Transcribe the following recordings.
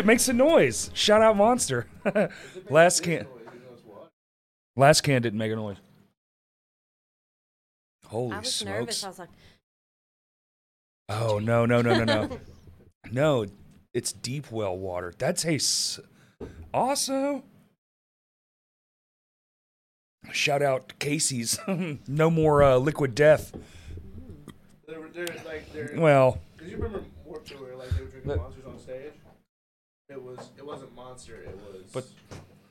two, three. Dude, it makes a noise. Shout out Monster. Last can. Last can didn't make a noise. Holy I was smokes. nervous. I was like, Oh no no no no no no! It's deep well water. That tastes awesome. Shout out Casey's. no more uh, liquid death. They're, they're like they're. Well, Cause you remember Warped Tour, like they were drinking But- monsters on stage. It was. It wasn't monster. It was. But-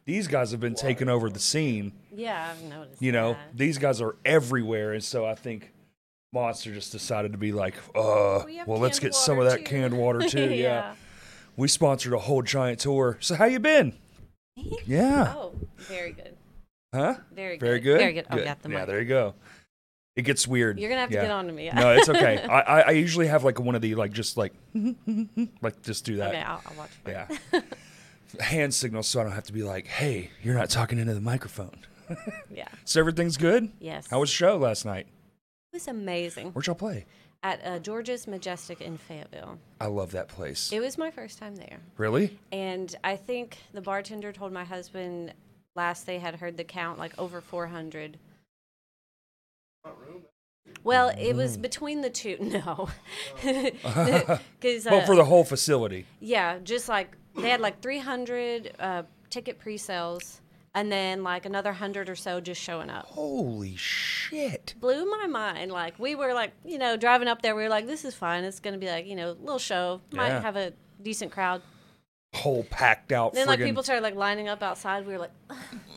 these guys have been taking over the scene. yeah, I've noticed. You know, that. these guys are everywhere, and so I think Monster just decided to be like, uh, We well, let's get some of that too." canned water too. yeah. we sponsored a whole giant tour. So how you been? Yeah, Oh, very good. huh? Very good. Very good. Very good. Oh, got the yeah, mic. there you go. It gets weird. You're gonna have to get on to me. no, it's okay. I, I I usually have like one of the like just like like just do that. okay, I'll, I'll watch. For Yeah. Hand signals so I don't have to be like, hey, you're not talking into the microphone. yeah. So everything's good. Yes. How was the show last night? It was amazing Where'd y'all play? at uh, George's Majestic in Fayetteville. I love that place. It was my first time there, really? and I think the bartender told my husband last they had heard the count like over 400. Well, it was Mm. between the two. No, because well, for the whole facility. Yeah, just like they had like 300 uh, ticket pre-sales, and then like another hundred or so just showing up. Holy shit. Blew my mind. Like we were like, you know, driving up there, we were like, this is fine. It's gonna be like, you know, little show. Might Yeah. have a decent crowd. Whole packed out Then like people started like lining up outside. We were like,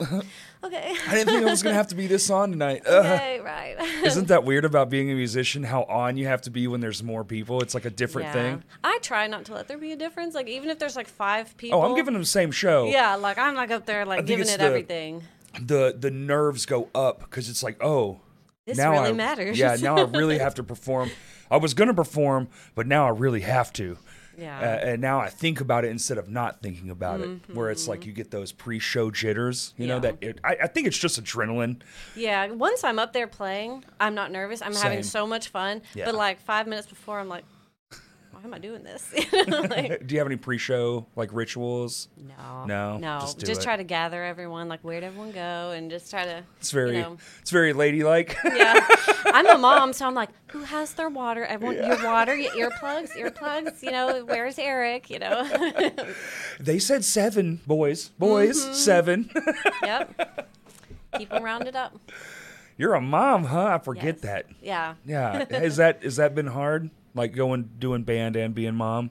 okay, I didn't think I was gonna have to be this on tonight. Uh, right. Isn't that weird about being a musician? How on you have to be when there's more people. It's like a different Yeah. thing. I try not to let there be a difference. Like even if there's like five people. Oh, I'm giving them the same show. Yeah, like I'm like up there like giving it the- everything. The the nerves go up because it's like, oh, This now really I, matters. Yeah, now I really have to perform. I was gonna perform, but now I really have to. Yeah. Uh, and now I think about it instead of not thinking about it, where it's like you get those pre-show jitters. You know Mm-hmm. That it, I, I think it's just adrenaline. Yeah, once I'm up there playing, I'm not nervous. I'm having so much fun. Yeah. But like five minutes before, I'm like, why am I doing this? Like, Do you have any pre-show like rituals? no, No, no. just Just, try to gather everyone. Like, where'd everyone go? And just try to. It's very You know, it's very ladylike. yeah. I'm a mom, so I'm like, who has their water? Everyone, your water, your earplugs, earplugs. You know, where's Eric? You know. they said seven boys, boys Mm-hmm. seven. yep. Keep them rounded up. You're a mom, huh? I forget Yes. that. Yeah. Yeah, has that has that been hard? Like going doing band and being mom?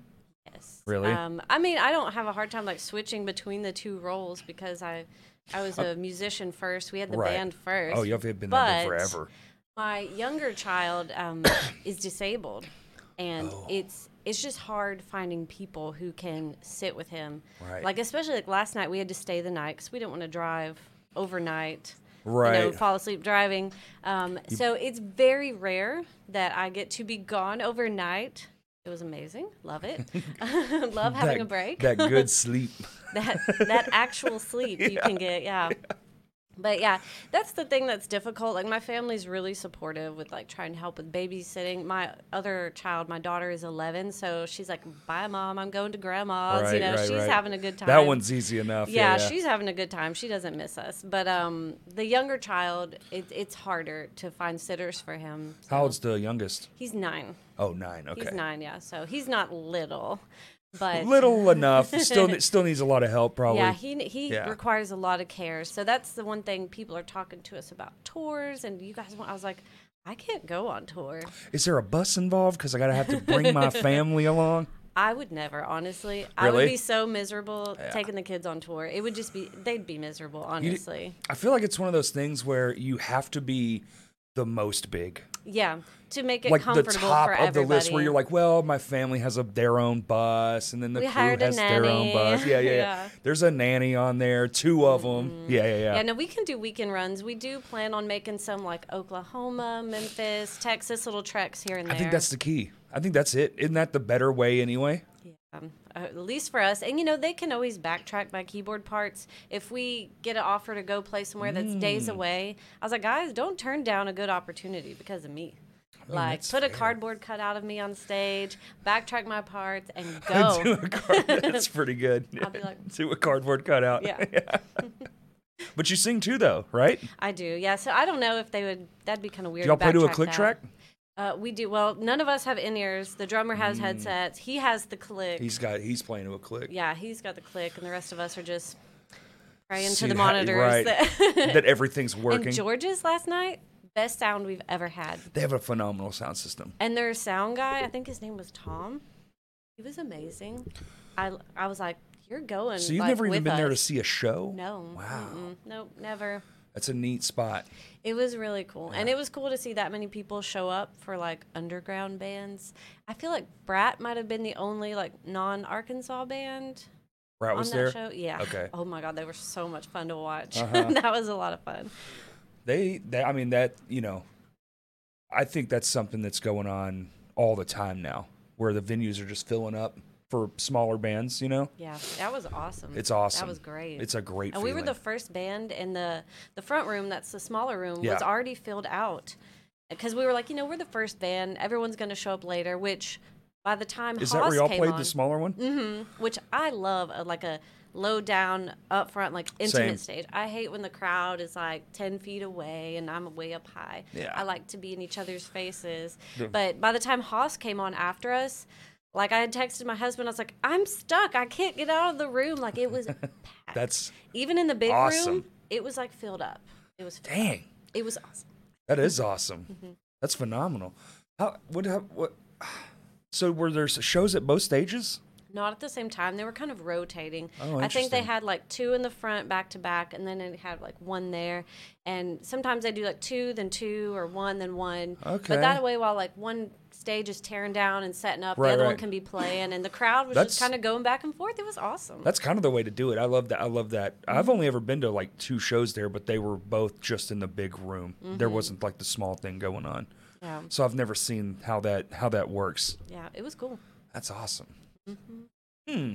Yes. Really? Um, I mean, I don't have a hard time like switching between the two roles because I, I was a musician first. We had the Right. band first. Oh, you've been But forever. My younger child um, is disabled, and Oh. it's it's just hard finding people who can sit with him. Right. Like especially like last night, we had to stay the night because we didn't want to drive overnight. You know, Right. fall asleep driving. Um, so it's very rare that I get to be gone overnight. It was amazing. Love it. Love having that, a break. that good sleep. that that actual sleep you can get. Yeah. But yeah, that's the thing that's difficult. Like my family's really supportive with like trying to help with babysitting. My other child, my daughter is 11, so she's like, "Bye, mom. I'm going to grandma's." Right, you know, right, she's right. having a good time. That one's easy enough. yeah, Yeah, she's having a good time. She doesn't miss us. But um, the younger child, it, it's harder to find sitters for him. How old's the youngest? He's nine. Oh, nine. Okay. He's nine, yeah. So he's not little, but Little enough. Still still needs a lot of help probably. Yeah, he he Yeah. requires a lot of care. So that's the one thing people are talking to us about tours, and you guys. want I was like, I can't go on tour. Is there a bus involved? Because I gotta have to bring my family along. I would never, honestly. I would be so miserable taking the kids on tour. It would just be, they'd be miserable, honestly. I feel like it's one of those things where you have to be the most big. yeah, to make it like the comfortable top for of everybody. the list where you're like, well, my family has a their own bus, and then the We crew has their own bus. Yeah, yeah, yeah, Yeah. Mm-hmm. There's a nanny on there, two of them. Yeah, yeah, yeah. Yeah, no, we can do weekend runs. We do plan on making some like Oklahoma, Memphis, Texas little treks here and there. I think that's the key. I think that's it. Isn't that the better way anyway? um, uh, at least for us. And you know, they can always backtrack my keyboard parts. If we get an offer to go play somewhere that's days Mm. away, I was like, guys, don't turn down a good opportunity because of me. like that's put a fair. cardboard cutout of me on stage, backtrack my parts, and go. Do a card- that's pretty good. I'll be like- do a cardboard cutout. Yeah. But you sing too, though, right? I do, yeah. So I don't know if they would. That'd be kind of weird. Do y'all play to a click that. track? Uh, we do. Well, none of us have in ears. The drummer has headsets. He has the click. Mm. He's got. He's playing to a click. yeah, he's got the click, and the rest of us are just praying See to the how- monitors. right. That, that everything's working. and George's last night, best sound we've ever had. they have a phenomenal sound system. And their sound guy, I think his name was Tom. He was amazing. I I was like, you're going. So you've like, never even been there to see a show? No. Wow. mm-mm, Nope. Never. That's a neat spot. It was really cool. And it was cool to see that many people show up for like underground bands. I feel like Brat might have been the only like non Arkansas band Brat on was that there. show. Yeah. Okay. Oh my God, they were so much fun to watch. Uh-huh. that was a lot of fun. They, they, I mean, that you know, I think that's something that's going on all the time now, where the venues are just filling up for smaller bands. You know, Yeah, that was awesome. it's awesome. That was great. It's a great. and we were the first band in the the front room. That's the smaller room. Yeah. Was already filled out because we were like, you know, we're the first band. Everyone's going to show up later. Which by the time Is that Haas where y'all played on, the smaller one? Mm hmm which I love, uh, like a low down, up front, like intimate Same. stage. I hate when the crowd is like ten feet away and I'm way up high. Yeah. I like to be in each other's faces. The- But by the time Haas came on after us. Like I had texted my husband, I was like, "I'm stuck. I can't get out of the room." Like it was packed. That's even in the big awesome. room. It was like filled up. It was. Filled. dang. It was awesome. That is awesome. Mm-hmm. That's phenomenal. How what what? So were there shows at both stages? Not at the same time. They were kind of rotating. Oh, I think they had like two in the front back to back, and then it had like one there. And sometimes they do like two, then two, or one, then one. Okay. But that way, while like one stage is tearing down and setting up, Right, the other one can be playing, and the crowd was That's- just kind of going back and forth. It was awesome. That's kind of the way to do it. I love that. I love that. I've only ever been to like two shows there, but they were both just in the big room. There Mm-hmm. wasn't like the small thing going on. yeah, So I've never seen how that how that works. yeah, it was cool. That's awesome. Mm-hmm. Hmm.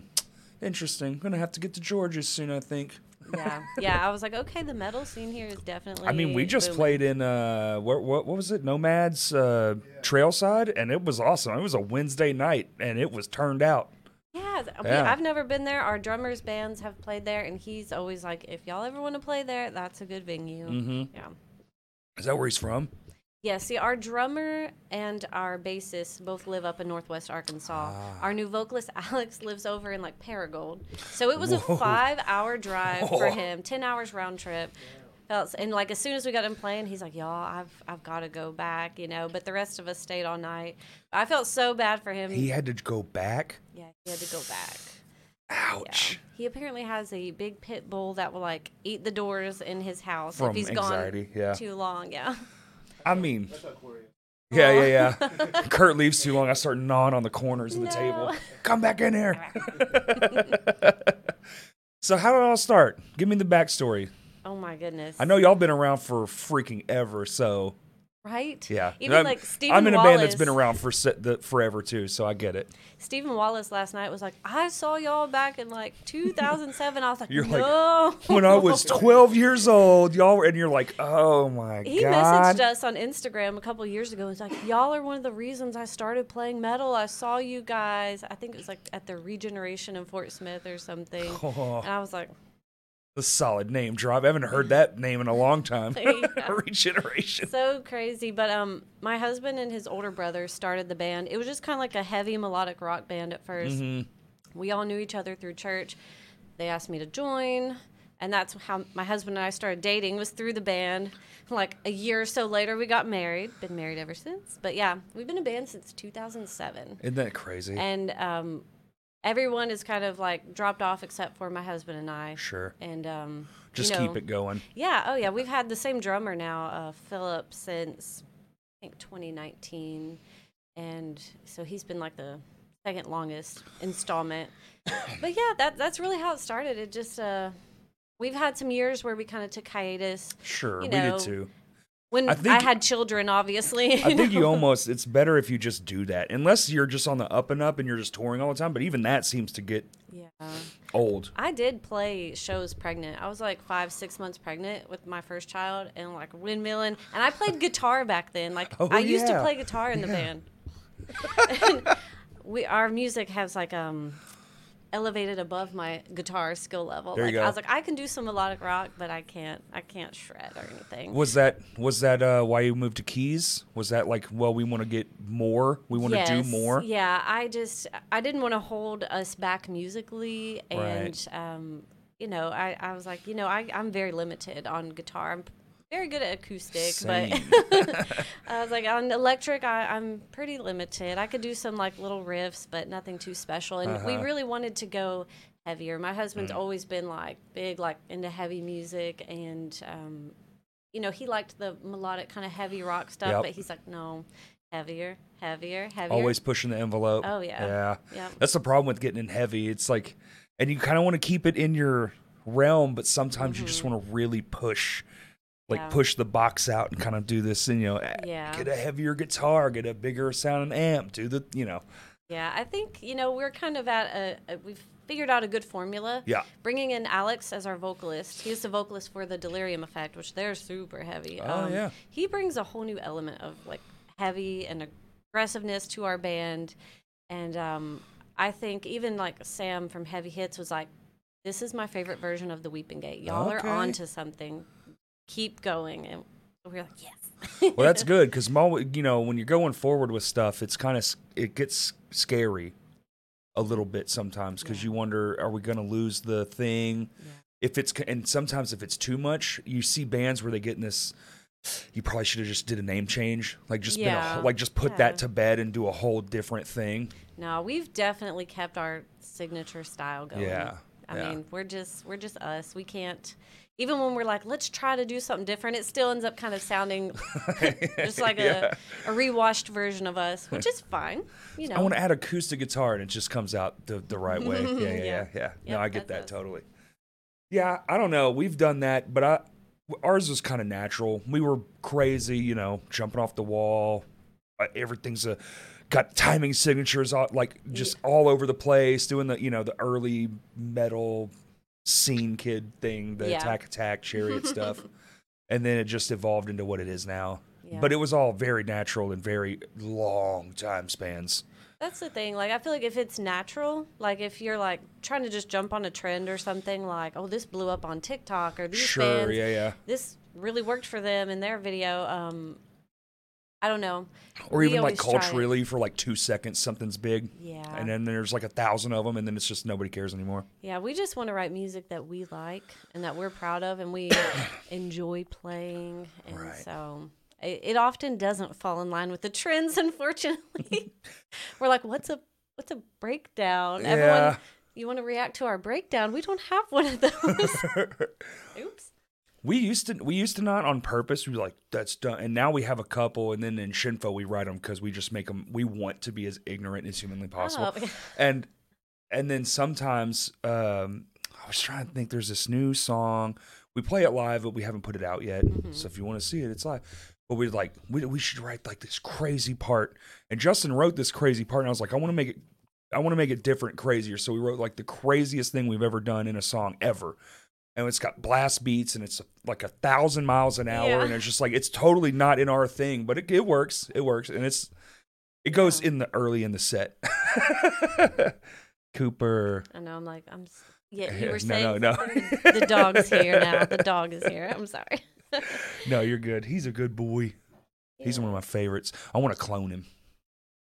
Interesting. gonna have to get to Georgia soon. I think. Yeah, yeah. I was like, okay, the metal scene here is definitely. I mean, we just booming. played in uh, what what what was it? Nomads uh, Trailside, and it was awesome. It was a Wednesday night, and it was turned out. Yeah, th- we- Yeah. I've never been there. Our drummers bands have played there, and he's always like, if y'all ever want to play there, that's a good venue. Mm-hmm. Yeah. Is that where he's from? Yeah, see, our drummer and our bassist both live up in Northwest Arkansas. Ah. Our new vocalist, Alex, lives over in like Paragould. So it was Whoa. a five hour drive for him, 10 hours round trip. And like as soon as we got him playing, he's like, "Y'all, I've I've got to go back," you know. But the rest of us stayed all night. I felt so bad for him. He had to go back. yeah, he had to go back. Ouch. Yeah. He apparently has a big pit bull that will like eat the doors in his house From if he's anxiety, gone yeah. too long. Yeah. I mean, That's how Corey is. yeah, yeah, yeah. Kurt leaves too long. I start gnawing on the corners of the table. Come back in here. so how did it all start? Give me the backstory. Oh my goodness. I know y'all been around for freaking ever, so Right? yeah. Even I'm, like Stephen I'm in a Wallace. band that's been around for se- the, forever too, so I get it. Stephen Wallace last night was like, I saw y'all back in like 2007. I was like, You're like, no. When I was 12 years old, y'all were, and you're like, oh my He god. He messaged us on Instagram a couple years ago. He's like, "Y'all are one of the reasons I started playing metal. I saw you guys. I think it was like at the Regeneration in Fort Smith or something." Oh, And I was like, a solid name drop. I haven't heard that name in a long time. Regeneration. so crazy. But um, my husband and his older brother started the band. It was just kind of like a heavy melodic rock band at 1st Mhm. We all knew each other through church. They asked me to join, and that's how my husband and I started dating. Was through the band. Like a year or so later, we got married. Been married ever since. But yeah, we've been a band since 2007, Isn't that crazy? and um, everyone is kind of like dropped off except for my husband and I. sure. And um, Just you know, keep it going. yeah, oh yeah, we've had the same drummer now, uh, Philip, since I think 2019, and so he's been like the second longest installment. but yeah, that that's really how it started. It just uh, we've had some years where we kind of took hiatus. Sure, you we did too. When I I, had children, obviously. I think you almost it's better if you just do that. Unless you're just on the up and up and you're just touring all the time, but even that seems to get Yeah. old. I did play shows pregnant. I was like five, six months pregnant with my first child and like windmilling. And I played guitar back then. Like Oh, I used to play guitar in the band. And we our music has like um elevated above my guitar skill level. There you like go. I was like, I can do some melodic rock, but I can't I can't shred or anything. Was that was that uh, why you moved to Keys? Was that like, well, we want to get more, we want to do more? Yeah, I just I didn't want to hold us back musically, and um, you know, I, I was like, you know, I I'm very limited on guitar. I'm very good at acoustic, Same. but I was like on electric, I, I'm pretty limited. I could do some like little riffs, but nothing too special. And we Uh-huh. really wanted to go heavier. My husband's Mm. always been like big, like into heavy music, and um, you know, he liked the melodic kind of heavy rock stuff, Yep. but he's like, no, heavier, heavier, heavier. Always pushing the envelope. Oh, yeah. Yeah. Yeah. That's the problem with getting in heavy. It's like, and you kind of want to keep it in your realm, but sometimes you just want to really push, like. Yeah. push the box out and kind of do this, and you know, eh, Yeah. get a heavier guitar, get a bigger sounding amp, do the, you know, Yeah, I think you know we're kind of at a, a we've figured out a good formula. Yeah. Bringing in Alex as our vocalist, he's the vocalist for the Delirium Effect, which they're super heavy. Um, Oh, yeah. He brings a whole new element of like heavy and aggressiveness to our band, and um, I think even like Sam from Heavy Hits was like, "This is my favorite version of the Weeping Gate. Y'all Okay. are on to something. Keep going." And we are like, "Yes." well, that's good because you know when you're going forward with stuff, it's kind of it gets scary a little bit sometimes because Yeah. you wonder, are we going to lose the thing? Yeah. If it's and sometimes if it's too much, you see bands where they get in this. You probably should have just did a name change, like just been a, like just put Yeah. that to bed and do a whole different thing. No, we've definitely kept our signature style going. Yeah, I yeah. mean, we're just we're just us. We can't even when we're like, let's try to do something different, it still ends up kind of sounding just like Yeah. a, a rewashed version of us, which is fine. You know. I want to add acoustic guitar and it just comes out the, the right way. Yeah, yeah, yeah, Yeah. yeah. No, I get that us. totally. Yeah, I don't know. We've done that, but I ours was kind of natural. We were crazy, you know, jumping off the wall. Uh, everything's a got timing signatures all, like just all over the place, doing the you know the early metal scene kid thing, the Yeah. attack attack chariot stuff, and then it just evolved into what it is now. Yeah. But it was all very natural and very long time spans. That's the thing. Like, I feel like if it's natural, like if you're like trying to just jump on a trend or something, like, oh, this blew up on TikTok or these Sure, bands, yeah, yeah. this really worked for them in their video. Um, I don't know. Or We even like always try it. culturally for like two seconds, something's big. Yeah. And then there's like a thousand of them, and then it's just nobody cares anymore. Yeah, we just want to write music that we like and that we're proud of and we enjoy playing. And Right. so it, it often doesn't fall in line with the trends, unfortunately. we're like, what's a what's a breakdown? Yeah. Everyone you want to react to our breakdown. We don't have one of those. Oops. We used to we used to not on purpose. We were like that's done, and now we have a couple, and then in Shinfo we write them because we just make them. We want to be as ignorant as humanly possible, Oh, and and then sometimes um, I was trying to think. There's this new song we play it live, but we haven't put it out yet. Mm-hmm. So if you want to see it, it's live. But we're like we we should write like this crazy part, and Justin wrote this crazy part, and I was like, I want to make it. I want to make it different, crazier. So we wrote like the craziest thing we've ever done in a song ever. And it's got blast beats and it's like a thousand miles an hour. Yeah. And it's just like, it's totally not in our thing, but it, it works. It works. And it's, it goes Yeah. in the early in the set. Cooper. I know. I'm like, I'm. Yeah, Yeah, you were saying no, no. something? the dog's here now. The dog is here. I'm sorry. No, you're good. He's a good boy. He's one of my favorites. I want to clone him.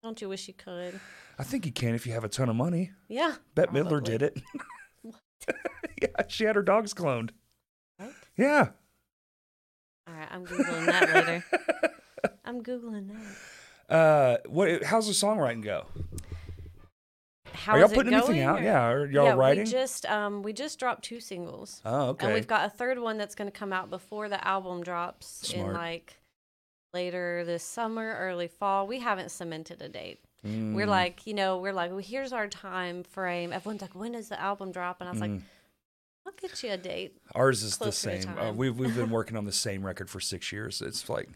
Don't you wish you could? I think you can if you have a ton of money. Yeah. Bette Midler did it. yeah, she had her dogs cloned. What? Yeah. All right, I'm googling that later. I'm googling that. Uh, what? How's the songwriting go? How Are y'all putting anything out? or- Yeah. Are y'all yeah, writing? We just um we just dropped two singles. oh, okay. And we've got a third one that's going to come out before the album drops in like later this summer, early fall. We haven't cemented a date. We're Mm. like, you know, we're like, well, here's our time frame. Everyone's like, when does the album drop? And I was like, Mm. I'll get you a date. Ours is the same. Uh, we've we've been working on the same record for six years. It's like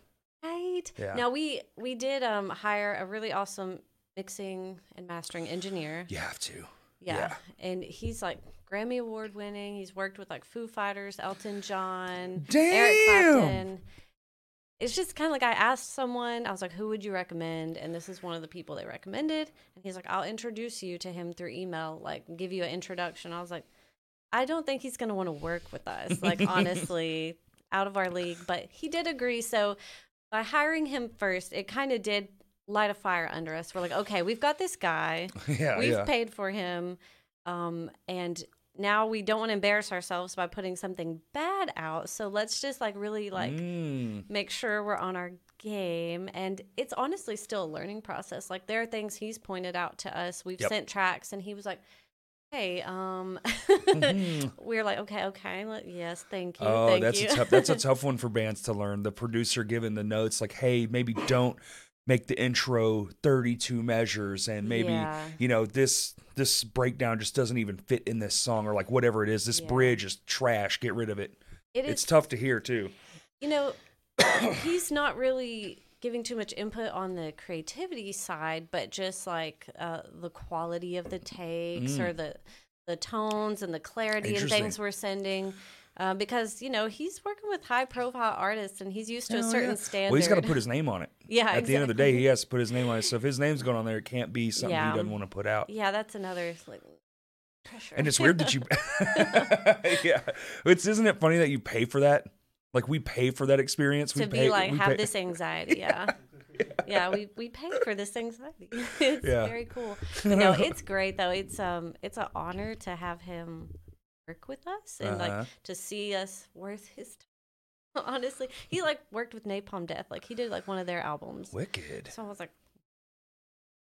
Right. Yeah. Now we we did um hire a really awesome mixing and mastering engineer. you have to. Yeah. Yeah. And he's like Grammy award winning. He's worked with like Foo Fighters, Elton John, Eric Clapton. It's just kind of like I asked someone, I was like, who would you recommend? And this is one of the people they recommended. And he's like, I'll introduce you to him through email, like give you an introduction. I was like, I don't think he's going to want to work with us. Like, honestly, out of our league. But he did agree. So by hiring him first, it kind of did light a fire under us. We're like, okay, we've got this guy. Yeah, We've yeah. paid for him. Um, and now we don't want to embarrass ourselves by putting something bad out. So let's just like really like Mm. make sure we're on our game. And it's honestly still a learning process. Like there are things he's pointed out to us. We've Yep. sent tracks and he was like, Hey, um, Mhm. we're like, okay, okay, let- yes, thank you, Oh, thank that's you. a tough. That's a tough one for bands to learn. The producer giving the notes like, "Hey, maybe don't make the intro 32 measures, and maybe Yeah. you know this this breakdown just doesn't even fit in this song, or like whatever it is. This Yeah. bridge is trash. Get rid of it. It is It's tough to hear too. you know, he's not really giving too much input on the creativity side, but just like uh, the quality of the takes or the the tones and the clarity and Mm. Things we're sending. Uh, because you know he's working with high profile artists and he's used to a certain yeah. standard. Well, he's got to put his name on it. Yeah, At the end of the day, he has to put his name on it. So if his name's going on there, it can't be something Yeah. he doesn't want to put out. yeah, that's another like pressure. And it's weird that you, yeah. It's isn't it funny that you pay for that? Like we pay for that experience. to we be pay, like have pay- this anxiety. Yeah. yeah. we we pay for this anxiety. it's Yeah. very cool. But no, it's great though. It's um it's an honor to have him work with us and Uh-huh. like to see us worth his time. Honestly, he like worked with Napalm Death. Like he did like one of their albums. Wicked. So I was like,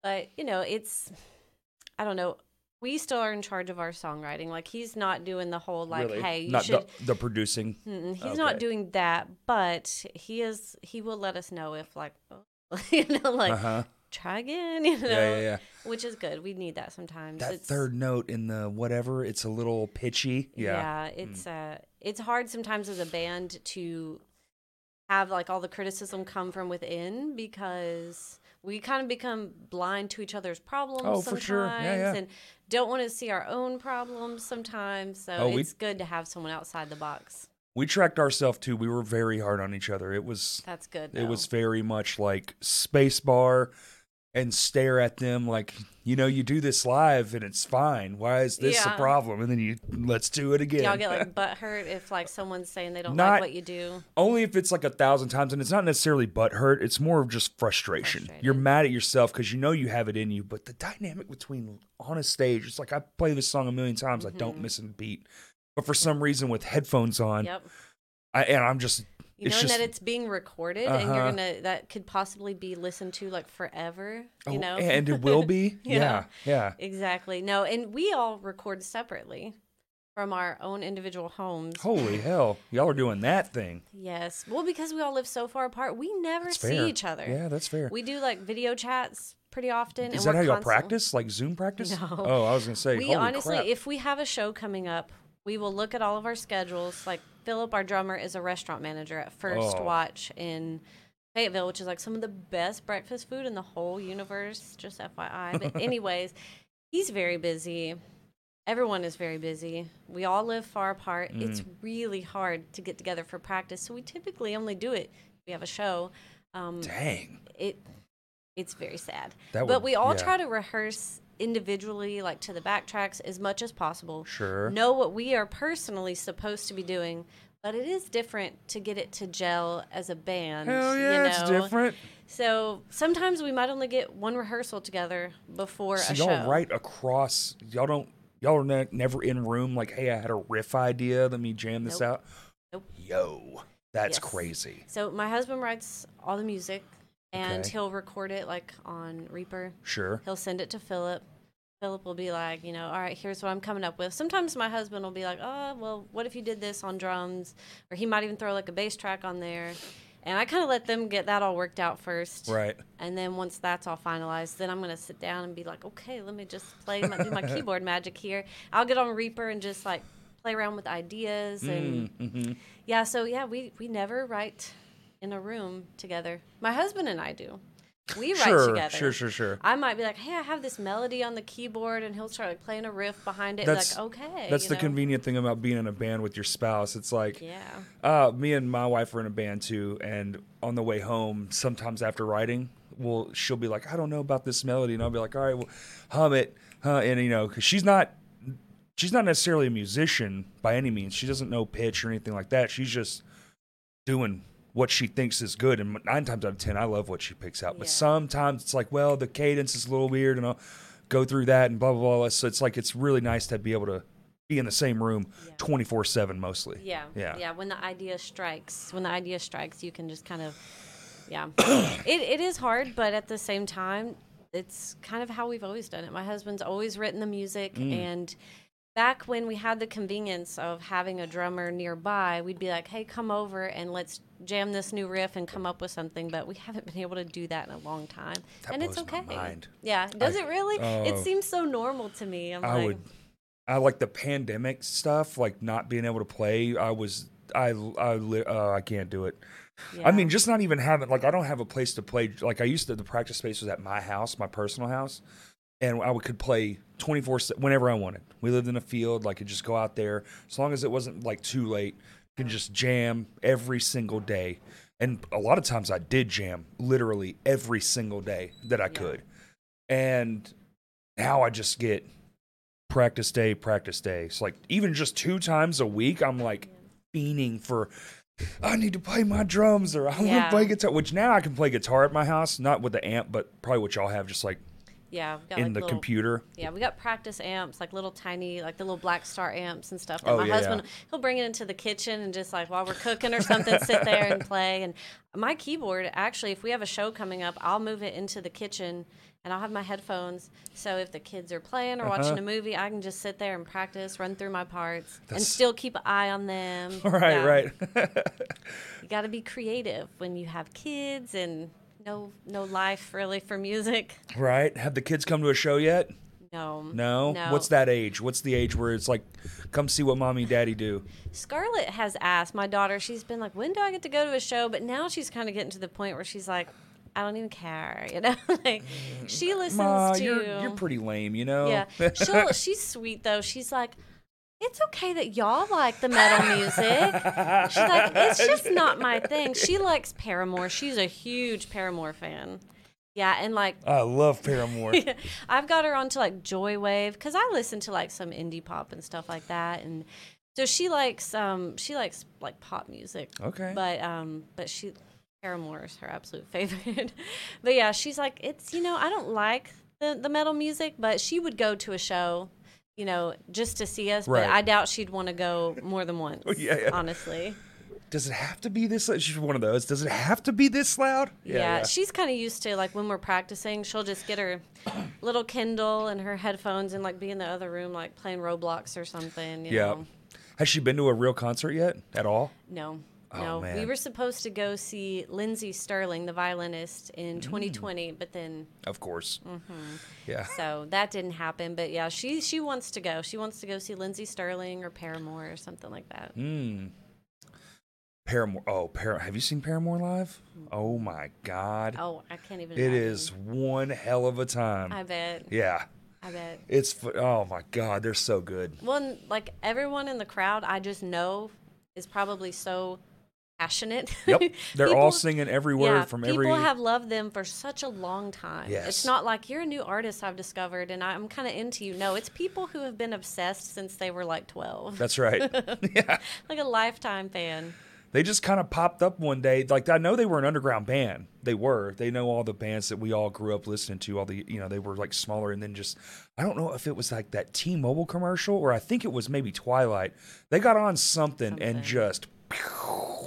but you know, it's I don't know. We still are in charge of our songwriting. Like he's not doing the whole like, Really? hey, you Not should. the, the producing. Mm-mm, he's Okay. not doing that, but he is. He will let us know if like, oh, you know, like uh huh. Try again. You know, Yeah, yeah, yeah. which is good. We need that sometimes. That It's- third note in the whatever, it's a little pitchy. Yeah. yeah, it's uh, it's hard sometimes as a band to have like all the criticism come from within because we kind of become blind to each other's problems Oh, for sometimes sure. Yeah, yeah. and don't want to see our own problems sometimes. So Oh, we- it's good to have someone outside the box. We tracked ourselves too. We were very hard on each other. It was That's good. it was very much like space bar and stare at them like you know you do this live and it's fine why is this Yeah. a problem and then you let's do it again y'all get like butt hurt if like someone's saying they don't Not- like what you do? only if it's like a thousand times and it's not necessarily butt hurt it's more of just frustration you're mad at yourself because you know you have it in you but the dynamic between on a stage it's like i play this song a million times i don't miss a beat but for some reason with headphones on Mm-hmm. Yep. I, and i'm just You It's know, just- that it's being recorded and you're Uh-huh. gonna that could possibly be listened to like forever. You oh, know, and it will be Yeah. yeah yeah exactly. No, and we all record separately from our own individual homes. holy hell y'all are doing that thing Yes. Well, because we all live so far apart, we never That's see fair. each other. yeah that's fair We do like video chats pretty often. Is and that how y'all practice? Like Zoom practice? No. Oh, I was gonna say. We honestly, crap. if we have a show coming up, we will look at all of our schedules. Like Philip, our drummer, is a restaurant manager at First Oh. Watch in Fayetteville, which is like some of the best breakfast food in the whole universe. Just FYI. But anyways, he's very busy. Everyone is very busy. We all live far apart. It's Mm. really hard to get together for practice. So we typically only do it. if We have a show. Um, dang, it it's very sad. That but would- we all yeah. try to rehearse individually, like to the backtracks, as much as possible. sure. Know what we are personally supposed to be doing, but it is different to get it to gel as a band. Hell yeah, you it's different. So sometimes we might only get one rehearsal together before So a y'all show. right across. Y'all don't. Y'all are ne- never in room. Like, hey, I had a riff idea. Let me jam this Nope. out. Nope. Yo, that's Yes. crazy. So my husband writes all the music, and Okay. he'll record it like on Reaper. Sure. He'll send it to Philip. Philip will be like, you know, all right, here's what I'm coming up with. Sometimes my husband will be like, oh, well, what if you did this on drums? Or he might even throw like a bass track on there. And I kind of let them get that all worked out first. Right. And then once that's all finalized, then I'm going to sit down and be like, okay, let me just play my, do my keyboard magic here. I'll get on Reaper and just like play around with ideas and Mhm. yeah. So yeah, we we never write in a room together. My husband and I do. We write Sure, together. sure, sure, sure. I might be like, hey, I have this melody on the keyboard, and he'll start like playing a riff behind it. That's- like, okay. That's the know? convenient thing about being in a band with your spouse. It's like, Yeah. uh, me and my wife are in a band too, and on the way home, sometimes after writing, well, she'll be like, I don't know about this melody, and I'll be like, all right, well, hum it, huh? And you know, because she's not, she's not necessarily a musician by any means. She doesn't know pitch or anything like that. She's just doing what she thinks is good, and nine times out of ten, I love what she picks out. But Yeah. sometimes it's like, well, the cadence is a little weird, and I'll go through that and blah blah blah. So it's like it's really nice to be able to be in the same room twenty four seven mostly. Yeah. Yeah. Yeah. When the idea strikes, when the idea strikes, you can just kind of, yeah. it, it is hard, but at the same time, it's kind of how we've always done it. My husband's always written the music. Mm. And back when we had the convenience of having a drummer nearby, we'd be like, hey, come over and let's jam this new riff and come up with something. But we haven't been able to do that in a long time. That and it's okay. mind. Yeah. Does I- it really? it oh. seems so normal to me. I'm I like, would, I like the pandemic stuff, like not being able to play. I was, I, I, uh, I can't do it. yeah. I mean, just not even having like I don't have a place to play. Like I used to, the practice space was at my house, my personal house, and I would, could play twenty four whenever I wanted. We lived in a field, like could just go out there as long as it wasn't like too late. Can just jam every single day, and a lot of times I did jam literally every single day that I Yeah. could, and now I just get practice day, practice day. It's like even just two times a week, I'm like fiending for. I need to play my drums, or I want Yeah. to play guitar. Which now I can play guitar at my house, not with the amp, but probably what y'all have, just like yeah, got in like the little, computer. Yeah, we got practice amps, like little tiny, like the little Blackstar amps and stuff. That Oh, my yeah, husband, he'll bring it into the kitchen and just like while we're cooking or something, sit there and play. And my keyboard, actually, if we have a show coming up, I'll move it into the kitchen and I'll have my headphones. So if the kids are playing or watching Uh-huh. a movie, I can just sit there and practice, run through my parts, and still keep an eye on them. Right, Yeah. right. You got to be creative when you have kids and no no life really for music. right. Have the kids come to a show yet? No. No? No. What's that age? What's the age where it's like, come see what mommy and daddy do? Scarlett has asked my daughter. She's been like, "When do I get to go to a show?" But now she's kind of getting to the point where she's like, "I don't even care," you know. like she mm, listens Ma, to. you're you're pretty lame, you know. yeah, she'll, she's sweet though. She's like, "It's okay that y'all like the metal music." She's like, "It's just not my thing." She likes Paramore. She's a huge Paramore fan. Yeah, and like I love Paramore. I've got her onto like Joywave because I listen to like some indie pop and stuff like that, and so she likes um she likes like pop music. Okay. But um but she Paramore is her absolute favorite. but yeah, she's like it's you know I don't like the the metal music, but she would go to a show. You know, just to see us, Right. but I doubt she'd want to go more than once. Oh, yeah, yeah. honestly. Does it have to be this? She's one of those. Does it have to be this loud? Yeah, she's kind of used to like when we're practicing, she'll just get her little Kindle and her headphones and like be in the other room like playing Roblox or something. You Yeah. know? Has she been to a real concert yet? At all? No. Oh, No, we were supposed to go see Lindsey Stirling, the violinist, Mm. in 2020, but then Of course. Mm-hmm. Yeah. so that didn't happen. But yeah, she she wants to go. She wants to go see Lindsey Stirling or Paramore or something like that. Hmm. Paramore. Oh, Par- have you seen Paramore live? Oh my God. Oh, I can't even. It imagine. is one hell of a time. I bet. yeah. I bet. It's oh my God, they're so good. Well, like everyone in the crowd, I just know is probably so passionate. Yep. They're all singing every word yeah, from people every have loved them for such a long time. Yes. It's not like you're a new artist I've discovered and I'm kind of into you. No, it's people who have been obsessed since they were like 12. That's right. yeah. like a lifetime fan. They just kind of popped up one day. Like I know they were an underground band. They were. They know all the bands that we all grew up listening to. All the you know they were like smaller, and then just I don't know if it was like that T-Mobile commercial or I think it was maybe Twilight. They got on something, and just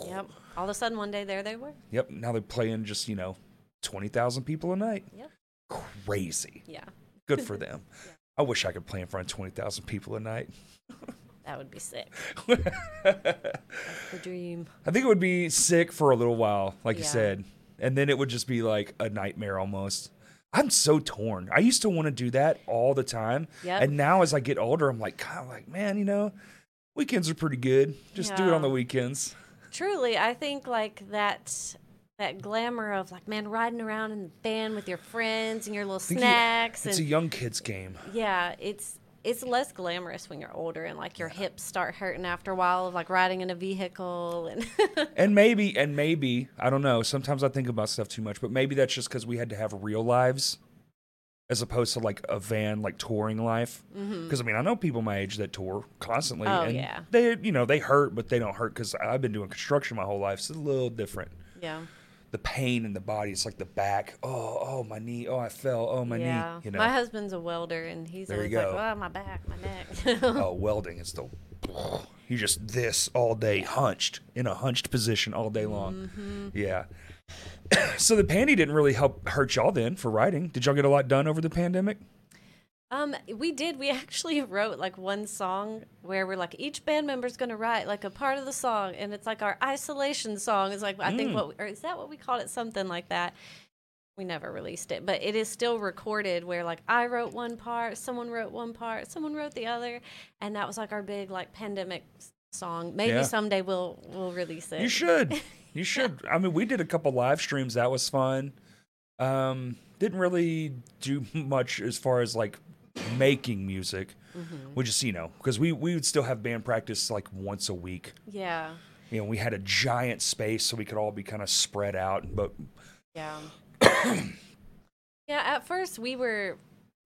Yep. All of a sudden one day there they were. yep. Now they're playing just you know twenty thousand people a night. Yep. Crazy. Yeah. Good for them. I wish I could play in front of twenty thousand people a night. That would be sick. That's the dream. I think it would be sick for a little while, like you said, and then it would just be like a nightmare almost. I'm so torn. I used to want to do that all the time, Yep. and now as I get older, I'm like, kind of like, man, you know, weekends are pretty good. Just do it on the weekends. Truly, I think like that that glamour of like man riding around in the van with your friends and your little think you- snacks It's a young kid's game. yeah, it's it's less glamorous when you're older and like your hips start hurting after a while of like riding in a vehicle and And maybe, and maybe, I don't know. Sometimes I think about stuff too much, but maybe that's just because we had to have real lives as opposed to like a van, like touring life. Because I mean, I know people my age that tour constantly. Mm-hmm. Oh, and yeah. They, you know, they hurt, but they don't hurt because I've been doing construction my whole life. So it's a little different. yeah. The pain in the body, it's like the back. Oh, oh, my knee. Oh, I fell. Oh, my yeah. knee. You know. My husband's a welder and he's There always like. "Oh, my back, my neck." oh, welding is the. You just this all day, hunched in a hunched position all day long. Mm-hmm. Yeah. so the panty didn't really help hurt y'all then for writing. Did y'all get a lot done over the pandemic? Um, we did. We actually wrote like one song where we're like each band member's gonna write like a part of the song, and it's like our isolation song. Is like I think Mm. what we, or is that what we called it? Something like that. We never released it, but it is still recorded. Where like I wrote one part, someone wrote one part, someone wrote the other, and that was like our big like pandemic song. Maybe Yeah. someday we'll we'll release it. You should. You should. I mean, we did a couple live streams. That was fun. Um, didn't really do much as far as like making music. Mm-hmm. We just, you know, because we we would still have band practice like once a week. Yeah, You know, we had a giant space so we could all be kind of spread out. But Yeah. yeah, at first we were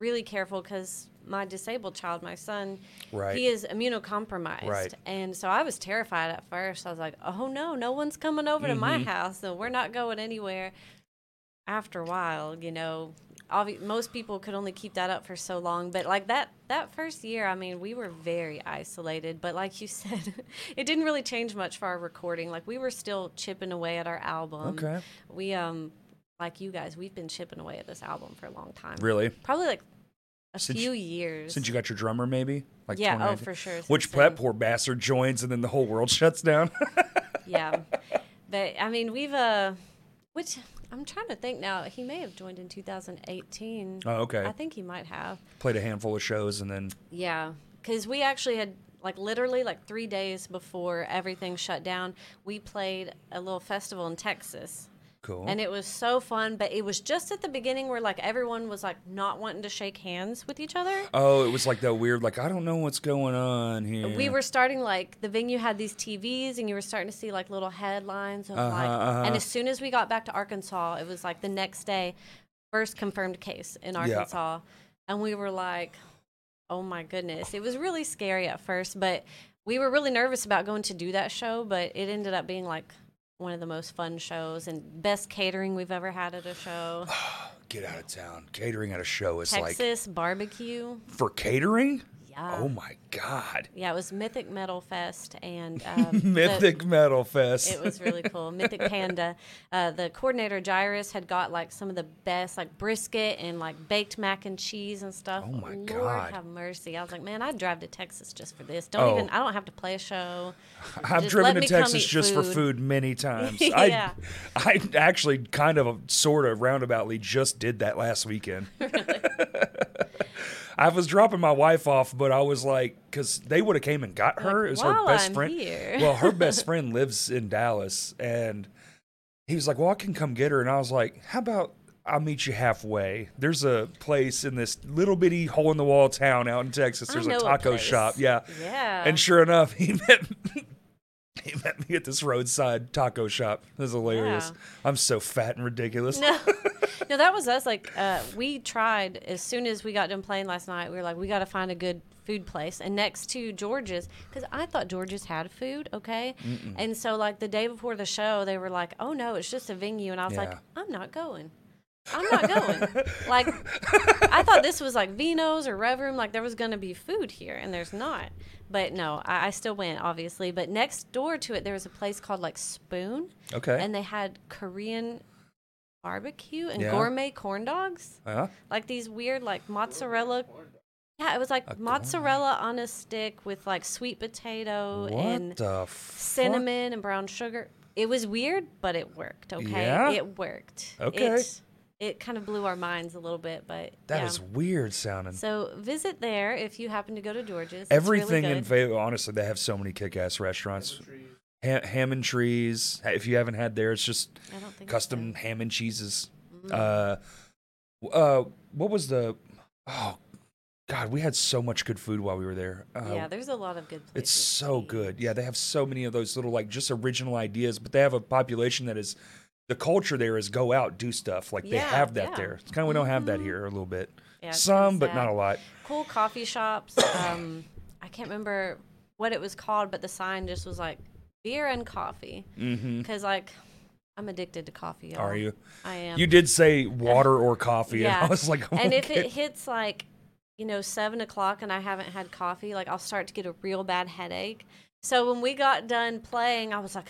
really careful because my disabled child, my son, Right. he is immunocompromised. Right. And so I was terrified at first. I was like, oh no, no one's coming over to my Mhm. house, so we're not going anywhere. After a while, you know, obvi- most people could only keep that up for so long. But like that, that first year, I mean, we were very isolated. But like you said, it didn't really change much for our recording. Like we were still chipping away at our album. okay, We um like you guys, we've been chipping away at this album for a long time. really, Probably like a Since- few years. since you got your drummer, maybe like yeah, oh for sure. Which that poor bastard joins and then the whole world shuts down. Yeah. but I mean we've uh which I'm trying to think now. He may have joined in 2018. oh, okay. I think he might have. Played a handful of shows and then Yeah, because we actually had like literally like three days before everything shut down, we played a little festival in Texas. Cool. And it was so fun, but it was just at the beginning where like everyone was like not wanting to shake hands with each other. oh, it was like that weird, like I don't know what's going on here. We were starting like the venue had these TVs, and you were starting to see like little headlines of Uh-huh, like. uh-huh. And as soon as we got back to Arkansas, it was like the next day, first confirmed case in Arkansas, and we were like, "Oh my goodness!" It was really scary at first, but we were really nervous about going to do that show. But it ended up being like one of the most fun shows and best catering we've ever had at a show. Get out of town. Catering at a show is like Texas barbecue. for catering. Yeah. Oh my god. Yeah, it was Mythic Metal Fest and um, the- Mythic Metal Fest. It was really cool. Mythic Panda. Uh, the coordinator Jairus had got like some of the best like brisket and like baked mac and cheese and stuff. Oh, my Lord God. have mercy. I was like, man, I'd drive to Texas just for this. Don't Oh. even. I don't have to play a show. I've Just driven to Texas just for food. food many times. Yeah. I I actually kind of sort of roundaboutly just did that last weekend. I was dropping my wife off, but I was like, because they would have came and got her. It was her best I'm friend. here." Well, her best friend lives in Dallas, and he was like, "Well, I can come get her." And I was like, "How about I'll meet you halfway?" There's a place in this little bitty hole in the wall town out in Texas. There's a know a taco shop. Yeah. Yeah. And sure enough, he met he met me at this roadside taco shop. It was hilarious. Yeah. I'm so fat and ridiculous. no, no, that was us. Like, uh, we tried as soon as we got done playing last night. We were like, we got to find a good food place, and next to George's, because I thought George's had food. Okay, and so like the day before the show, they were like, oh no, it's just a venue, and I was like, I'm not going. I'm not going. like, I thought this was like Vino's or Rev Room. Like, there was going to be food here, and there's not. But no, I, I still went, obviously. But next door to it, there was a place called like Spoon Okay. and they had Korean barbecue and Yeah. gourmet corn dogs, huh? like these weird like mozzarella. Yeah, it was like A mozzarella on a stick with like sweet potato What and the fuck? cinnamon and brown sugar. It was weird, but it worked. Okay, Yeah? it worked. Okay. It, it kind of blew our minds a little bit, but That yeah. is weird sounding. So visit there if you happen to go to George's. Everything really in good. Fayetteville, honestly, they have so many kick-ass restaurants. Trees. Ha- Hammontree's. If you haven't had there, it's just I don't custom ham and cheeses. So. Mhm. Uh, uh, what was the? Oh, God, we had so much good food while we were there. Uh, yeah, there's a lot of good. Places It's so good. Yeah, they have so many of those little like just original ideas, but they have a population that is the culture there is go out, do stuff. Like they have that yeah. there. It's kind of we don't have that here a little bit. Yeah, Some, but not a lot. Cool coffee shops. Um, I can't remember what it was called, but the sign just was like beer and coffee. Mm-hmm. Because like, I'm addicted to coffee. Are y'all. you? I am. You did say water or coffee, and I was like, and if it hits like you know seven o'clock and i haven't had coffee like i'll start to get a real bad headache so when we got done playing i was like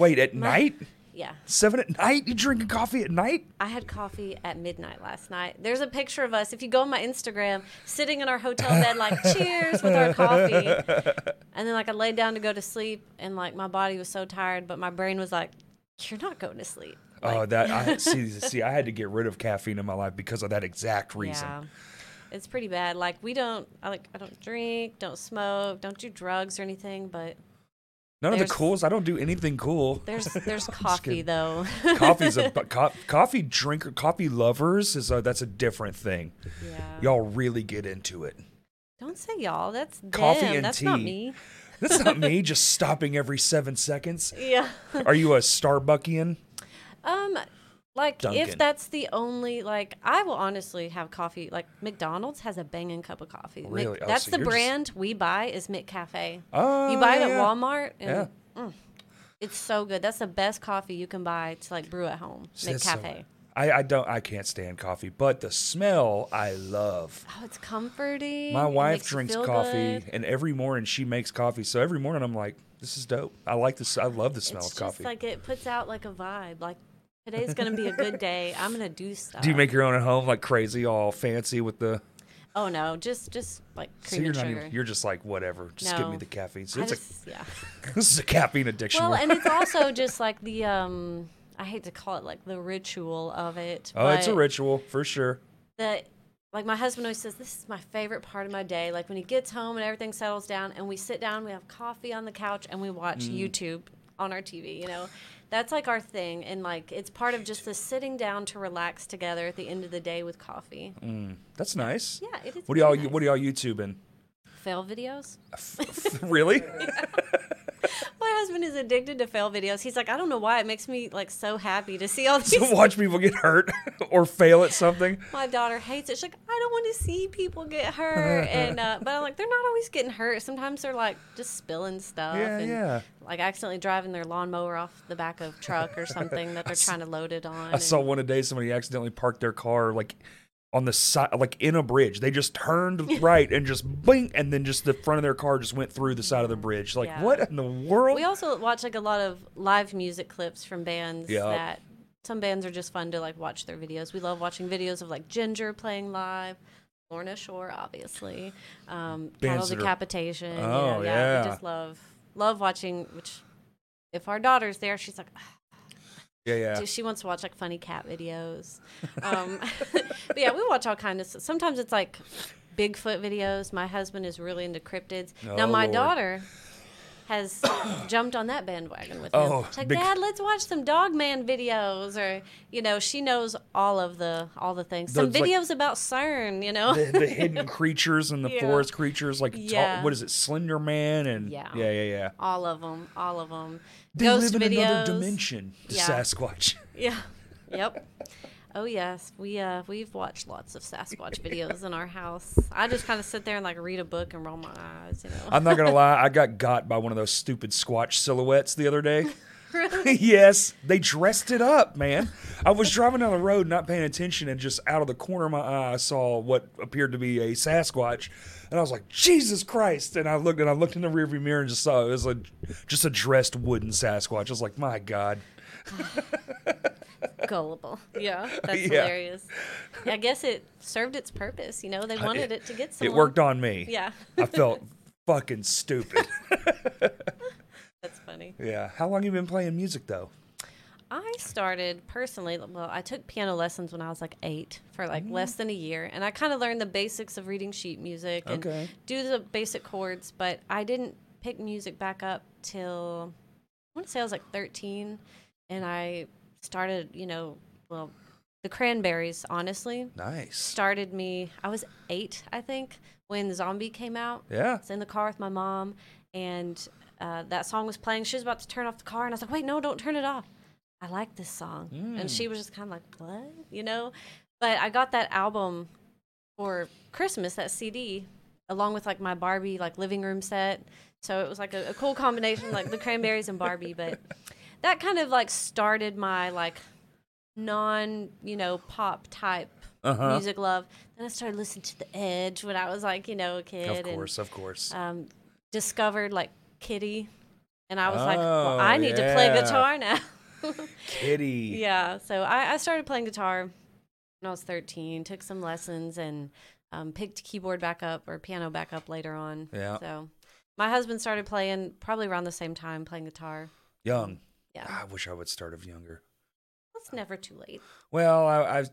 wait at night, yeah seven at night, you drinking coffee at night? i had coffee at midnight last night there's a picture of us if you go on my instagram sitting in our hotel bed like cheers with our coffee and then like i laid down to go to sleep and like my body was so tired but my brain was like you're not going to sleep oh, that I see. See, I had to get rid of caffeine in my life because of that exact reason. Yeah. It's pretty bad. Like we don't I like I don't drink, don't smoke, don't do drugs or anything, but None of the There's- cools. I don't do anything cool. there's there's coffee though. Coffee's a co- coffee drinker, coffee lovers is a, that's a different thing. yeah. Y'all really get into it. Don't say y'all. That's Coffee them. and That's not tea. me. That's not me just stopping every seven seconds. Yeah. Are you a Starbuckian? Um like Dunkin'. if that's the only like I will honestly have coffee like McDonald's has a banging cup of coffee. Mc- Really? Oh, that's so the you're just- brand we buy is McCafe. Oh, you buy it yeah, at. Walmart and Yeah. mm, it's so good. That's the best coffee you can buy to like brew at home. That's so- I, I don't. I can't stand coffee, but the smell I love. Oh, it's comforting. My wife drinks coffee, good. and every morning she makes coffee. So every morning I'm like, "This is dope. I like this. I love the smell It's of just coffee." like it puts out like a vibe. Like today's gonna be a good day. I'm gonna do stuff. Do you make your own at home, like crazy, all fancy with the? Oh no, just just like So you're and not sugar. even. You're just like whatever. Just give me the caffeine. So I it's just, yeah. this is a caffeine addiction. Well, and it's also just like the um. I hate to call it like the ritual of it. oh, it's a ritual for sure. That like my husband always says, this is my favorite part of my day. Like when he gets home and everything settles down, and we sit down, we have coffee on the couch, and we watch Mm. YouTube on our TV. You know, that's like our thing, and like it's part of just the sitting down to relax together at the end of the day with coffee. Mm, that's nice. Yeah, it is. What do y'all? very What are y'all YouTubing? fail videos? really? My husband is addicted to fail videos. He's like, I don't know why. It makes me like so happy to see all these. to watch people get hurt or fail at something. My daughter hates it. She's like, I don't want to see people get hurt. And uh, but I'm like, they're not always getting hurt. Sometimes they're like just spilling stuff. Yeah, and, yeah. Like accidentally driving their lawnmower off the back of truck or something that they're trying to load it on. I saw and- one today. Somebody accidentally parked their car like on the side, like in a bridge. They just turned right and just bing, and then just the front of their car just went through the side of the bridge. Like, Yeah. what in the world? We also watch like a lot of live music clips from bands Yep. that some bands are just fun to like watch their videos. We love watching videos of like Jinjer playing live. Lorna Shore, obviously. Um, cattle are- decapitation. you Oh, know, yeah. We just love love watching. Which, if our daughter's there, she's like, yeah, yeah. Dude, She wants to watch like funny cat videos. Um, but yeah, we watch all kinds of stuff. Sometimes it's like Bigfoot videos. My husband is really into cryptids. now Oh, my Lord. daughter has jumped on that bandwagon with him. Oh, She's like, big- Dad, let's watch some Dogman videos, or you know, she knows all of the all the things. Some Those, like- videos about CERN, you know. the, the hidden creatures and the Yeah. forest creatures, like tall- Yeah. what is it, Slender Man, and Yeah. yeah, yeah, yeah. all of them, all of them. They Ghost live in videos. another dimension. The Yeah. Sasquatch. Yeah. Yep. Oh yes, we uh we've watched lots of Sasquatch videos in our house. I just kind of sit there and like read a book and roll my eyes, you know. I'm not gonna lie, I got got by one of those stupid Squatch silhouettes the other day. Really? yes, they dressed it up, man. I was driving down the road, not paying attention, and just out of the corner of my eye, I saw what appeared to be a Sasquatch, and I was like, "Jesus Christ!" And I looked, and I looked in the rearview mirror and just saw it was a just a dressed wooden Sasquatch. I was like, "My God." Gullible. Yeah, that's Yeah. hilarious. I guess it served its purpose. You know, they wanted it to get somewhere. It worked on me. Yeah, I felt fucking stupid. that's funny. yeah. How long have you been playing music though? I started personally. Well, I took piano lessons when I was like eight for like Mm-hmm. less than a year, and I kind of learned the basics of reading sheet music and Okay. do the basic chords. But I didn't pick music back up till I want to say I was like thirteen, and I started. You know, well, the Cranberries. Honestly, Nice. started me. I was eight, I think, when Zombie came out. Yeah. I was in the car with my mom, and uh, that song was playing. She was about to turn off the car, and I was like, "Wait, no, don't turn it off. I like this song." And she was just kind of like, "What?" You know. But I got that album for Christmas, that CD, along with like my Barbie like living room set. So it was like a, a cool combination, like the Cranberries and Barbie. But that kind of like started my like non, you know, pop type Uh-huh. music love. Then I started listening to The Edge when I was like, you know, a kid. Of course, of course. Um, discovered like Kittie. And I was like, well, Oh, I need to play guitar now. Kittie. yeah. So I, I started playing guitar when I was 13, took some lessons and um, picked keyboard back up or piano back up later on. Yeah. So my husband started playing probably around the same time, playing guitar. Young. Yeah. I wish I would start of younger. It's never too late. Well, I, I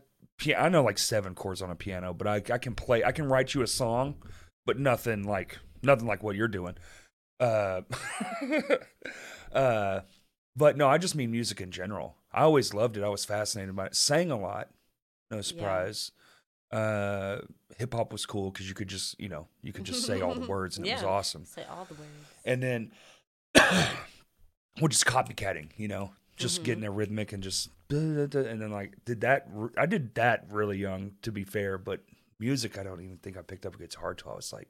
I know like seven chords on a piano, but I I can play. I can write you a song, but nothing like nothing like what you're doing. Uh, uh, but no, I just mean music in general. I always loved it. I was fascinated by it. Sang a lot, no surprise. Uh, hip hop was cool because you could just you know you could just say all the words and it was awesome. Say all the words. And then, well, just copycatting, you know, just Mhm. getting a rhythmic and just, and then like did that. I did that really young, to be fair. But music, I don't even think I picked up a guitar till I was like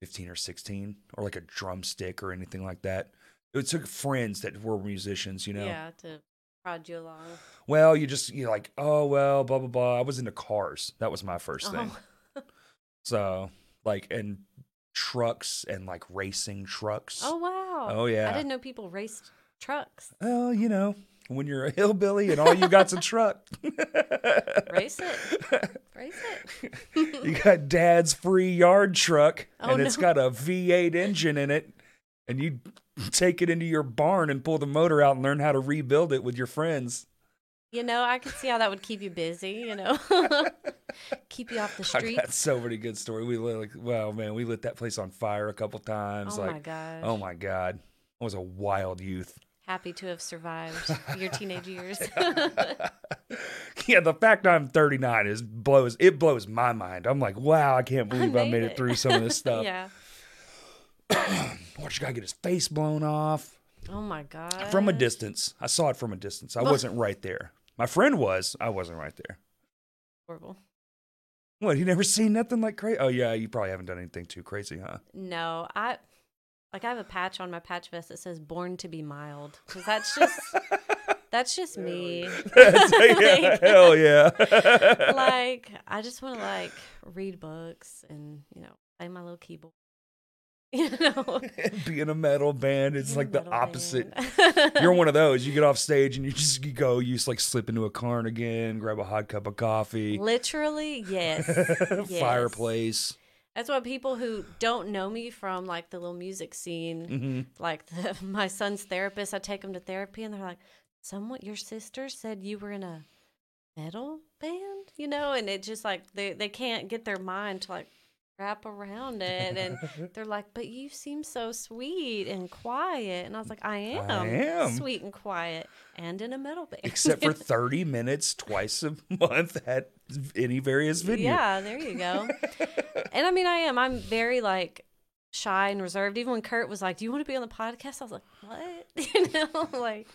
fifteen or sixteen, or like a drumstick or anything like that. It took friends that were musicians, you know. Yeah, to prod you along. Well, you just you're like, oh well, blah blah blah. I was into cars. That was my first thing. Oh. So like and trucks and like racing trucks. oh wow. Oh, yeah. I didn't know people raced trucks. Well, you know, when you're a hillbilly and all you got's a truck. Race it. Race it. you got dad's free yard truck Oh, and it's no. got a V8 engine in it and you take it into your barn and pull the motor out and learn how to rebuild it with your friends. You know, I could see how that would keep you busy, you know. keep you off the I got so many good stories. We lit like, wow, man, we lit that place on fire a couple times. Oh like, my gosh. oh my god, I was a wild youth. Happy to have survived your teenage years. yeah, the fact I'm 39 is blows it blows my mind. I'm like, wow, I can't believe I made, made it. it. through some of this stuff. yeah. Watch a guy get his face blown off Oh my god. from a distance. I saw it from a distance. I oh. wasn't right there. My friend was. I wasn't right there. Horrible. What? You never seen nothing like crazy? Oh yeah, you probably haven't done anything too crazy, huh? No, I like I have a patch on my patch vest that says "Born to be mild" because that's just that's just me. That's- yeah, Like- hell yeah. like I just want to like read books and you know play my little keyboard. You know, Being a metal band, it's Be a like the opposite. You're one of those. You get off stage and you just you go, you just like slip into a cardigan, grab a hot cup of coffee, Literally, yes. yes. fireplace. That's why people who don't know me from like the little music scene, hmm like the, my son's therapist, I take him to therapy, and they're like, "Someone, your sister said you were in a metal band," you know, and it just like they they can't get their mind to like wrap around it, and they're like, "But you seem so sweet and quiet," and I was like, "I am, am. sweet and quiet, and in a metal band." Except for 30 minutes twice a month at any various venue. Yeah, there you go. and I mean, I am. I'm very like shy and reserved. Even when Kurt was like, "Do you want to be on the podcast?" I was like, "What?" you know, like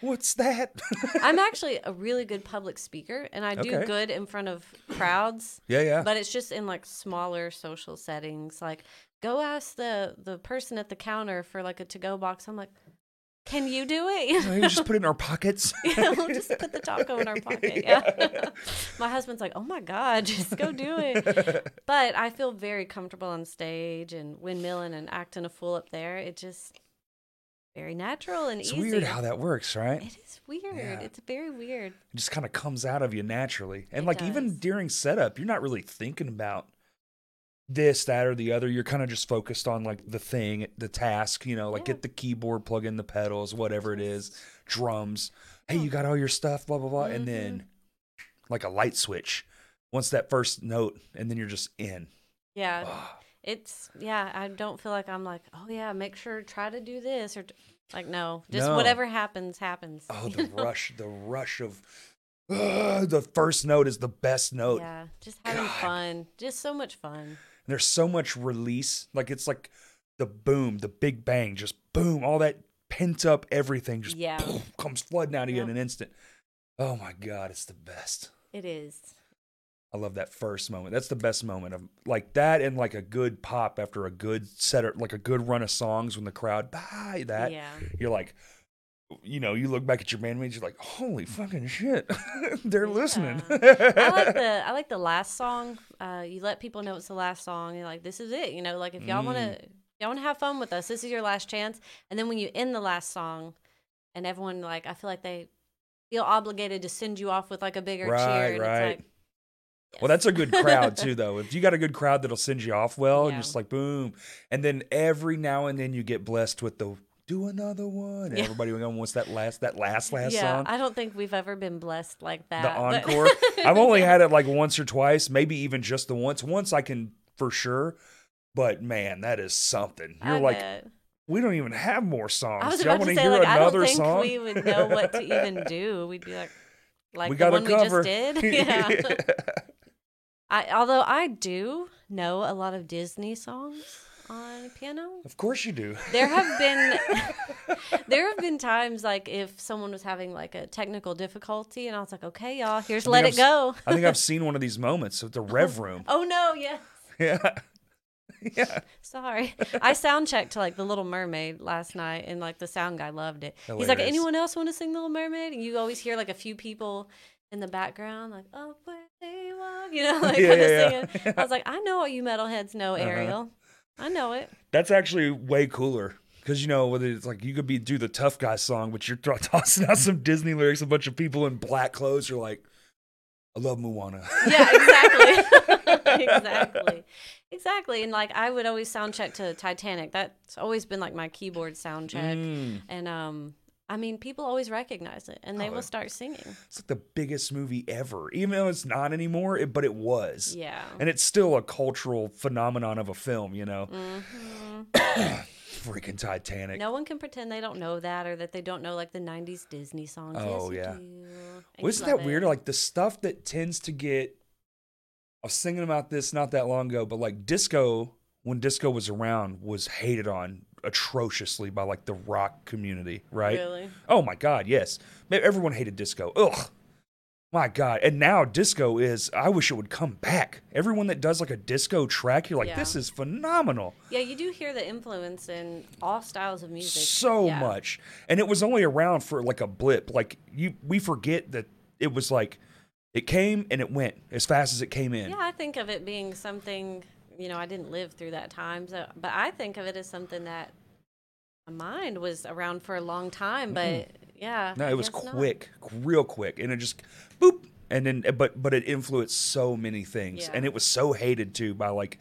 What's that? I'm actually a really good public speaker, and I do Okay. good in front of crowds. yeah, yeah. But it's just in like smaller social settings. Like, go ask the the person at the counter for like a to go box. I'm like, "Can you do it?" Maybe just put it in our pockets. Yeah, we'll just put the taco in our pocket. Yeah. my husband's like, oh my God, just go do it. But I feel very comfortable on stage and windmilling and acting a fool up there. It just very natural and It's easy. weird how that works, right? it is weird. Yeah. It's very weird. It just kind of comes out of you naturally. And It like even during setup, you're not really thinking about this, that, or the other. You're kind of just focused on like the thing, the task, you know, like Yeah. get the keyboard, plug in the pedals, whatever it is, drums. hey, you got all your stuff, blah blah blah, and Mhm. then like a light switch. Once that first note, and then you're just in. Yeah. Ah, It's yeah, I don't feel like I'm like, oh yeah, make sure try to do this or t-" like no, just No. whatever happens happens. oh, the rush, the rush of ah, the first note is the best note. yeah, just having God. fun, just so much fun. And there's so much release. Like it's like the boom, the big bang, just boom, all that pent up everything just Yeah. boom, comes flooding out of you in an instant. Oh my God, it's the best. It is. I love that first moment. That's the best moment of like that and like a good pop after a good set or like a good run of songs when the crowd buy that. yeah. You're like you know, you look back at your bandmates, you're like, holy fucking shit. They're listening. I like the I like the last song. Uh, you let people know it's the last song. You're like, this is it. You know, like if y'all want Mm. to y'all want to have fun with us, this is your last chance. And then when you end the last song, and everyone like, I feel like they feel obligated to send you off with like a bigger cheer. Right, And right. It's like, Well, that's a good crowd too, though. If you got a good crowd that'll send you off well, and Yeah. just like boom, and then every now and then you get blessed with the do another one. And Yeah. everybody what's that last that last last yeah. song? I don't think we've ever been blessed like that. the encore. I've only had it like once or twice, maybe even just the once. Once I can for sure, but man, that is something. You're I like, bet. we don't even have more songs. I was Y'all about want to say, hear like, I don't think song? we would know what to even do. We'd be like, like we the got one a cover. we just did. yeah. I although I do know a lot of Disney songs on piano. Of course you do. There have been there have been times like if someone was having like a technical difficulty and I was like, okay, y'all, here's let I've it go. I think I've seen one of these moments at the Rev Room. Oh no, yeah. Yeah. Yeah. Sorry. I sound checked to like the Little Mermaid last night and like the sound guy loved it. He's like, anyone else want to sing The Little Mermaid? And you always hear like a few people in the background, like, oh, where they walk, you know, like Yeah, kind of yeah, singing. yeah. I was like, I know what you metalheads know, Uh-huh. I know it. That's actually way cooler. Because you know, whether it's like you could be do the tough guy song, but you're th- tossing out some Disney lyrics. A bunch of people in black clothes are like, "I love Moana." Yeah, exactly. exactly. Exactly. And like I would always sound check to Titanic. That's always been like my keyboard sound check. Mm. And um I mean people always recognize it and they Oh, will start singing. It's like the biggest movie ever, even though it's not anymore. It, but it was, Yeah. and it's still a cultural phenomenon of a film. You know, hmm freaking Titanic. No one can pretend they don't know that or that they don't know like the '90s Disney songs. Oh, yes, yeah. do. And you Wasn't that weird? Like the stuff that tends to get. I was singing about this not that long ago, but like disco, when disco was around, was hated on atrociously by like the rock community, right? Really? Oh my God, yes. Everyone hated disco. Ugh. My God. And now disco is, I wish it would come back. Everyone that does like a disco track, you're like, Yeah. this is phenomenal. Yeah, you do hear the influence in all styles of music. So Yeah. much. And it was only around for like a blip. Like you we forget that it was like it came and it went as fast as it came in. Yeah, I think of it being something, you know, I didn't live through that time, so but I think of it as something that my mind was around for a long time, but yeah. No, I it was guess not. quick, real quick, and it just boop, and then but but it influenced so many things, Yeah. and it was so hated too by like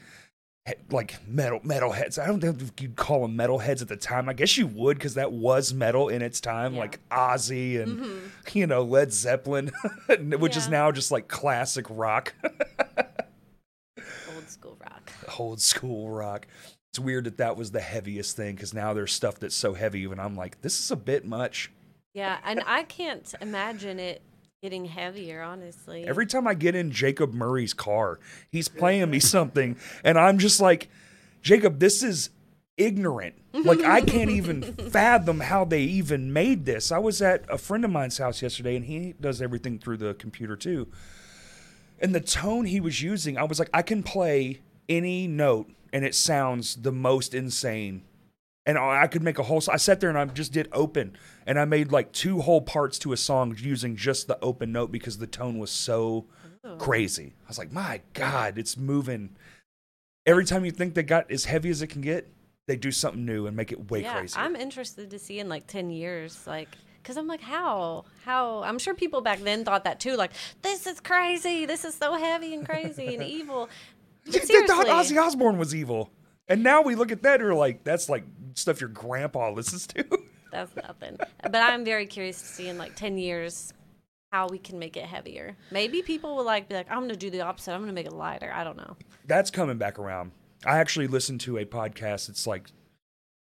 like metal metalheads. I don't know if you'd call them metalheads at the time. I guess you would because that was metal in its time, Yeah. like Ozzy and you know Led Zeppelin, which is Mm-hmm. Now just like classic rock, Old school rock. old school rock. It's weird that that was the heaviest thing because now there's stuff that's so heavy, and I'm like, this is a bit much. Yeah, and I can't imagine it getting heavier, honestly. Every time I get in Jacob Murray's car, he's playing me something, and I'm just like, Jacob, this is ignorant. Like, I can't even fathom how they even made this. I was at a friend of mine's house yesterday, and he does everything through the computer too. And the tone he was using, I was like, I can play any note, and it sounds the most insane and I could make a whole. I sat there and I just did open, and I made like two whole parts to a song using just the open note because the tone was so Ooh. crazy. I was like, my God, it's moving. Every time you think they got as heavy as it can get, they do something new and make it way yeah, crazy. I'm interested to see in like 10 years, like, because I'm like, how? How? I'm sure people back then thought that too. Like, this is crazy. This is so heavy and crazy and evil. They thought Ozzy Osbourne was evil, and now we look at that and we're like, that's like stuff your grandpa listens to. that's nothing. But I'm very curious to see in like 10 years how we can make it heavier. Maybe people will like be like, I'm gonna do the opposite. I'm gonna make it lighter. I don't know. That's coming back around. I actually listened to a podcast. It's like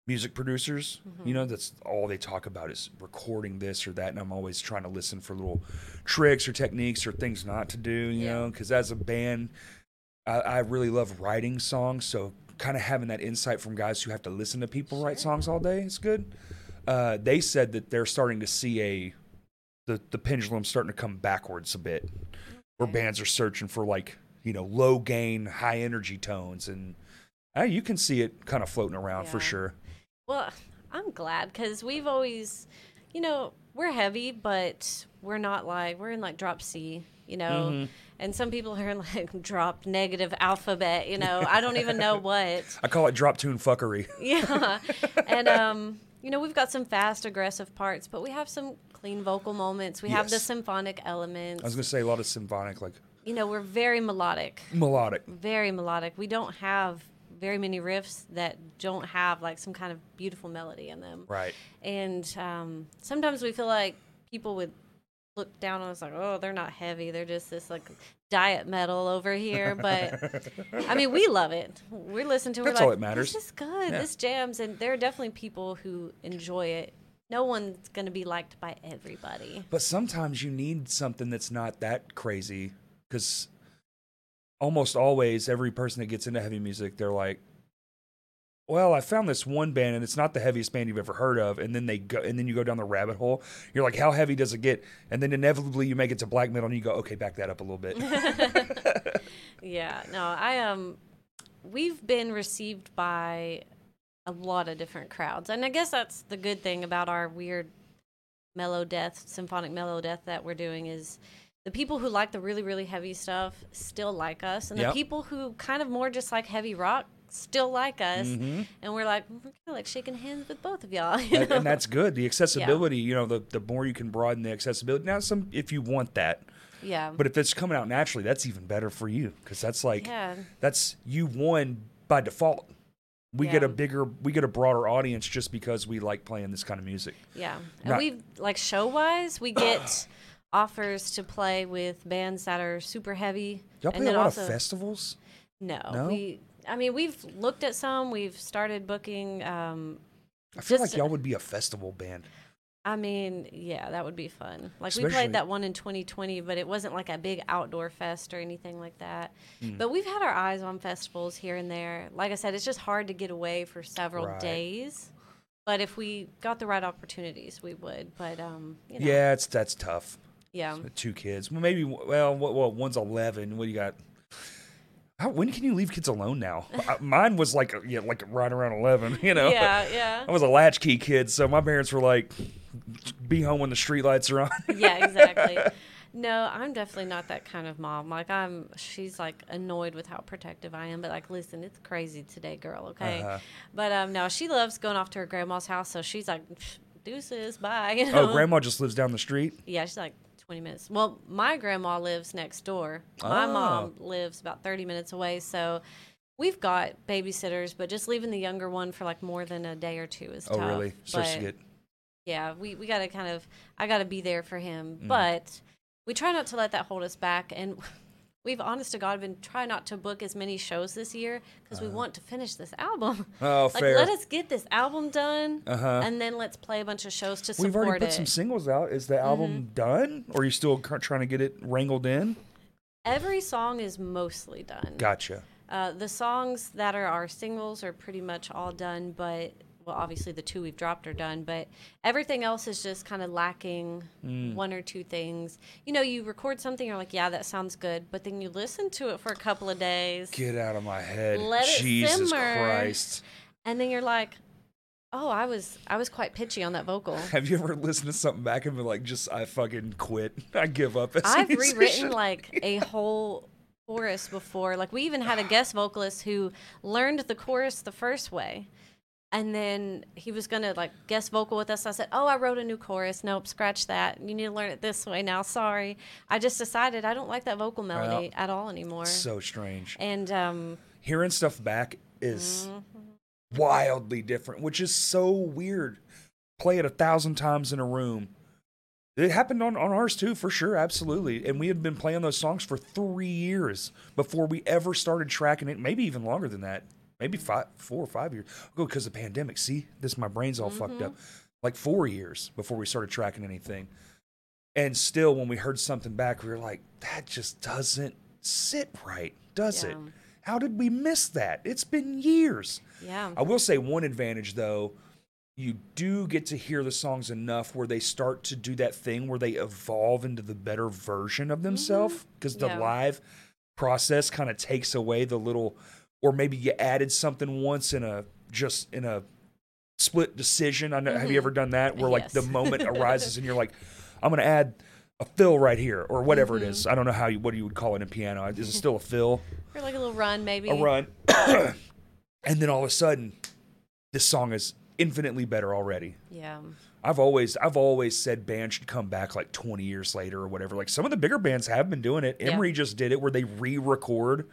music producers. Mm-hmm. You know, that's all they talk about is recording this or that. And I'm always trying to listen for little tricks or techniques or things not to do. You Yeah. know, because as a band, I, I really love writing songs. So kind of having that insight from guys who have to listen to people write songs all day is good. Uh, they said that they're starting to see a the the pendulum starting to come backwards a bit, where bands are searching for like you know low gain, high energy tones, and uh, you can see it kind of floating around for sure. Well, I'm glad because we've always, you know, we're heavy, but we're not like we're in like drop C, you know, Mm-hmm. and some people are like drop negative alphabet, you know. I don't even know what. I call it drop tune fuckery. Yeah, and um, you know, we've got some fast, aggressive parts, but we have some clean vocal moments. We have the symphonic elements. I was gonna say a lot of symphonic, like you know, we're very melodic, melodic. very melodic. We don't have very many riffs that don't have like some kind of beautiful melody in them. Right. And um, sometimes we feel like people would look down on us like, oh, they're not heavy. They're just this like diet metal over here. But I mean, we love it. We listen to it. That's we're all like, that matters. This is good. Yeah. This jams. And there are definitely people who enjoy it. No one's going to be liked by everybody. But sometimes you need something that's not that crazy because almost always every person that gets into heavy music, they're like, "Well, I found this one band and it's not the heaviest band you've ever heard of." And then they go, and then you go down the rabbit hole. You're like, "How heavy does it get?" And then inevitably you make it to black metal and you go, "Okay, back that up a little bit." Yeah. No, I um, we've been received by a lot of different crowds, and I guess that's the good thing about our weird mellow death, symphonic mellow death that we're doing is the people who like the really really heavy stuff still like us, and Yep. the people who kind of more just like heavy rock still like us, Mhm. and we're like we're kind of like shaking hands with both of y'all. you and, know? and that's good. The accessibility, you know, the the more you can broaden the accessibility. Now, some if you want that, yeah, but if it's coming out naturally, that's even better for you because that's like yeah. that's you won by default. We get a bigger, we get a broader audience just because we like playing this kind of music. Yeah. And Not- we like show wise, we get offers to play with bands that are super heavy. Y'all and play a then lot also- of festivals. No, No? we. I mean, we've looked at some. We've started booking. Um, I feel Just- like y'all would be a festival band. I mean, yeah, that would be fun. Like we played that one in 2020, but it wasn't like a big outdoor fest or anything like that. Hmm. But we've had our eyes on festivals here and there. Like I said, it's just hard to get away for several Right. days. But if we got the right opportunities, we would. But um, you know, Yeah, it's that's tough. yeah. Two kids. Well, maybe. Well. Well, one's eleven. What do you got? How, when can you leave kids alone now? Mine was like, yeah, like right around eleven. You know. Yeah, yeah. I was a latchkey kid, so my parents were like, "Be home when the street lights are on." yeah, exactly. No, I'm definitely not that kind of mom. Like I'm she's like annoyed with how protective I am, but like listen, it's crazy today, girl, okay? Uh-huh. But um no, she loves going off to her grandma's house, so she's like "Psh, deuces, bye. You know? oh, grandma just lives down the street. Yeah, she's like 20 minutes. Well, my grandma lives next door. My Oh. mom lives about 30 minutes away, so we've got babysitters, but just leaving the younger one for like more than a day or two is Oh, tough. really? Starts to get. yeah, we, we got to kind of, I got to be there for him. Mm. But we try not to let that hold us back. And we've, honest to God, been trying not to book as many shows this year because we want to finish this album. Oh, like, Uh-huh. fair. let us get this album done Uh-huh. and then let's play a bunch of shows to We've support already put it. Mm-hmm. some singles out. Is the album done, or are you still trying to get it wrangled in? Every song is mostly done. Gotcha. Uh, the songs that are our singles are pretty much all done, but well, obviously the two we've dropped are done, but everything else is just kind of lacking Mm. one or two things. You know, you record something, you're like, yeah, that sounds good, but then you listen to it for a couple of days, Get out of my head. Let it simmer. Christ. and then you're like, oh, I was I was quite pitchy on that vocal. Have you ever listened to something back and been like, just, I fucking quit. I give up. I've rewritten like a whole chorus before. Like we even had a guest vocalist who learned the chorus the first way. And then he was gonna like guest vocal with us. I said, "Oh, I wrote a new chorus. Nope, scratch that. You need to learn it this way now. Sorry, I just decided I don't like that vocal melody at all anymore." So strange. and um, Hearing stuff back is Mm-hmm. wildly different, which is so weird. play it a thousand times in a room. It happened on, on ours too, for sure, absolutely. And we had been playing those songs for three years before we ever started tracking it. Maybe even longer than that. Maybe five, four or five years. Oh, because of the pandemic. See, this my brain's all fucked up. Mm-hmm. Like four years before we started tracking anything. And still, when we heard something back, we were like, that just doesn't sit right, does it? How did we miss that? It's been years. Yeah. I will say one advantage though, you do get to hear the songs enough where they start to do that thing where they evolve into the better version of mm-hmm. themselves because the Yeah. live process kind of takes away the little or maybe you added something once in a just in a split decision. I know have you mm-hmm. ever done that where like the moment arises and you're like I'm going to add a fill right here or whatever it is. Mm-hmm. I don't know how you what you would call it in piano. Is it still a fill? Or like a little run, maybe. a run, and then all of a sudden, this song is infinitely better already. Yeah. I've always I've always said bands should come back like 20 years later or whatever. Like some of the bigger bands have been doing it. Yeah. Emery just did it where they re-record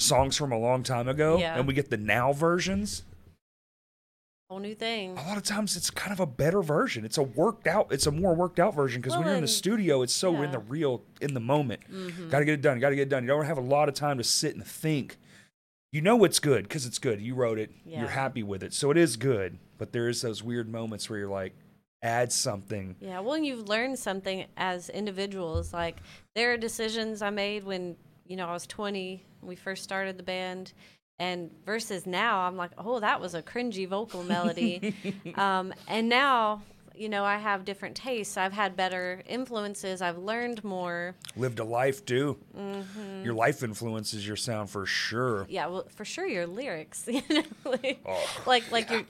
songs from a long time ago, Yeah. and we get the now versions. Whole new thing. A lot of times it's kind of a better version. It's a worked out. It's a more worked out version because when you're in the studio, it's so in the real in the moment. Mm-hmm. Got to get it done. Got to get it done. You don't have a lot of time to sit and think. You know it's good because it's good. You wrote it. Yeah. You're happy with it, so it is good. But there is those weird moments where you're like, add something. Yeah, well, you've learned something as individuals. Like there are decisions I made when you know I was 20, when we first started the band, and versus now, I'm like, oh, that was a cringy vocal melody, um, and now. You know, I have different tastes. I've had better influences. I've learned more. Lived a life too. Mm-hmm. Your life influences your sound for sure. Yeah, well, for sure, your lyrics. You know, like Oh, like, like your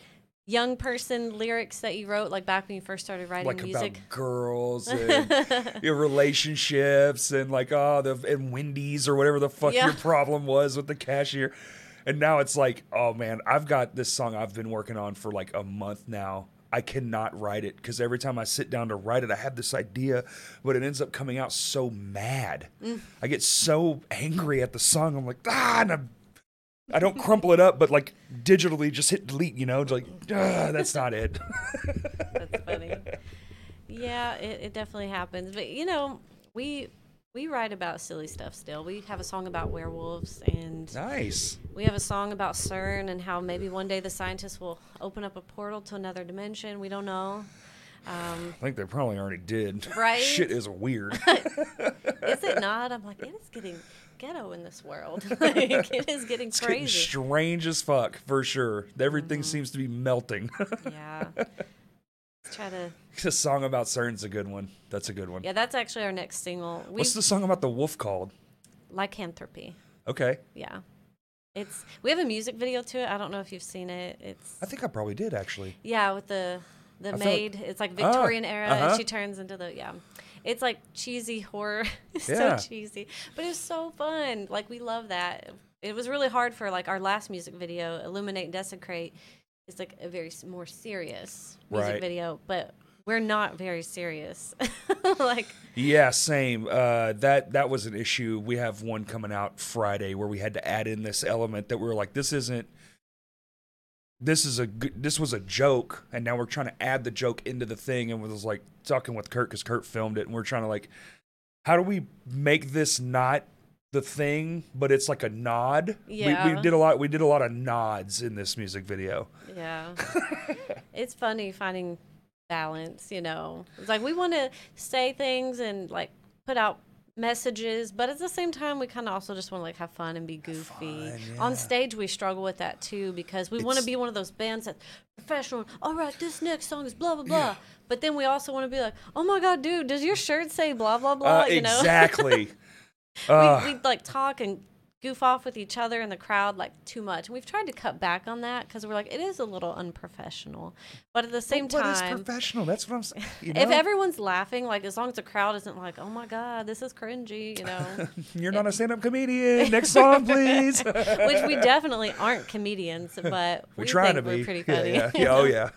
young person lyrics that you wrote, like back when you first started writing like music. about girls and your relationships and like oh the and Wendy's or whatever the fuck Yeah. your problem was with the cashier. And now it's like, oh man, I've got this song I've been working on for like a month now. I cannot write it because every time I sit down to write it, I have this idea, but it ends up coming out so mad. Mm. I get so angry at the song. I'm like, ah, and I'm, I don't crumple it up, but like digitally just hit delete, you know? It's like, that's not it. That's funny. yeah, it, it definitely happens. But you know, we we write about silly stuff still. We have a song about werewolves and nice. we have a song about CERN and how maybe one day the scientists will open up a portal to another dimension. We don't know. Um, I think they probably already did. Right? Shit is weird. is it not? I'm like, it is getting ghetto in this world. like, it is getting It's getting crazy. strange as fuck, for sure. Everything seems to be melting. yeah. Let's try to. The song about CERN's a good one. That's a good one. Yeah, that's actually our next single. We What's the song about the wolf called? lycanthropy. Okay. Yeah. It's we have a music video to it. I don't know if you've seen it. It's I think I probably did actually. yeah, with the the I feel like- maid. it's like Victorian era uh-huh. and she turns into the yeah. It's like cheesy horror. it's Yeah. so cheesy. But it's so fun. Like we love that. It was really hard for like our last music video, Illuminate and Desecrate. It's like a very more serious music Right. video, but we're not very serious. like Yeah, same. Uh, that that was an issue. We have one coming out Friday where we had to add in this element that we were like, this isn't. This is a this was a joke, and now we're trying to add the joke into the thing, and was like talking with Kurt because Kurt filmed it, and we're trying to like, how do we make this not the thing, but it's like a nod? We, we did a lot. We did a lot of nods in this music video. Yeah. it's funny finding balance, you know. It's like we want to say things and like put out messages, but at the same time we kind of also just want to like have fun and be goofy. fun, yeah. On stage we struggle with that too because we want to be one of those bands that's professional. All right, this next song is blah blah blah. Yeah. But then we also want to be like, "Oh my god, dude, does your shirt say blah blah blah?" Uh, you know. exactly. Uh, we, we like talk and goof off with each other in the crowd like too much. And we've tried to cut back on that because we're like it is a little unprofessional. But at the same is time, what is professional? That's what I'm saying. You if everyone's laughing, like as long as the crowd isn't like, "Oh my god, this is cringy," you know, You're not a stand-up comedian. Next song, please. which we definitely aren't comedians, but we we trying think to be. we're pretty Yeah, funny. Yeah, yeah. Oh yeah.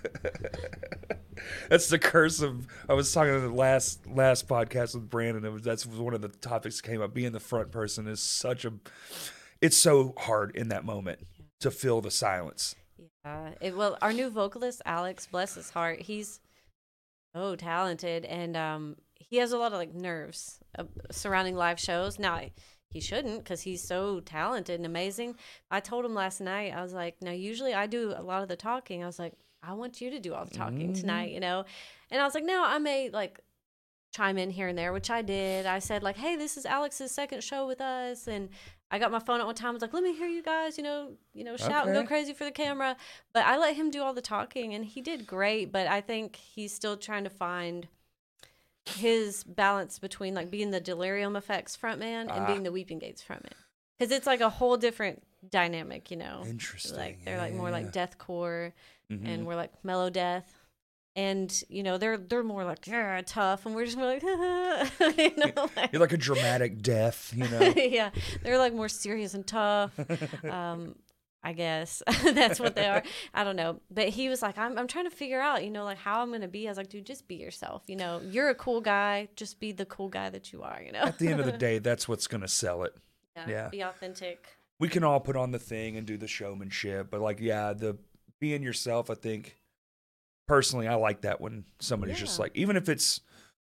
That's the curse of. I was talking to the last last podcast with Brandon. It was that's one of the topics that came up. Being the front person is such a. It's so hard in that moment to fill the silence. Yeah. It, well, our new vocalist, Alex, bless his heart, he's so talented, and um, he has a lot of like nerves uh, surrounding live shows. Now he shouldn't because he's so talented and amazing. I told him last night. I was like, now usually I do a lot of the talking. I was like, I want you to do all the talking Mhm. tonight, you know. And I was like, no, I may like chime in here and there, which I did. I said like, hey, this is Alex's second show with us, and I got my phone at one time. I was like, let me hear you guys, you know, you know, shout and go crazy for the camera. But I let him do all the talking, and he did great. But I think he's still trying to find his balance between like being the Delirium Effects frontman and Ah. being the Weeping Gate's frontman, because it's like a whole different dynamic, you know. Interesting. Like they're Yeah, like more like deathcore, yeah. Mhm. and we're like mellow death. And you know they're they're more like yeah tough, and we're just more like you know like, You're like a dramatic death, you know. yeah, they're like more serious and tough. Um, I guess that's what they are. I don't know, but he was like, I'm I'm trying to figure out, you know, like how I'm gonna be. I was like, dude, just be yourself. You know, you're a cool guy. Just be the cool guy that you are. You know. At the end of the day, that's what's gonna sell it. yeah. Be authentic. we can all put on the thing and do the showmanship, but like, yeah, the being yourself, I think personally, I like that when somebody's just like, even if it's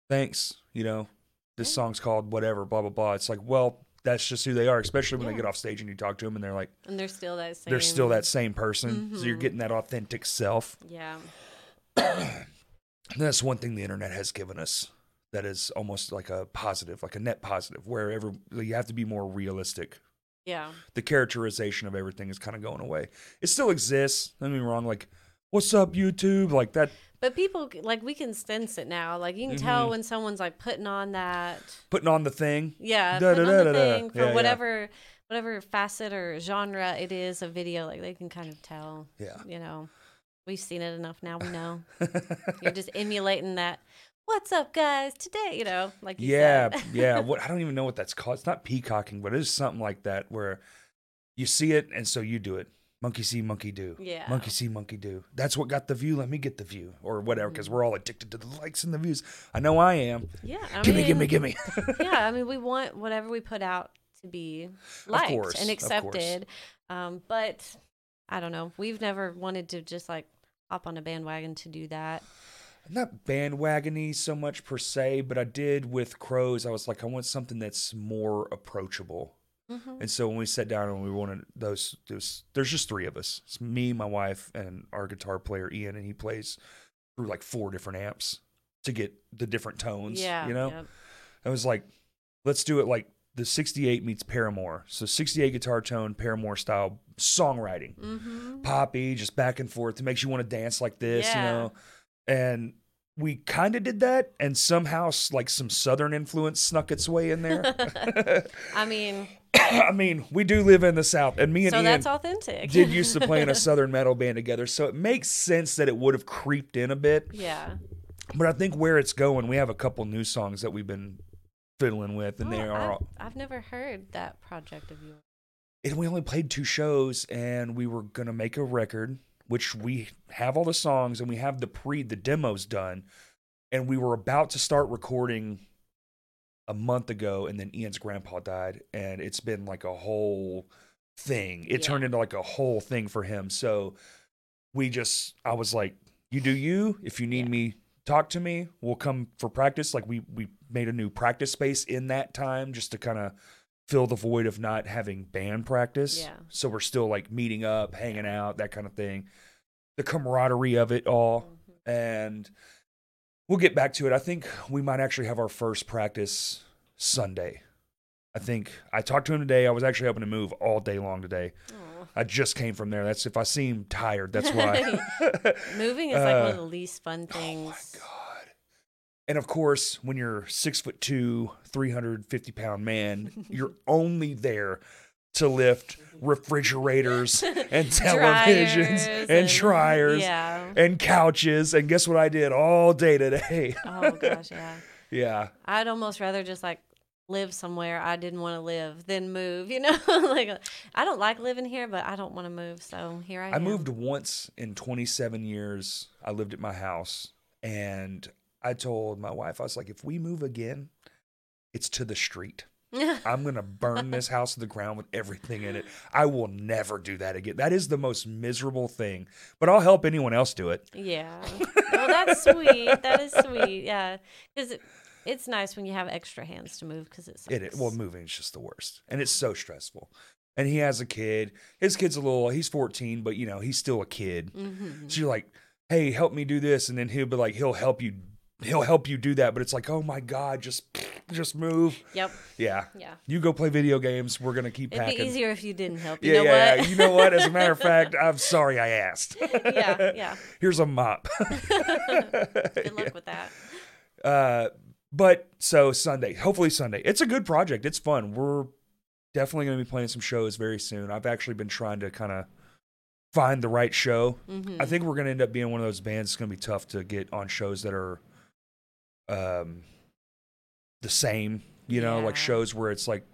thanks, you know, this Yeah. song's called whatever, blah, blah, blah. It's like, well, that's just who they are, especially when they get off stage and you talk to them and they're like, And they're still that same. they're still that same person. So you're Mhm. getting that authentic self. Yeah. And that's one thing the internet has given us that is almost like a positive, like a net positive, where every, you have to be more realistic Yeah. the characterization of everything is kind of going away. It still exists. Don't get me wrong. Like, what's up, YouTube? Like that, But people like we can sense it now. Like you can tell Mhm. when someone's like putting on that. putting on the thing. Yeah, Da, putting da, on da, the thing for Yeah, yeah. whatever whatever facet or genre it is a video. Like they can kind of tell. Yeah. You know, we've seen it enough now. We know. You're just emulating that. What's up, guys? Today, you know, like you yeah, said. yeah. What I don't even know what that's called. It's not peacocking, but it is something like that where you see it and so you do it. Monkey see, monkey do. Yeah. Monkey see, monkey do. That's what got the view. Let me get the view, or whatever, because Mm-hmm. we're all addicted to the likes and the views. I know I am. yeah. I gimme, gimme, gimme. yeah, I mean, we want whatever we put out to be liked course, and accepted. Um, but I don't know. We've never wanted to just like hop on a bandwagon to do that. Not bandwagony so much per se, but I did with crows. I was like, I want something that's more approachable. Mhm. And so when we sat down and we wanted those, there's there's just three of us. It's me, my wife, and our guitar player Ian, and he plays through like four different amps to get the different tones. Yeah. you know. yep. I was like, let's do it like the 68 meets Paramore. So 68 guitar tone, Paramore style songwriting Mhm. poppy, just back and forth. It makes you want to dance like this, you know. And we kind of did that, and somehow like some southern influence snuck its way in there. I mean, I mean, we do live in the South, and me and so Ian that's authentic. did used to play in a southern metal band together, so it makes sense that it would have creeped in a bit. yeah. But I think where it's going, we have a couple new songs that we've been fiddling with, and they Oh, are. I've, I've never heard that project of yours. and we only played two shows and we were gonna make a record which we have all the songs and we have the pre the demos done. And we were about to start recording a month ago and then ian's grandpa died and it's been like a whole thing. It Yeah. turned into like a whole thing for him. So we just i was like you do you. If you need Yeah. me talk to me. We'll come for practice. Like we we made a new practice space in that time just to kind of fill the void of not having band practice Yeah. so we're still like meeting up hanging out that kind of thing the camaraderie of it all Mhm. and we'll get back to it i think we might actually have our first practice sunday i think i talked to him today i was actually hoping to move all day long today Aw. i just came from there that's if i seem tired that's why Moving is like one Uh, of the least fun things. Oh my god! And of course, when you're six foot two, three hundred fifty pound man, you're only there to lift refrigerators and televisions Dryers and dryers Yeah. and couches. And guess what I did all day today? Oh gosh, yeah. yeah, I'd almost rather just like live somewhere I didn't want to live than move. You know, like I don't like living here, but I don't want to move. So here I, I am. I moved once in 27 years. I lived at my house, and I told my wife, I was like, if we move again, it's to the street. I'm gonna burn this house to the ground with everything in it. I will never do that again. That is the most miserable thing. But I'll help anyone else do it. Yeah. Well, that's sweet. That is sweet. Yeah. Because it, it's nice when you have extra hands to move because it's It. Well, moving is just the worst, and it's so stressful. And he has a kid. His kid's a little. He's 14, but you know he's still a kid. hmm So you're like, hey, help me do this, and then he'll be like, he'll help you. He'll help you do that, but it's like, oh my god, just just move. Yep. Yeah. Yeah. You go play video games. We're gonna keep It'd packing. be easier if you didn't help. You yeah, know yeah, what? yeah. You know what? As a matter of fact, I'm sorry I asked. yeah. Yeah. Here's a mop. Good luck with that. Uh, but so Sunday, hopefully Sunday. It's a good project. It's fun. We're definitely going to be playing some shows very soon. I've actually been trying to kind of find the right show. hmm I think we're going to end up being one of those bands. It's going to be tough to get on shows that are um the same. You know, like shows where it's like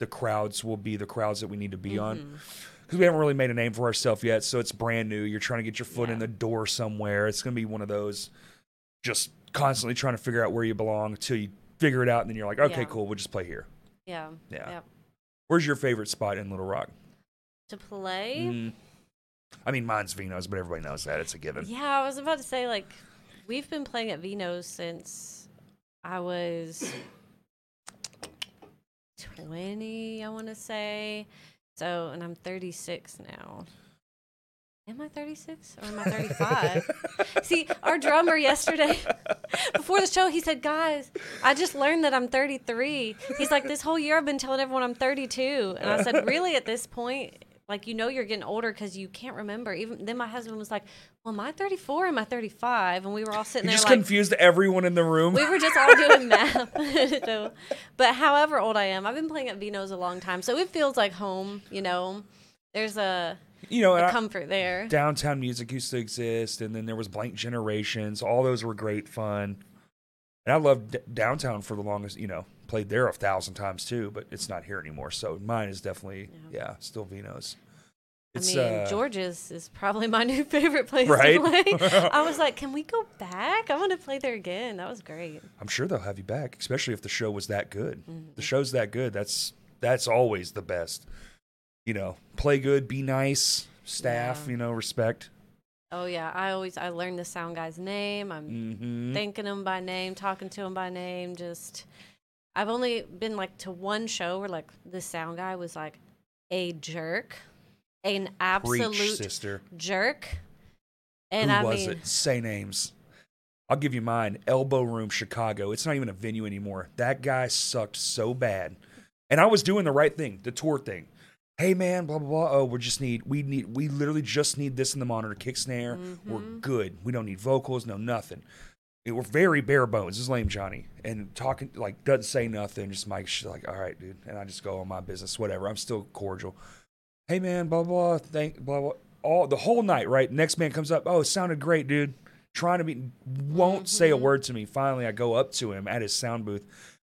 the crowds will be the crowds that we need to be on. Mhm. because we haven't really made a name for ourselves yet. So it's brand new. You're trying to get your foot in the door somewhere. It's going to be one of those just constantly trying to figure out where you belong until you figure it out. And then you're like, okay, Yeah. cool. We'll just play here. Yeah. Yeah. Yep. Where's your favorite spot in Little Rock? To play. Mm. I mean, mine's Vino's, but everybody knows that. It's a given. Yeah, I was about to say like we've been playing at Vino's since I was 20, I want to say. So, and I'm 36 now. Am I 36 or am I 35? See, our drummer yesterday before the show, he said, "Guys, I just learned that I'm 33." He's like, "This whole year I've been telling everyone I'm 32." And I said, "Really at this point, like you know you're getting older cuz you can't remember." Even then my husband was like, "Well, am I 34? Am I 35?" And we were all sitting You there just like confused everyone in the room. we were just all doing math. so, but however old I am, I've been playing at Vino's a long time, so it feels like home. You know, there's a, you know, and a I- comfort there. downtown music used to exist, and then there was Blank Generations. All those were great fun. And I loved d- downtown for the longest. You know, played there a thousand times too, but it's not here anymore. So mine is definitely Yeah. yeah, still Vino's. I mean, uh, George's is probably my new favorite place Right? to play. I was like, can we go back? I want to play there again. That was great. I'm sure they'll have you back, especially if the show was that good. Mhm. The show's that good. That's that's always the best. You know, play good, be nice, staff. Yeah. You know, respect. Oh yeah, I always I learned the sound guy's name. I'm hmm thanking him by name, talking to him by name. Just I've only been like to one show where like the sound guy was like a jerk, an Preach, absolute sister. jerk. And Who I was mean, it? Say names. I'll give you mine. Elbo Room, Chicago. It's not even a venue anymore. That guy sucked so bad. And I was doing the right thing, the tour thing. Hey man, blah blah blah. Oh, we just need we need we literally just need this in the monitor, kick snare. We're Mhm. good. We don't need vocals, no nothing. It, we're very bare bones. Is lame Johnny. And talking like doesn't say nothing, just Mike shit like, all right, dude. And I just go on my business, whatever. I'm still cordial. Hey man, blah blah, thank blah blah. All the whole night, right? Next man comes up, oh, it sounded great, dude. Trying to be won't say a word to me. Finally I go up to him at his sound booth.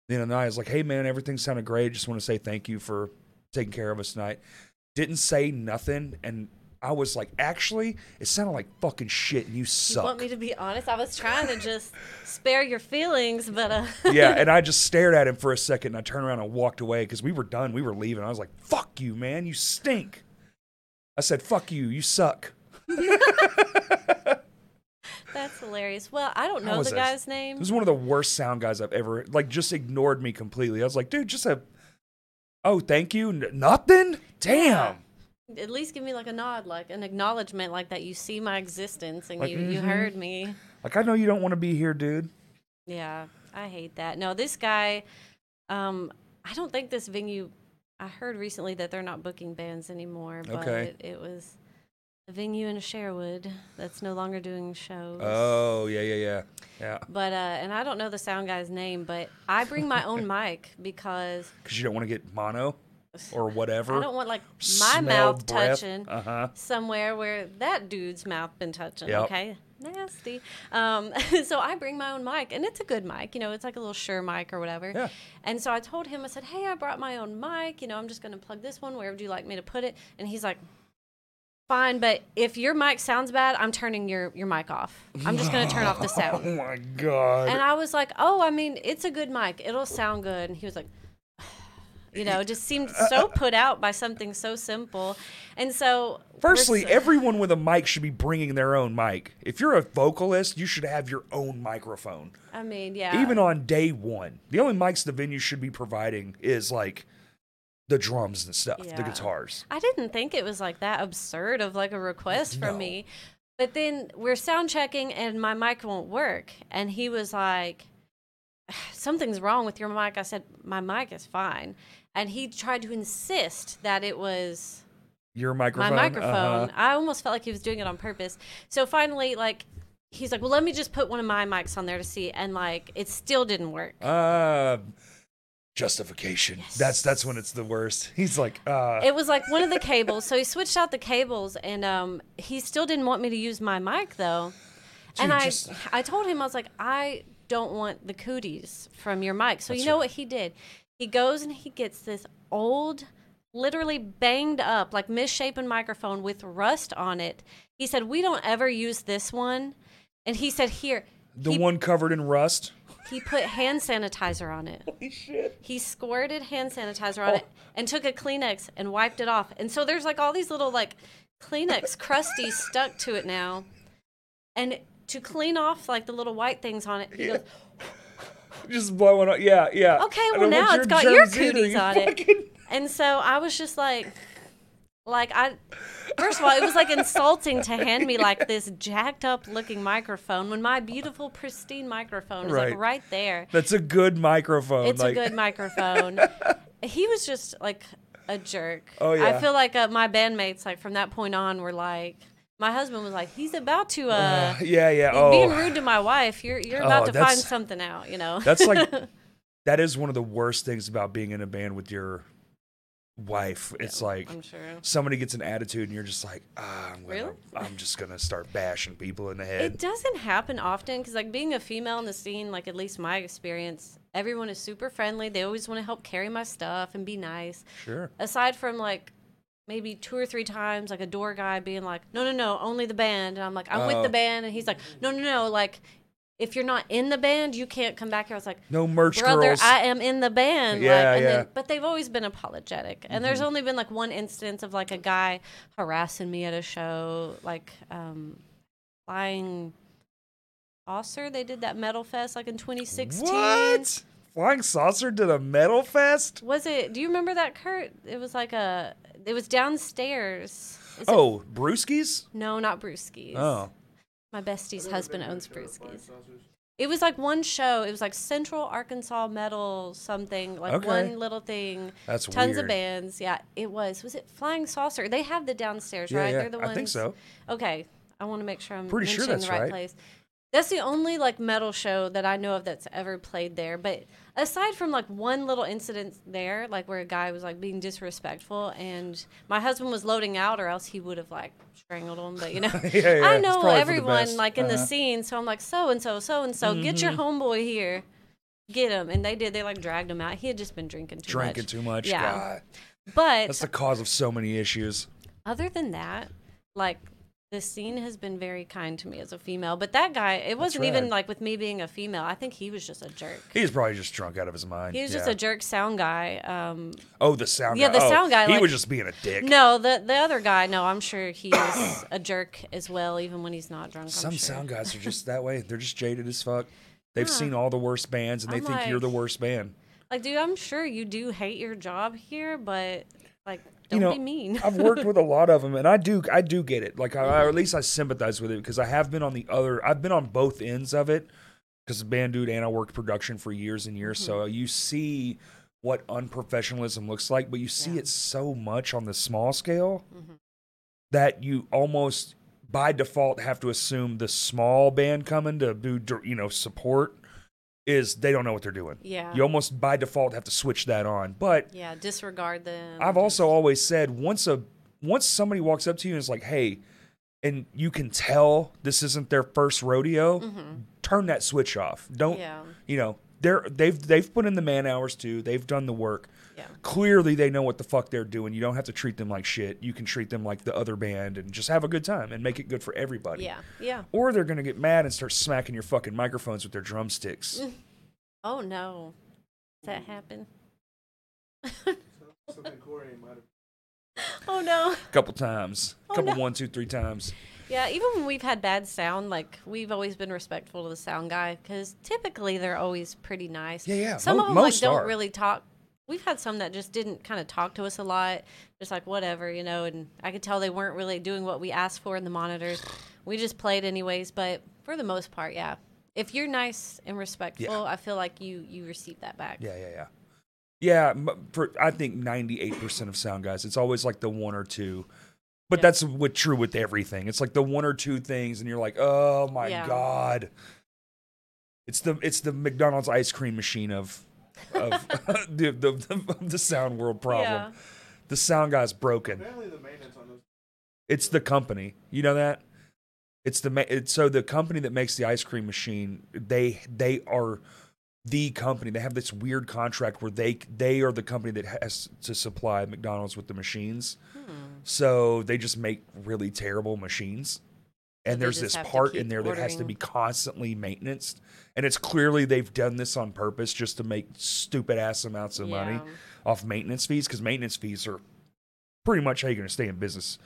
The end of the I was like, hey man, everything sounded great. Just want to say thank you for taking care of us tonight. Didn't say nothing and I was like, actually, it sounded like fucking shit and you you suck. want me to be honest? I was trying to just spare your feelings, but uh, yeah, and I just stared at him for a second and I turned around and walked away because we were done. We were leaving. I was like, fuck you, man. You stink. I said, fuck you. You suck. that's hilarious. Well, I don't know the this? guy's name. He was one of the worst sound guys I've ever, like, just ignored me completely. I was like, dude, just a, oh, thank you. N- nothing? Damn. At least give me like a nod, like an acknowledgement, like that you see my existence and Like, you, you mhm. heard me. Like, I know you don't want to be here, dude. Yeah, I hate that. No, this guy, um, I don't think this venue. I heard recently that they're not booking bands anymore, but Okay. it was a venue in Sherwood that's no longer doing shows. Oh, yeah, yeah, yeah. Yeah. But uh, and I don't know the sound guy's name, but I bring my own mic because Because you don't want to get mono or whatever. I don't want like my mouth breath. touching Uh huh. somewhere where that dude's mouth been touching. Yep. Okay, nasty. Um, so I bring my own mic, and it's a good mic. You know, it's like a little Shure mic or whatever. Yeah. And so I told him, I said, "Hey, I brought my own mic. You know, I'm just going to plug this one. Where would you like me to put it?" And he's like. Fine, but if your mic sounds bad, I'm turning your, your mic off. I'm just gonna turn off the sound. Oh, my God. And I was like, "Oh, I mean, it's a good mic. It'll sound good." And he was like, You know, just seemed uh, so uh, put out by something so simple. And so, Firstly, s- everyone with a mic should be bringing their own mic. If you're a vocalist, you should have your own microphone. I mean, yeah. Even on day one, the only mics the venue should be providing is like the drums and stuff, the guitars. I didn't think it was like that absurd of like a request from me. But then we're sound checking and my mic won't work. And he was like, Something's wrong with your mic. I said, My mic is fine. And he tried to insist that it was Your microphone. my microphone. uh-huh. I almost felt like he was doing it on purpose. So finally, like, he's like, Well, let me just put one of my mics on there to see. And like, it still didn't work. Uh, justification. That's that's when it's the worst. He's like, uh, it was like one of the cables. So he switched out the cables, and um, he still didn't want me to use my mic though. and I, just- I told him I was like, I don't want the cooties from your mic. So That's you know right. what he did? He goes and he gets this old, literally banged up, like misshapen microphone with rust on it. He said, "We don't ever use this one," and he said, "Here." the he, one covered in rust. he put hand sanitizer on it. Holy shit. He squirted hand sanitizer on Oh. it and took a Kleenex and wiped it off. And so there's like all these little like Kleenex crusties stuck to it now. And to clean off like the little white things on it, he Yeah. goes, Just blowing up. Yeah, yeah. Okay, well, now it's got your cooties on it. and so I was just like, like I, first of all, it was like insulting to hand me like this jacked up looking microphone when my beautiful pristine microphone is Right. like right there. That's a good microphone. It's like, a good microphone. he was just like a jerk. Oh, yeah. I feel like uh, my bandmates, like from that point on, were like, my husband was like, he's about to, uh, Yeah, yeah. Oh, being rude to my wife. You're you're Oh, about to find something out, you know. That's like that is one of the worst things about being in a band with your wife. It's like I'm sure. somebody gets an attitude and you're just like, ah, I'm gonna, Really? I'm just gonna start bashing people in the head. It doesn't happen often because, like, being a female in the scene, like, at least my experience, everyone is super friendly. They always want to help carry my stuff and be nice. Sure. Aside from, like, maybe two or three times, like, a door guy being like, no, no, no, only the band. And I'm like, I'm with Oh. the band. And he's like, no, no, no. Like, if you're not in the band, you can't come back here. I was like, No merch brother, girls. I am in the band. Yeah, like, and yeah. Mm-hmm. Then, but they've always been apologetic. And there's only been like one instance of like a guy harassing me at a show, like um, flying saucer. They did that metal fest like in 2016. what? Flying Saucer did a metal fest? Was it? Do you remember that, Kurt? It was like a. It was downstairs. Is it- Oh, Brewskis? no, not Brewskis. Oh. My bestie's husband owns Brewskis. It was like one show. It was like Central Arkansas Metal something, like Okay. one little thing. That's Tons weird. of bands. Yeah, it was. Was it Flying Saucer? They have the downstairs, Yeah, right? yeah. They're the ones. I think so. Okay, I want to make sure I'm Pretty sure that's the right, right. place. That's the only like metal show that I know of that's ever played there. But aside from like one little incident there, like where a guy was like being disrespectful, and my husband was loading out, or else he would have like strangled him. But you know, Yeah, yeah, I know the everyone like in the Uh-huh. scene, so I'm like so and so, so and so, get your Mm-hmm. homeboy here, get him, and they did. They like dragged him out. He had just been drinking too much. Drinking much. too much. Yeah. God. But That's the cause of so many issues. other than that, like the scene has been very kind to me as a female. But that guy, it wasn't even like with me being a female. I think he was just a jerk. He's probably just drunk out of his mind. He was just a jerk sound guy. Um, Oh, the sound Yeah, guy. the Oh, sound guy, He like- was just being a dick. no, the the other guy, no, I'm sure he is a jerk as well, even when he's not drunk. Some sure. sound guys are just that way. They're just jaded as fuck. They've seen all the worst bands and they I'm think you're the worst band. Like, dude, I'm sure you do hate your job here, but like, don't You know, be mean. I've worked with a lot of them, and I do, I do get it. Like, I, or at least I sympathize with it because I have been on the other. I've been on both ends of it because band dude and I worked production for years and years. So Mm-hmm. you see what unprofessionalism looks like, but you see Yeah. it so much on the small scale Mhm. that you almost by default have to assume the small band coming to do, you know, support is they don't know what they're doing. yeah, You almost by default have to switch that on, but yeah, disregard them. I've also always said once a once somebody walks up to you and is like, "Hey," and you can tell this isn't their first rodeo, turn that switch off. Don't Mm-hmm. Yeah. you know? They're they've they've put in the man hours too. They've done the work. Yeah. Clearly, they know what the fuck they're doing. You don't have to treat them like shit. You can treat them like the other band and just have a good time and make it good for everybody. Yeah, yeah. Or they're gonna get mad and start smacking your fucking microphones with their drumsticks. Oh no, Does that happen? Something Corey might have. Oh no. A couple times, Oh, couple no. one, two, three times. Yeah, even when we've had bad sound, like we've always been respectful to the sound guy because typically they're always pretty nice. Yeah, yeah, Some mo- of them like don't are. really talk. We've had some that just didn't kind of talk to us a lot, just like whatever, you know. And I could tell they weren't really doing what we asked for in the monitors. We just played anyways, but for the most part, yeah. If you're nice and respectful, I feel like you you receive that back. Yeah, yeah, yeah. Yeah, for I think ninety eight percent of sound guys, it's always like the one or two. But Yeah. that's what true with everything. It's like the one or two things, and you're like, oh my Yeah. god. It's the it's the McDonald's ice cream machine of of the, the, the the sound world problem. Yeah. The sound guy's broken. Apparently, the maintenance on those. It's the company. You know that? It's the ma- it's, so the company that makes the ice cream machine. They they are the company. They have this weird contract where they they are the company that has to supply McDonald's with the machines. Hmm. So they just make really terrible machines. And there's this part in there that has to be constantly maintained. And it's clearly they've done this on purpose just to make stupid ass amounts of money off maintenance fees because maintenance fees are pretty much how you're going to stay in business.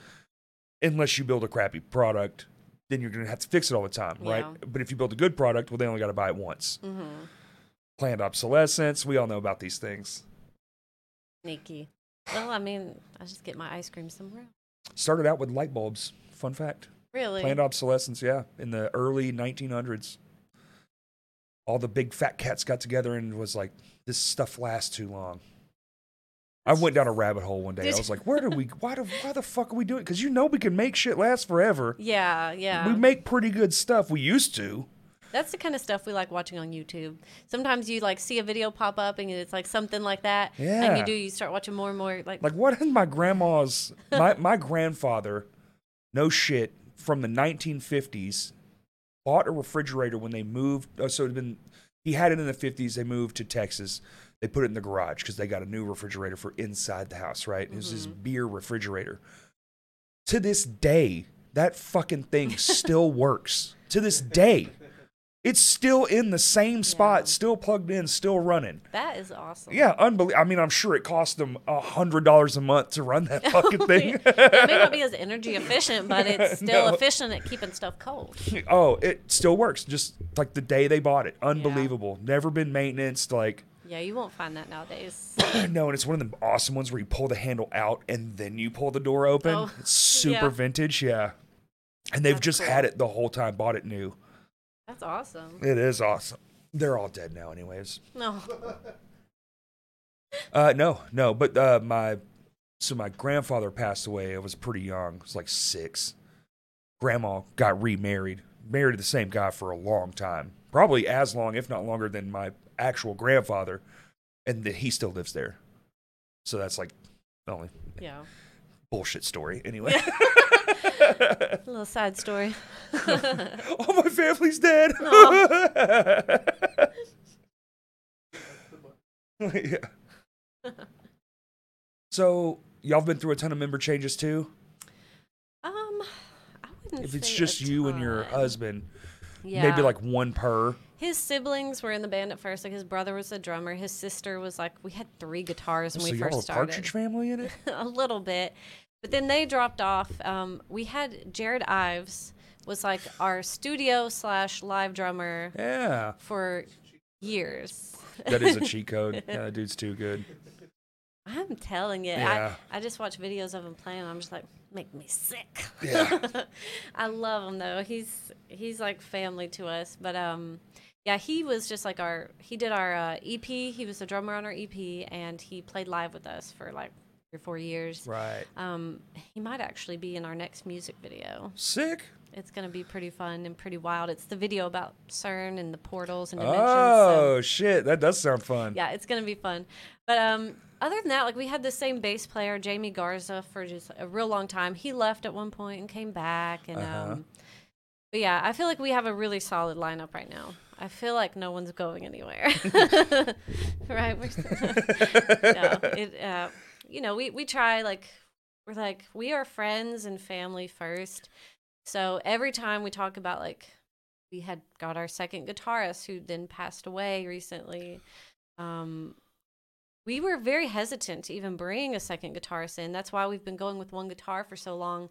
Unless you build a crappy product, then you're going to have to fix it all the time, right? But if you build a good product, well, they only got to buy it once. Mm-hmm. Planned obsolescence, we all know about these things. Sneaky. Well, I mean, I just get my ice cream somewhere. else. Started out with light bulbs. Fun fact. Really? Planned obsolescence, yeah, in the early 1900s. All the big fat cats got together and was like, "This stuff lasts too long." I went down a rabbit hole one day. I was like, "Where do we? Why do? Why the fuck are we doing? Because you know we can make shit last forever. Yeah, yeah. We make pretty good stuff. We used to. That's the kind of stuff we like watching on YouTube. Sometimes you like see a video pop up and it's like something like that. Yeah. And you do, you start watching more and more. Like, Like what is my grandma's, my my grandfather, no shit, from the 1950s, bought a refrigerator when they moved. Oh, so it'd been he had it in the 50s. They moved to Texas. They put it in the garage because they got a new refrigerator for inside the house. Right? It was his mm-hmm. beer refrigerator. To this day, that fucking thing still works. To this day. It's still in the same spot, Yeah. still plugged in, still running. that is awesome. Yeah, unbelievable. I mean, I'm sure it cost them a hundred dollars a month to run that fucking thing. it may not be as energy efficient, but it's still No. efficient at keeping stuff cold. oh, it still works. Just like the day they bought it, unbelievable. Never been maintenance. Like Yeah, you won't find that nowadays. no, and it's one of the awesome ones where you pull the handle out and then you pull the door open. Oh, it's super yeah. vintage. Yeah, and they've That's just cool. had it the whole time. Bought it new. That's awesome. It is awesome. They're all dead now, anyways. No. Uh, no, no, but uh, my so my grandfather passed away. I was pretty young. I was like six. Grandma got remarried, married the same guy for a long time, probably as long, if not longer, than my actual grandfather, and that he still lives there. So that's like the only Yeah. bullshit story. Anyway, A little side story. oh, my family's dead. yeah. So y'all have been through a ton of member changes too. Um, I wouldn't. If it's just you and your husband, yeah. maybe like one per. his siblings were in the band at first. Like his brother was a drummer. His sister was like we had three guitars when so we first a started. Partridge family in it? a little bit, but then they dropped off. Um, we had Jared Ives was like our studio slash live drummer Yeah, for years. that is a cheat code. Yeah, that dude's too good. I'm telling you, Yeah. I, I just watch videos of him playing. I'm just like, make me sick. Yeah. I love him though. He's he's like family to us. But um, yeah, he was just like our. He did our uh, EP. He was the drummer on our EP, and he played live with us for like or four years. Right. Um, he might actually be in our next music video. Sick. It's gonna be pretty fun and pretty wild. It's the video about CERN and the portals and dimensions. so- Oh shit, that does sound fun. yeah, it's gonna be fun. But um, other than that, like we had the same bass player, Jamie Garza, for just a real long time. He left at one point and came back, and Uh-huh. um, but yeah, I feel like we have a really solid lineup right now. I feel like no one's going anywhere, right? We're no, it, uh, you know, we we try like we're like we are friends and family first. So every time we talk about like we had got our second guitarist who then passed away recently. Um, we were very hesitant to even bring a second guitarist in. That's why we've been going with one guitar for so long.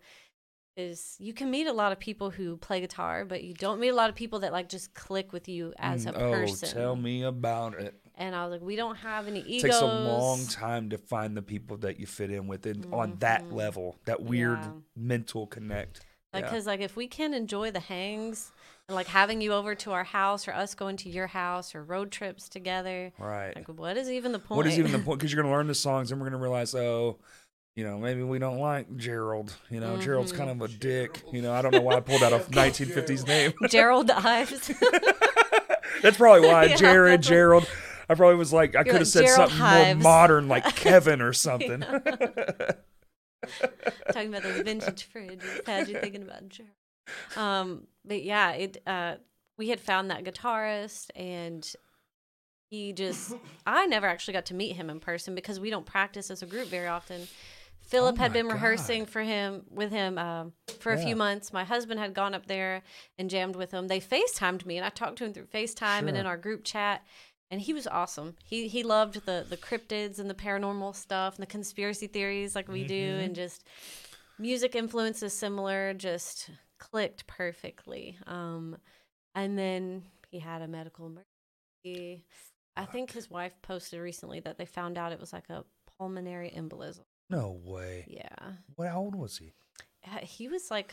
Is you can meet a lot of people who play guitar, but you don't meet a lot of people that like just click with you as a Mm, person. Oh, tell me about it. And I was like, we don't have any It egos. takes a long time to find the people that you fit in with and on that mm-hmm. level, that weird Yeah. mental connect. Like, Yeah. cause like if we can't enjoy the hangs and like having you over to our house or us going to your house or road trips together, Right. like what is even the point? What is even the point? Because you're going to learn the songs and we're going to realize, oh, you know, maybe we don't like Gerald. You know, Gerald's mm-hmm. kind of a dick. You know, I don't know why I pulled out a 1950s name. Gerald Ives. That's probably why. Yeah, Jared, Gerald. I probably was like, I could like, have said Gerald something Hives. more modern, like Kevin or something. Talking about those vintage fridges had you thinking about Gerald. Um, but yeah, it uh, we had found that guitarist and he just I never actually got to meet him in person because we don't practice as a group very often. Philip Oh had been rehearsing God. for him with him um, for a Yeah. few months. My husband had gone up there and jammed with him. They FaceTimed me and I talked to him through FaceTime and in our group chat. And he was awesome. He he loved the the cryptids and the paranormal stuff and the conspiracy theories like we do Mm-hmm. and just music influences similar, just clicked perfectly. Um, and then he had a medical emergency. I think his wife posted recently that they found out it was like a pulmonary embolism. no way. Yeah, What? How old was he? He was like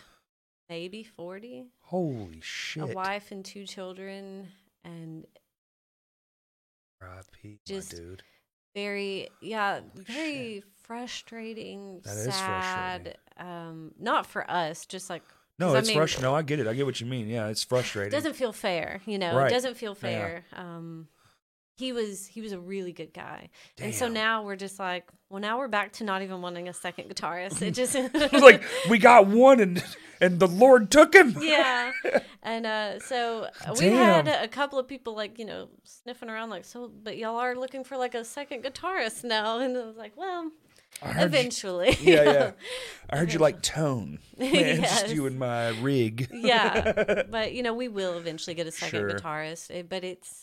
maybe forty, Holy shit. a wife and two children, and R.I.P. Just- dude. very yeah Holy very frustrating That is sad um not for us just like No, 'cause I it's mean- frustrating. No, I get it. I get what you mean. Yeah, it's frustrating. doesn't feel fair you know Right. it doesn't feel Yeah. fair um he was he was a really good guy and so now we're just like well now we're back to not even wanting a second guitarist it just It's like we got one and and the Lord took him. yeah and uh so uh, we had a couple of people like you know sniffing around like so but y'all are looking for like a second guitarist now and i was like well heard you- eventually yeah, yeah. I heard you like tone. Man, Yes. just you and my rig. yeah but you know we will eventually get a second Sure. guitarist but it's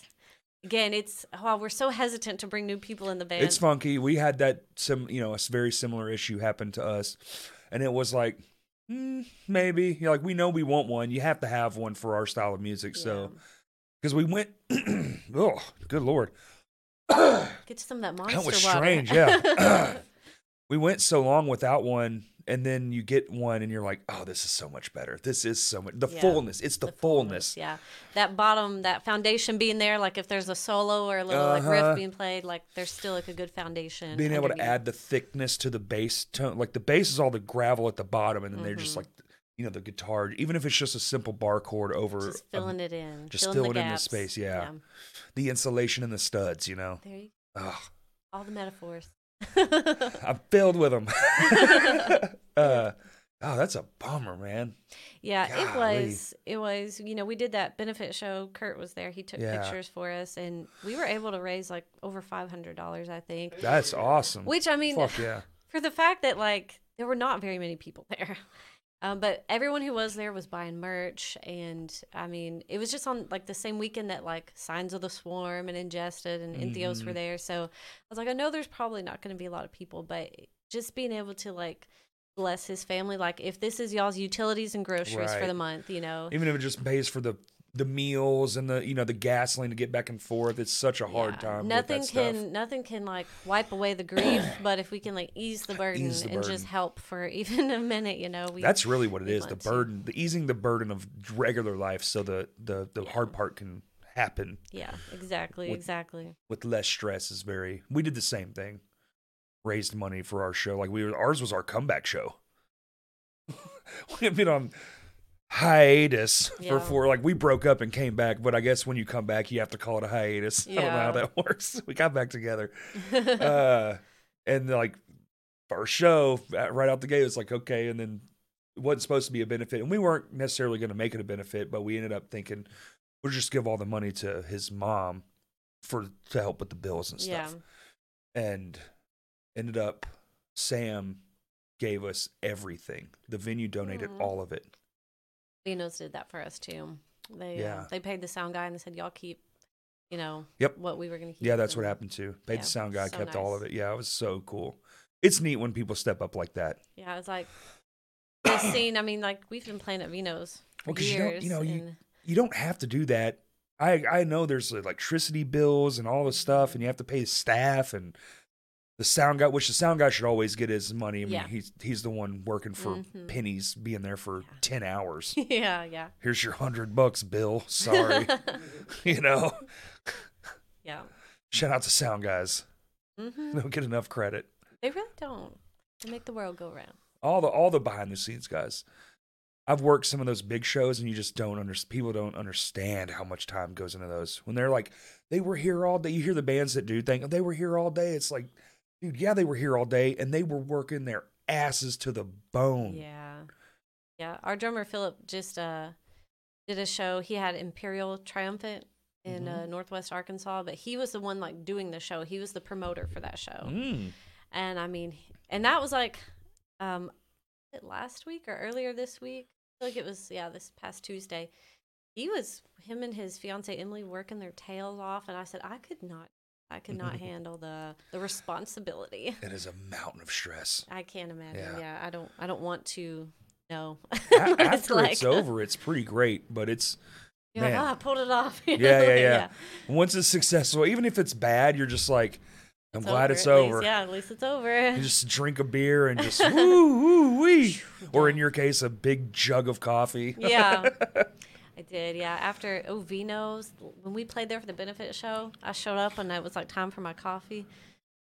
again it's while we're so hesitant to bring new people in the band It's funky. We had that some you know a very similar issue happen to us, and it was like mm, maybe you know, like we know we want one. You have to have one for our style of music. So because we went, oh good lord, get some of that monster that was water. strange. Yeah, we went so long without one. And then you get one, and you're like, "Oh, this is so much better. This is so much the Yeah. fullness. It's the, fullness. yeah that bottom that foundation being there like if there's a solo or a little like Uh-huh. riff being played like there's still like a good foundation being able to add the thickness to the bass tone like the bass is all the gravel at the bottom and then they're Mm-hmm. just like you know the guitar even if it's just a simple bar chord over just a- filling it in just filling the in the space, yeah. the insulation and the studs you know there you Ugh, all the metaphors i'm filled with them uh, oh that's a bummer man Yeah, it was. It was. You know, we did that benefit show. Kurt was there. He took Yeah. pictures for us, and we were able to raise like over five hundred dollars, I think. that's awesome Which I mean, fuck yeah for the fact that like there were not very many people there, um, but everyone who was there was buying merch, and I mean, it was just on like the same weekend that like Signs of the Swarm and Ingested and Entheos Mm-hmm. were there. So I was like, I know there's probably not going to be a lot of people, but just being able to like bless his family, like if this is y'all's utilities and groceries for the month, you know. even if it just pays for the the meals and the you know the gasoline to get back and forth it's such a hard Yeah. time Nothing can stuff. nothing can like wipe away the grief, but if we can like ease the burden Ease the and burden. just help for even a minute, you know, we That's really what it is. The to. burden, the easing the burden of regular life, so the the the hard part can happen yeah, exactly, With- exactly. with less stress. Is very. We did the same thing. Raised money for our show. Like we were, ours was our comeback show. we had been on hiatus Yeah. for for like we broke up and came back, but I guess when you come back, you have to call it a hiatus. I don't know how that works. We got back together, uh, and like first show uh, right out the gate, it was like okay, and then it wasn't supposed to be a benefit, and we weren't necessarily going to make it a benefit, but we ended up thinking we'll just give all the money to his mom for to help with the bills and yeah, stuff, and ended up Sam gave us everything. The venue donated Aw. all of it. Vinos did that for us too. They Yeah. uh, they paid the sound guy and they said y'all keep you know, Yep. what we were going to keep. Yeah, that's what happened too. Paid Yeah, the sound guy, so kept all of it. Yeah, it was so cool. It's neat when people step up like that. Yeah, it's like the scene. I mean, like we've been playing at Vino's for Well, 'cause you don't- you know, you- You don't have to do that. I I know there's electricity bills and all this stuff, and you have to pay staff and the sound guy, which the sound guy should always get his money. I mean, Yeah. he's he's the one working for Mhm. pennies, being there for ten hours. yeah, yeah, Here's your hundred bucks, Bill. Sorry, you know. yeah. Shout out to sound guys. hmm They don't get enough credit. They really don't. They make the world go round. all the all the behind the scenes guys. I've worked some of those big shows, and you just don't understand. People don't understand how much time goes into those. When they're like, they were here all day. You hear the bands that do think they were here all day. It's like, dude, yeah, they were here all day, and they were working their asses to the bone. Yeah, yeah. Our drummer Philip just uh did a show. He had Imperial Triumphant in uh, Mm-hmm. Northwest Arkansas, but he was the one like doing the show. He was the promoter for that show. Mm. And I mean, and that was like, um, last week or earlier this week? I feel like it was, yeah, this past Tuesday. He was, him and his fiance Emily working their tails off. And I said, I could not, I could not handle the, the responsibility. It is a mountain of stress. I can't imagine. Yeah. Yeah. I don't, I don't want to know. A- After it's, like. over, it's pretty great, but it's You're like, man. ah, I pulled it off. You yeah, yeah, yeah. Once it's successful, even if it's bad, you're just like, I'm glad it's at least. over. Yeah, at least it's over. You just drink a beer and just woo woo wee, or in your case, a big jug of coffee. yeah. I did, yeah. After Ovino's, when we played there for the benefit show, I showed up and it was like time for my coffee.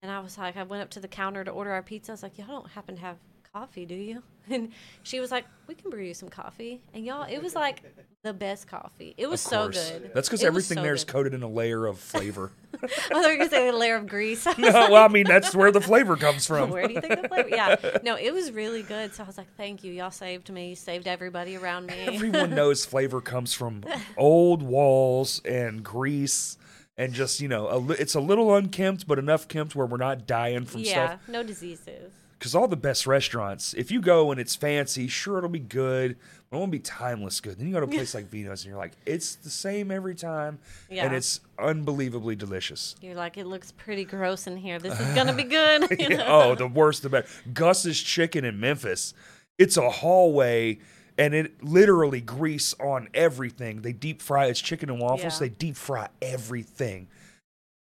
And I was like, I went up to the counter to order our pizza. I was like, y'all don't happen to have coffee, do you? And she was like, we can brew you some coffee. And y'all, it was like the best coffee. It was so good. That's because everything so there is good. coated in a layer of flavor. I thought you were going to say a layer of grease. I was no, well, I mean that's where the flavor comes from. Where do you think the flavor? Yeah, no, it was really good. So I was like, "Thank you, y'all saved me, you saved everybody around me." Everyone knows flavor comes from old walls and grease and just you know a li- it's a little unkempt but enough kempt where we're not dying from stuff. yeah, stuff. no diseases. Because all the best restaurants, if you go and it's fancy, sure it'll be good, but it won't be timeless good. Then you go to a place like Vino's and you're like, it's the same every time, and it's unbelievably delicious. You're like, it looks pretty gross in here. This is gonna be good. you Yeah, know? oh, the worst, the best. Gus's Chicken in Memphis. It's a hallway, and it literally grease on everything. They deep fry. It's chicken and waffles. Yeah. They deep fry everything.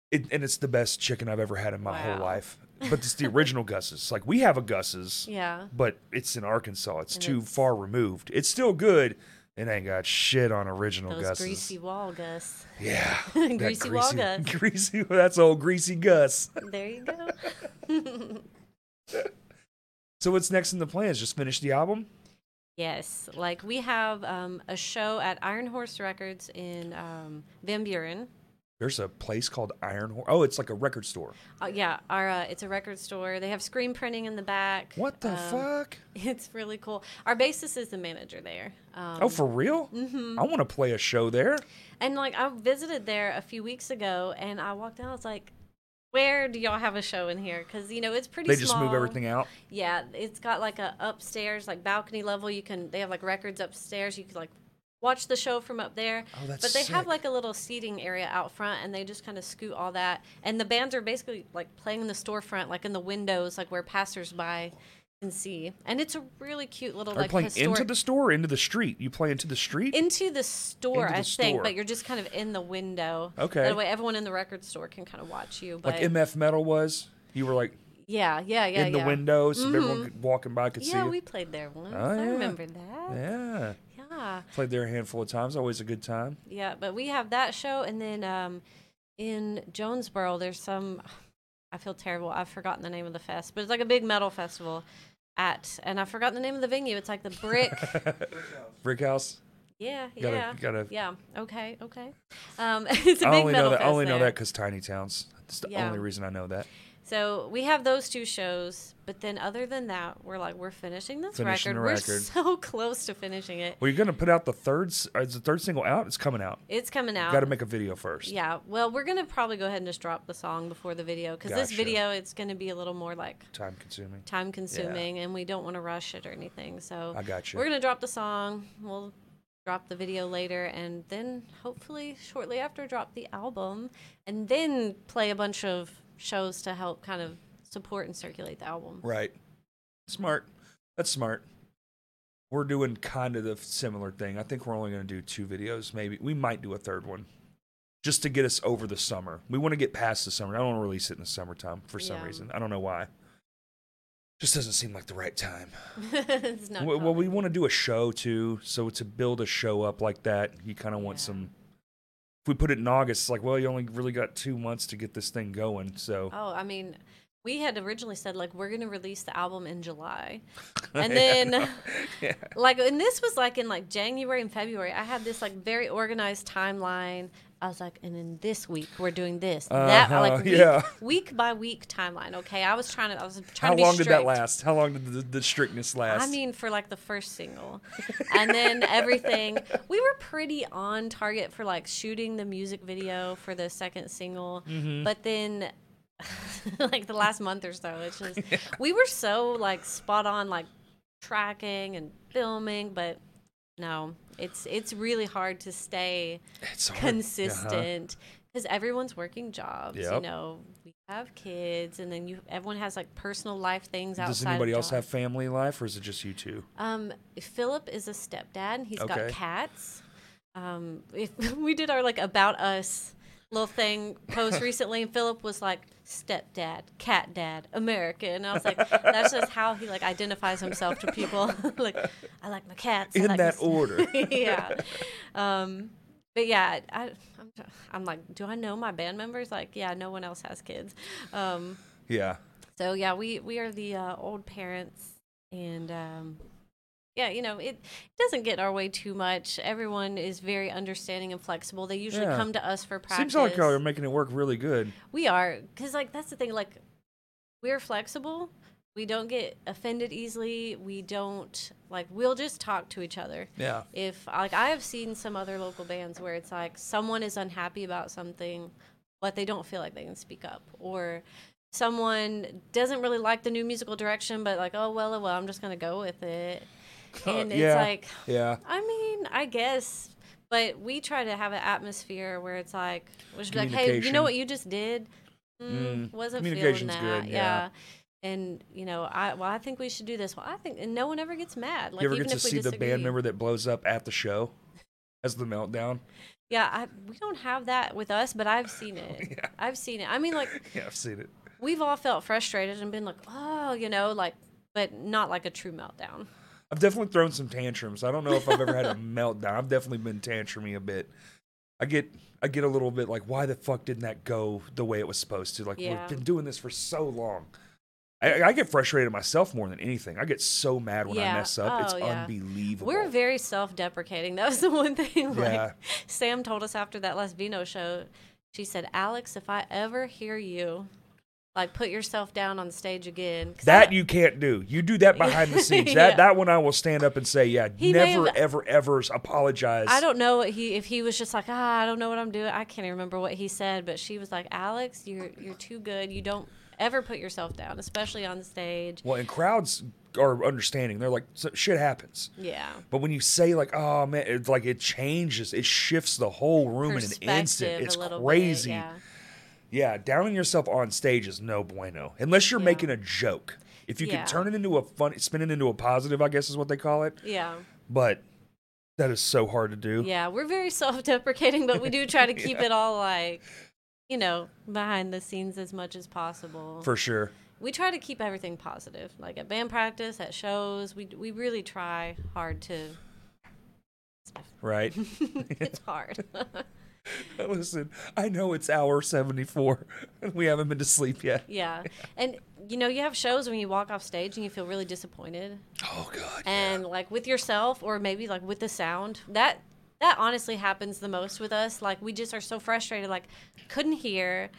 It, and it's the best chicken I've ever had in my whole life. But it's the original Gus's. Like we have a Gus's, yeah. but it's in Arkansas. It's And too it's- far removed. It's still good. It ain't got shit on original Those Gus's. greasy wall Gus. Yeah, that Greasy wall Gus. Greasy. That's old greasy Gus. There you go. So what's next in the plans? Just finish the album. yes, like we have um, a show at Iron Horse Records in um, Van Buren. There's a place called Iron Horse. Oh, it's like a record store. Uh, yeah, our uh, it's a record store. They have screen printing in the back. What the Um, fuck? It's really cool. Our bassist is the manager there. Um, Oh, for real? mhm. I want to play a show there. And like I visited there a few weeks ago, and I walked out. I was like, "Where do y'all have a show in here?" Because you know it's pretty. They just move everything out. Yeah, it's got like a upstairs, like balcony level. You can. They have like records upstairs. You can like watch the show from up there. Oh, that's but they have like a little seating area out front, and they just kind of scoot all that. And the bands are basically like playing in the storefront, like in the windows, like where passersby can see. And it's a really cute little Are like playing historic into the store, or into the street? You play into the street? into the store, Into the I think, but you're just kind of in the window. Okay. That way, everyone in the record store can kind of watch you. But like MF Metal was. You were like yeah, yeah, yeah, in the yeah. window, so everyone mm-hmm. walking by could see Yeah, we played there once. Oh, I yeah. remember that. yeah, Yeah, played there a handful of times. Always a good time. yeah. But we have that show, and then um, in Jonesboro, there's some. I feel terrible. I've forgotten the name of the fest, but it's like a big metal festival. At and I've forgotten the name of the venue. It's like the Brick. Brick House. yeah, Gotta, yeah, gotta. yeah. Okay, okay. Um, it's a I big only know metal that. I only know that because Tiny Towns. It's the Yeah. only reason I know that. So we have those two shows, but then other than that, we're like we're finishing this Finishing record. the We're so close to finishing it. Well, you're gonna put out the third. s- uh, Is the third single out? It's coming out. It's coming out. Got to make a video first. Yeah, well, we're gonna probably go ahead and just drop the song before the video because this video it's gonna be a little more like Time consuming. time consuming, and we don't want to rush it or anything. So I got you. we're gonna drop the song. We'll drop the video later, and then hopefully shortly after drop the album, and then play a bunch of shows to help kind of support and circulate the album. Right. Smart. That's smart. We're doing kind of the similar thing. I think we're only going to do two videos. Maybe we might do a third one, just to get us over the summer. We want to get past the summer. I don't want to release it in the summertime for some Yeah. reason. I don't know why. Just doesn't seem like the right time. it's not Well, well, we want to do a show too. So to build a show up like that, you kind of want Yeah. some. We put it in August, it's like, well, you only really got two months to get this thing going. So Oh, I mean, we had originally said like we're gonna release the album in July, and Yeah, then yeah. like and this was like in like January and February. I had this like very organized timeline. I was like, and then this week we're doing this, that Uh-huh, like week, yeah. week by week timeline. Okay, I was trying to, I was trying How to How long did that last? How long did the, the strictness last? I mean, for like the first single, and then everything. We were pretty on target for like shooting the music video for the second single, Mm-hmm. but then. like the last month or so, it's just we were so like spot on, like tracking and filming, but no, it's it's really hard to stay hard. Uh-huh. consistent because everyone's working jobs. You know, we have kids, and then you everyone has like personal life things outside. Does anybody else have family life, or is it just you two? Um, Philip is a stepdad. He's got cats. Um, if we did our like about us little thing post recently, and Philip was like stepdad, cat dad, American. And I was like, that's just how he like identifies himself to people. like, I like my cats. I In like that order. yeah. Um, but yeah, I, I'm, I'm like, do I know my band members? Like, yeah, no one else has kids. Um, Yeah. so yeah, we we are the uh, old parents, and um, yeah, you know, it doesn't get our way too much. Everyone is very understanding and flexible. They usually Yeah. come to us for practice. Seems like y'all are making it work really good. we are, because like that's the thing. Like we're flexible. We don't get offended easily. We don't like. We'll just talk to each other. Yeah. If like I have seen some other local bands where it's like someone is unhappy about something, but they don't feel like they can speak up, or someone doesn't really like the new musical direction, but like oh well, oh, well I'm just gonna go with it, and it's yeah. like Yeah. I mean I guess, but we try to have an atmosphere where it's like we should be like hey you know what you just did, mm, Mm, wasn't feeling communication's that good, yeah. And you know, I well, I think we should do this. Well, I think, and no one ever gets mad. Like you ever even get to if we see the band member that blows up at the show as the meltdown? Yeah, I, we don't have that with us, but I've seen it. Yeah. I've seen it. I mean, like Yeah, I've seen it. we've all felt frustrated and been like, oh, you know, like, but not like a true meltdown. I've definitely thrown some tantrums. I don't know if I've ever had a meltdown. I've definitely been tantrumy a bit. I get I get a little bit like, why the fuck didn't that go the way it was supposed to? Like Yeah. we've been doing this for so long. I, I get frustrated myself more than anything. I get so mad when I mess up. it's Oh, yeah. unbelievable. We're very self-deprecating. That was the one thing. Like Yeah. Sam told us after that last Vino show, she said, "Alex, if I ever hear you, like, put yourself down on the stage again. that I- you can't do. You do that behind the scenes. That Yeah. that one I will stand up and say, yeah, He never have- ever ever apologize. I don't know what he if he was just like ah I don't know what I'm doing I can't even remember what he said but she was like Alex you're you're too good you don't ever put yourself down especially on the stage Well, and crowds are understanding. They're like, shit happens. yeah But when you say like, "Oh man," it's like it changes. It shifts the whole room in an instant. It's crazy. bit, yeah Yeah, downing yourself on stage is no bueno unless you're Yeah. making a joke. If you Yeah. can turn it into a fun, spin it into a positive, I guess is what they call it. yeah But that is so hard to do. yeah we're very self-deprecating but we do try to keep it all like you know behind the scenes as much as possible For sure. we try to keep everything positive like at band practice at shows we we really try hard to Right. it's hard Listen, I know it's hour 74 and we haven't been to sleep yet. Yeah. And you know, you have shows when you walk off stage and you feel really disappointed. Oh, God. And like with yourself or maybe like with the sound. That that honestly happens the most with us. Like we just are so frustrated like couldn't hear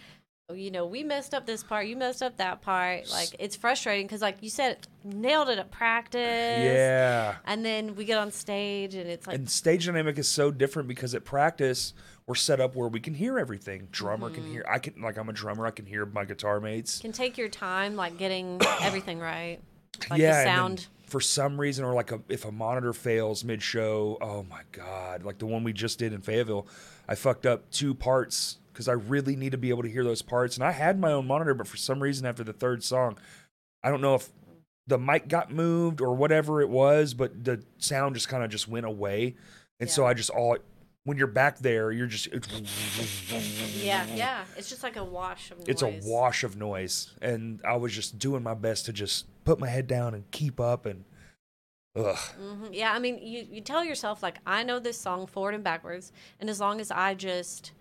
you know, we messed up this part, you messed up that part. Like it's frustrating cuz like you said nailed it at practice. Yeah. And then we get on stage and it's like And stage dynamic is so different because at practice we're set up where we can hear everything. Drummer can Mm-hmm. hear. I can like I'm a drummer. I can hear my guitar mates. can take your time like getting everything right. like yeah, the sound. for some reason, or like a, if a monitor fails mid show, oh my god! Like the one we just did in Fayetteville, I fucked up two parts because I really need to be able to hear those parts, and I had my own monitor, but for some reason after the third song, I don't know if the mic got moved or whatever it was, but the sound just kind of just went away, and so I just all when you're back there, you're just Yeah, yeah. It's just like a wash of noise. it's a wash of noise and i was just doing my best to just put my head down and keep up and ugh hmm Yeah, I mean, you, you tell yourself, like, I know this song forward and backwards, and as long as I just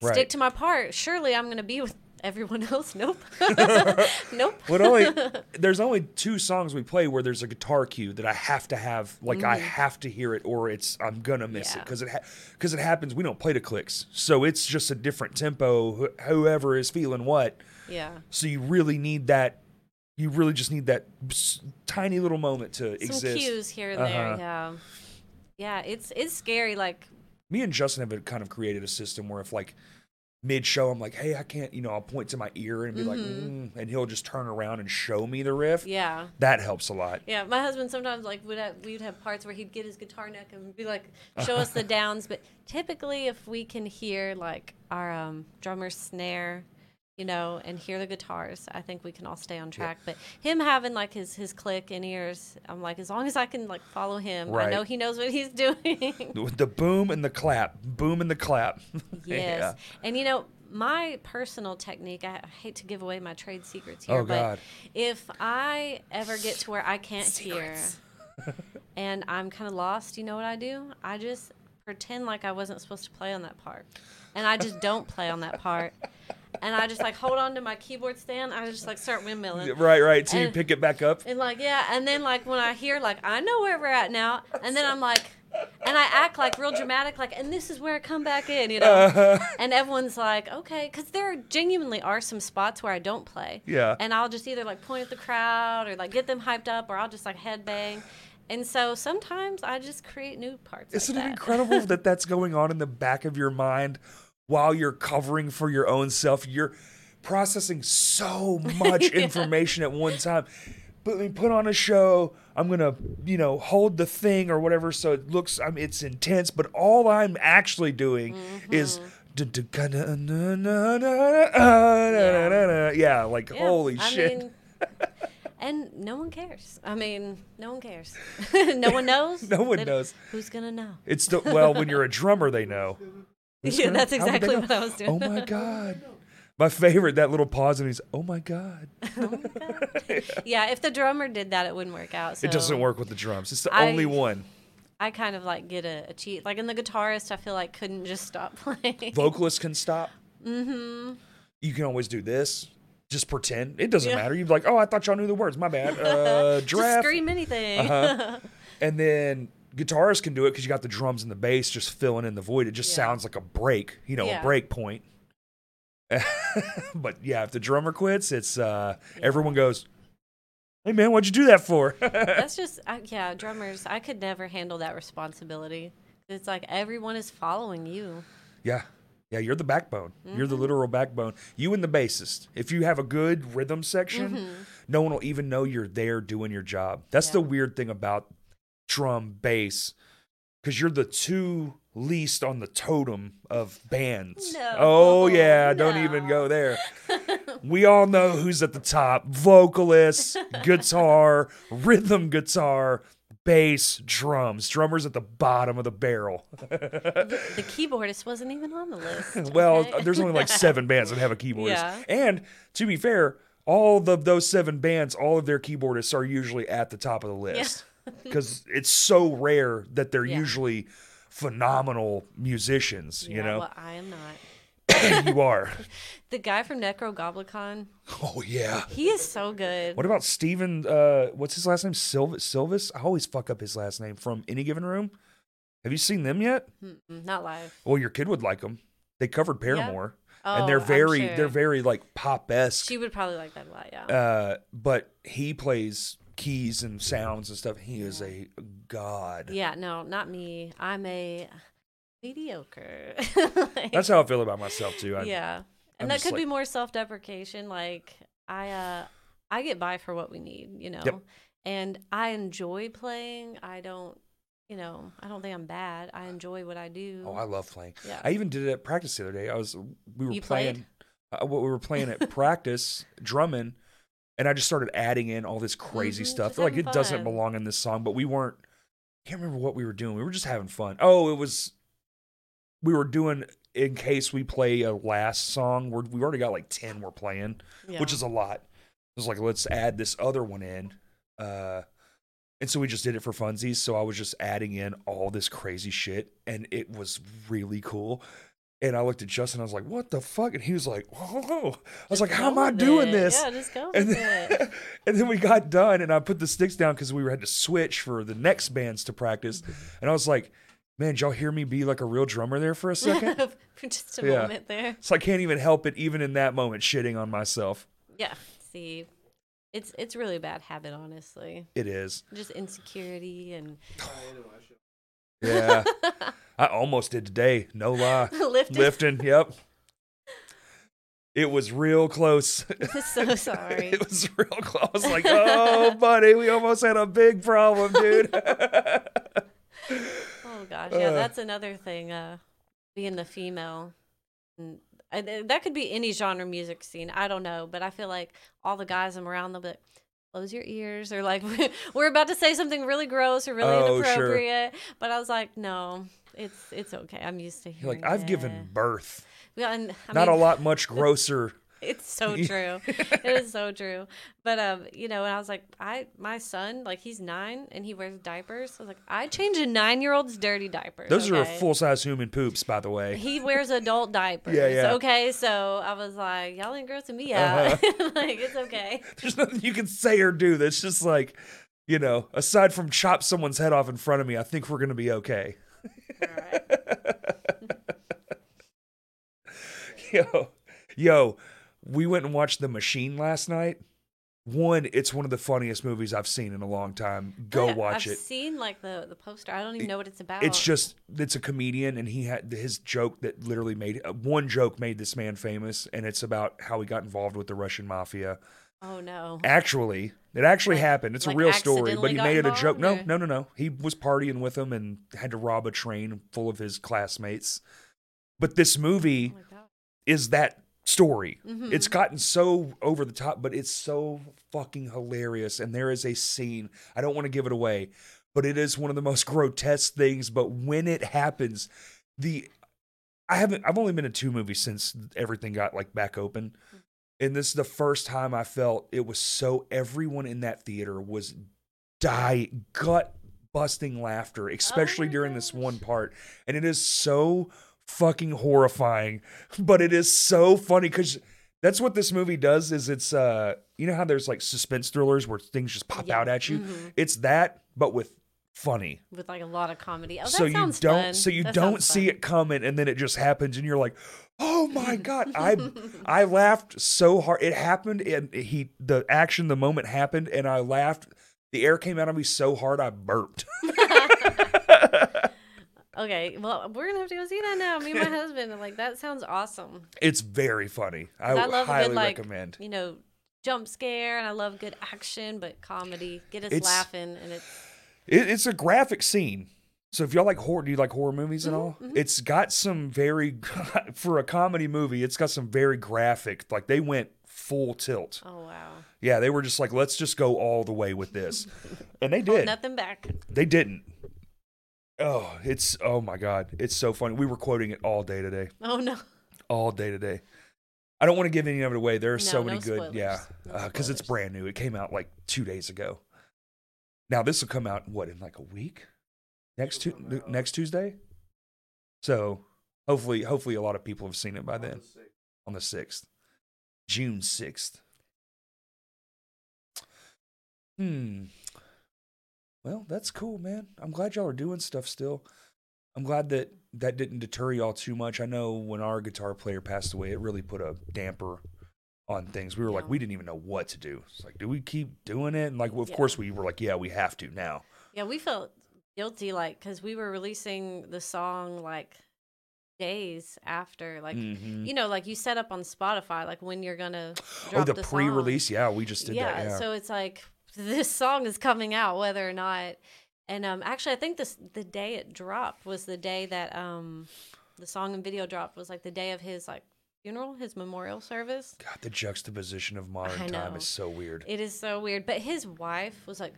Right. stick to my part, surely I'm going to be with everyone else. Nope. nope. but only there's only two songs we play where there's a guitar cue that i have to have like i have to hear it or it's i'm gonna miss it Mm-hmm. Because it because it happens we don't play to clicks so it's just a different tempo wh- whoever is feeling what Yeah. so you really need that you really just need that tiny little moment to Some exist cues here and there. Uh-huh. Yeah. Yeah, it's it's scary. Like, me and Justin have kind of created a system where if like mid show I'm like, hey, I can't, you know, I'll point to my ear and be like, mm, and he'll just turn around and show me the riff. Mm-hmm. yeah. That helps a lot. Yeah, my husband sometimes like would have, we'd have parts where he'd get his guitar neck and be like show us the downs, but typically if we can hear like our um, drummer's snare, you know, and hear the guitars, I think we can all stay on track. But him having like his his click in ears, I'm like as long as I can like follow him, Right. I know he knows what he's doing. The boom and the clap, boom and the clap. yes, Yeah. and you know. My personal technique, I hate to give away my trade secrets here, Oh, but God. if I ever get to where I can't hear and I'm kind of lost, you know what I do? I just pretend like I wasn't supposed to play on that part. And I just don't play on that part. And I just like hold on to my keyboard stand. I just like start windmilling. Right, right. So you pick it back up. And like, yeah. And then like when I hear like, I know where we're at now. And then I'm like, and I act like real dramatic, like, and this is where I come back in, you know? Uh-huh. And everyone's like, okay. Because there genuinely are some spots where I don't play. Yeah. And I'll just either like point at the crowd or like get them hyped up or I'll just like headbang. And so sometimes I just create new parts. Isn't like it incredible that that's going on in the back of your mind while you're covering for your own self? You're processing so much information at one time. Put me put on a show. I'm gonna, you know, hold the thing or whatever, so it looks. I mean, it's intense, but all I'm actually doing is. Yeah, like Yeah, holy I shit. mean, and no one cares. I mean, no one cares. no one knows. No one They- knows. Who's gonna know? It's still well when you're a drummer, they know. Yeah, that's how would they exactly what I was doing. Oh my god. My favorite, that little pause, and he's, oh my god. Yeah, if the drummer did that, it wouldn't work out. So It doesn't work with the drums. It's the I- only one. I kind of like get a, a cheat. Like in the guitarist, I feel like couldn't just stop playing. Vocalists can stop. Mm-hmm. You can always do this. Just pretend. It doesn't Yeah. matter. You're like, oh, I thought y'all knew the words. My bad. Uh, just scream anything. Uh-huh. And then guitarists can do it because you got the drums and the bass just filling in the void. It just Yeah. sounds like a break, you know, Yeah. a break point. but yeah, if the drummer quits, it's uh, everyone goes, "Hey man, what'd you do that for?" That's just I, yeah, drummers. I could never handle that responsibility. It's like everyone is following you. yeah, yeah, you're the backbone. You're Mm-hmm. the literal backbone. You and the bassist. If you have a good rhythm section, no one will even know you're there doing your job. That's the Mm-hmm. Weird thing about drum, bass, because you're the two least on the totem of bands. No, oh yeah, don't even go there. we all know who's at the top: vocalist, guitar, rhythm guitar. Bass, drums. Drummers at the bottom of the barrel. The keyboardist wasn't even on the list. Well, okay? Uh, there's only like seven bands that have a keyboardist. Yeah. And to be fair, all of those seven bands, all of their keyboardists are usually at the top of the list because it's so rare that they're Yeah. usually phenomenal musicians. You know, well, I am not. you are. The guy from Nekrogoblikon, Oh yeah. he is so good. What about Steven? Uh, what's his last name? Silvis. Silvis. I always fuck up his last name from Any Given Room. Have you seen them yet? Mm-mm, not live. Well, your kid would like them. They covered Paramore, and Oh, they're very, sure. they're very like pop esque. She would probably like that a lot. Yeah. Uh, but he plays keys and sounds and stuff. He is a god. yeah. No, not me. I'm a mediocre. Like, That's how I feel about myself too. I, yeah, I'm and that could like- be more self-deprecation. Like I, uh, I get by for what we need, you know. Yep. And I enjoy playing. I don't, you know, I don't think I'm bad. I enjoy what I do. Oh, I love playing. yeah. I even did it at practice the other day. I was we were You playing uh, what we were playing at practice drumming, and I just started adding in all this crazy Mhm, stuff. Like it doesn't belong in this song, but we weren't. I can't remember what we were doing. We were just having fun. Oh, it was. We were doing in case we play a last song. We're, we've already got like ten we're playing, yeah. which is a lot. It was like let's add this other one in. Uh, and so we just did it for funsies. So I was just adding in all this crazy shit, and it was really cool. And I looked at Justin. I was like, "What the fuck?" And he was like, "Whoa!" I was like, "How am I doing it. this?" Yeah, just go And then, it. and then we got done, and I put the sticks down because we had to switch for the next bands to practice. Mm-hmm. And I was like, "Man, did y'all hear me be like a real drummer there for a second? for just a Yeah. moment there. so I can't even help it, even in that moment, shitting on myself. Yeah. See, it's it's really a bad habit, honestly. It is. Just insecurity and I hated my shit. Yeah. I almost did today. No lie. lifting. Lifting. Yep. It was real close. so sorry. It was real close. I was like, oh, buddy, we almost had a big problem, dude. Oh gosh, yeah, Uh. that's another thing. Uh, being the female, and I, that could be any genre music scene. I don't know, but I feel like all the guys I'm around, they'll be like, close your ears, or like we're about to say something really gross or really Oh, sure. inappropriate. But I was like, no, it's it's okay. I'm used to You're hearing. like, I've it." given birth. And I Not mean, a lot much grosser. It's so true. it is so true. But um, you know, and I was like, I my son, like he's nine and he wears diapers. I was like, I change a nine year old's dirty diapers. Those are full size human poops, by the way. He wears adult diapers. Yeah, yeah. Okay, so I was like, y'all ain't grossing me out. Uh-huh. like it's okay. There's nothing you can say or do that's just like, you know, aside from chop someone's head off in front of me, I think we're going to be okay. All right. yo, yo, we went and watched The Machine last night. One, it's one of the funniest movies I've seen in a long time. Go Yeah, watch I've it. seen like the the poster. I don't even know what it's about. It's just it's a comedian and he had his joke that literally made uh, one joke made this man famous and it's about how he got involved with the Russian mafia. Oh no. Actually, it actually Like- happened. It's like a real story, but he made it a joke. No, no, no, no. He was partying with them and had to rob a train full of his classmates. But this movie Oh is that story. Mhm. It's gotten so over the top, but it's so fucking hilarious. And there is a scene, I don't want to give it away, but it is one of the most grotesque things. But when it happens, the I haven't I've only been in two movies since everything got like back open. And this is the first time I felt it was so everyone in that theater was die gut busting laughter, especially my during this one part. And it is so fucking horrifying, but it is so funny because that's what this movie does. Is it's uh, you know how there's like suspense thrillers where things just pop Yeah. out at you. Mhm. It's that, but with funny. With like a lot of comedy. Oh, that so you don't, fun. so you That don't see fun. it coming, and then it just happens, and you're like, oh my god! I I laughed so hard. It happened, and he the action, the moment happened, and I laughed. The air came out of me so hard I burped. Okay, well, we're gonna have to go see that now. Me and my husband. and, Like that sounds awesome. It's very funny. I, I love highly good like recommend. you know jump scare, and I love good action, but comedy get us It's- laughing, and it's It, it's a graphic scene. So if y'all like horror, do you like horror movies and mm-hmm, all? Mm-hmm. It's got some very for a comedy movie. It's got some very graphic. Like they went full tilt. oh wow, Yeah, they were just like, let's just go all the way with this, and they hold did. nothing back. They didn't. Oh, it's oh my god, it's so funny. We were quoting it all day today, Oh no, all day today. I don't want to give any of it away. There are so many no good, yeah, No uh, because it's brand new. It came out like two days ago. Now this will come out what in like a week, next tu- It'll come out. next Tuesday. So hopefully, hopefully a lot of people have seen it by On then sixth. on the sixth, June sixth. Hmm. Well, that's cool, man. I'm glad y'all are doing stuff still. I'm glad that that didn't deter y'all too much. I know when our guitar player passed away, it really put a damper on things. We were like, we didn't even know what to do. It's like, do we keep doing it? And like, well, of Yeah. course, we were like, yeah, we have to now. yeah, we felt guilty like because we were releasing the song like days after. Like Mhm. you know, like you set up on Spotify, like when you're gonna Oh, drop the, the, song. pre-release. Yeah, we just did yeah, that. Yeah. so it's like this song is coming out whether or not. And um, actually, I think this the day it dropped was the day that um, the song and video dropped was like the day of his like funeral, his memorial service. God, the juxtaposition of modern I time know. is so weird. It is so weird. But his wife was like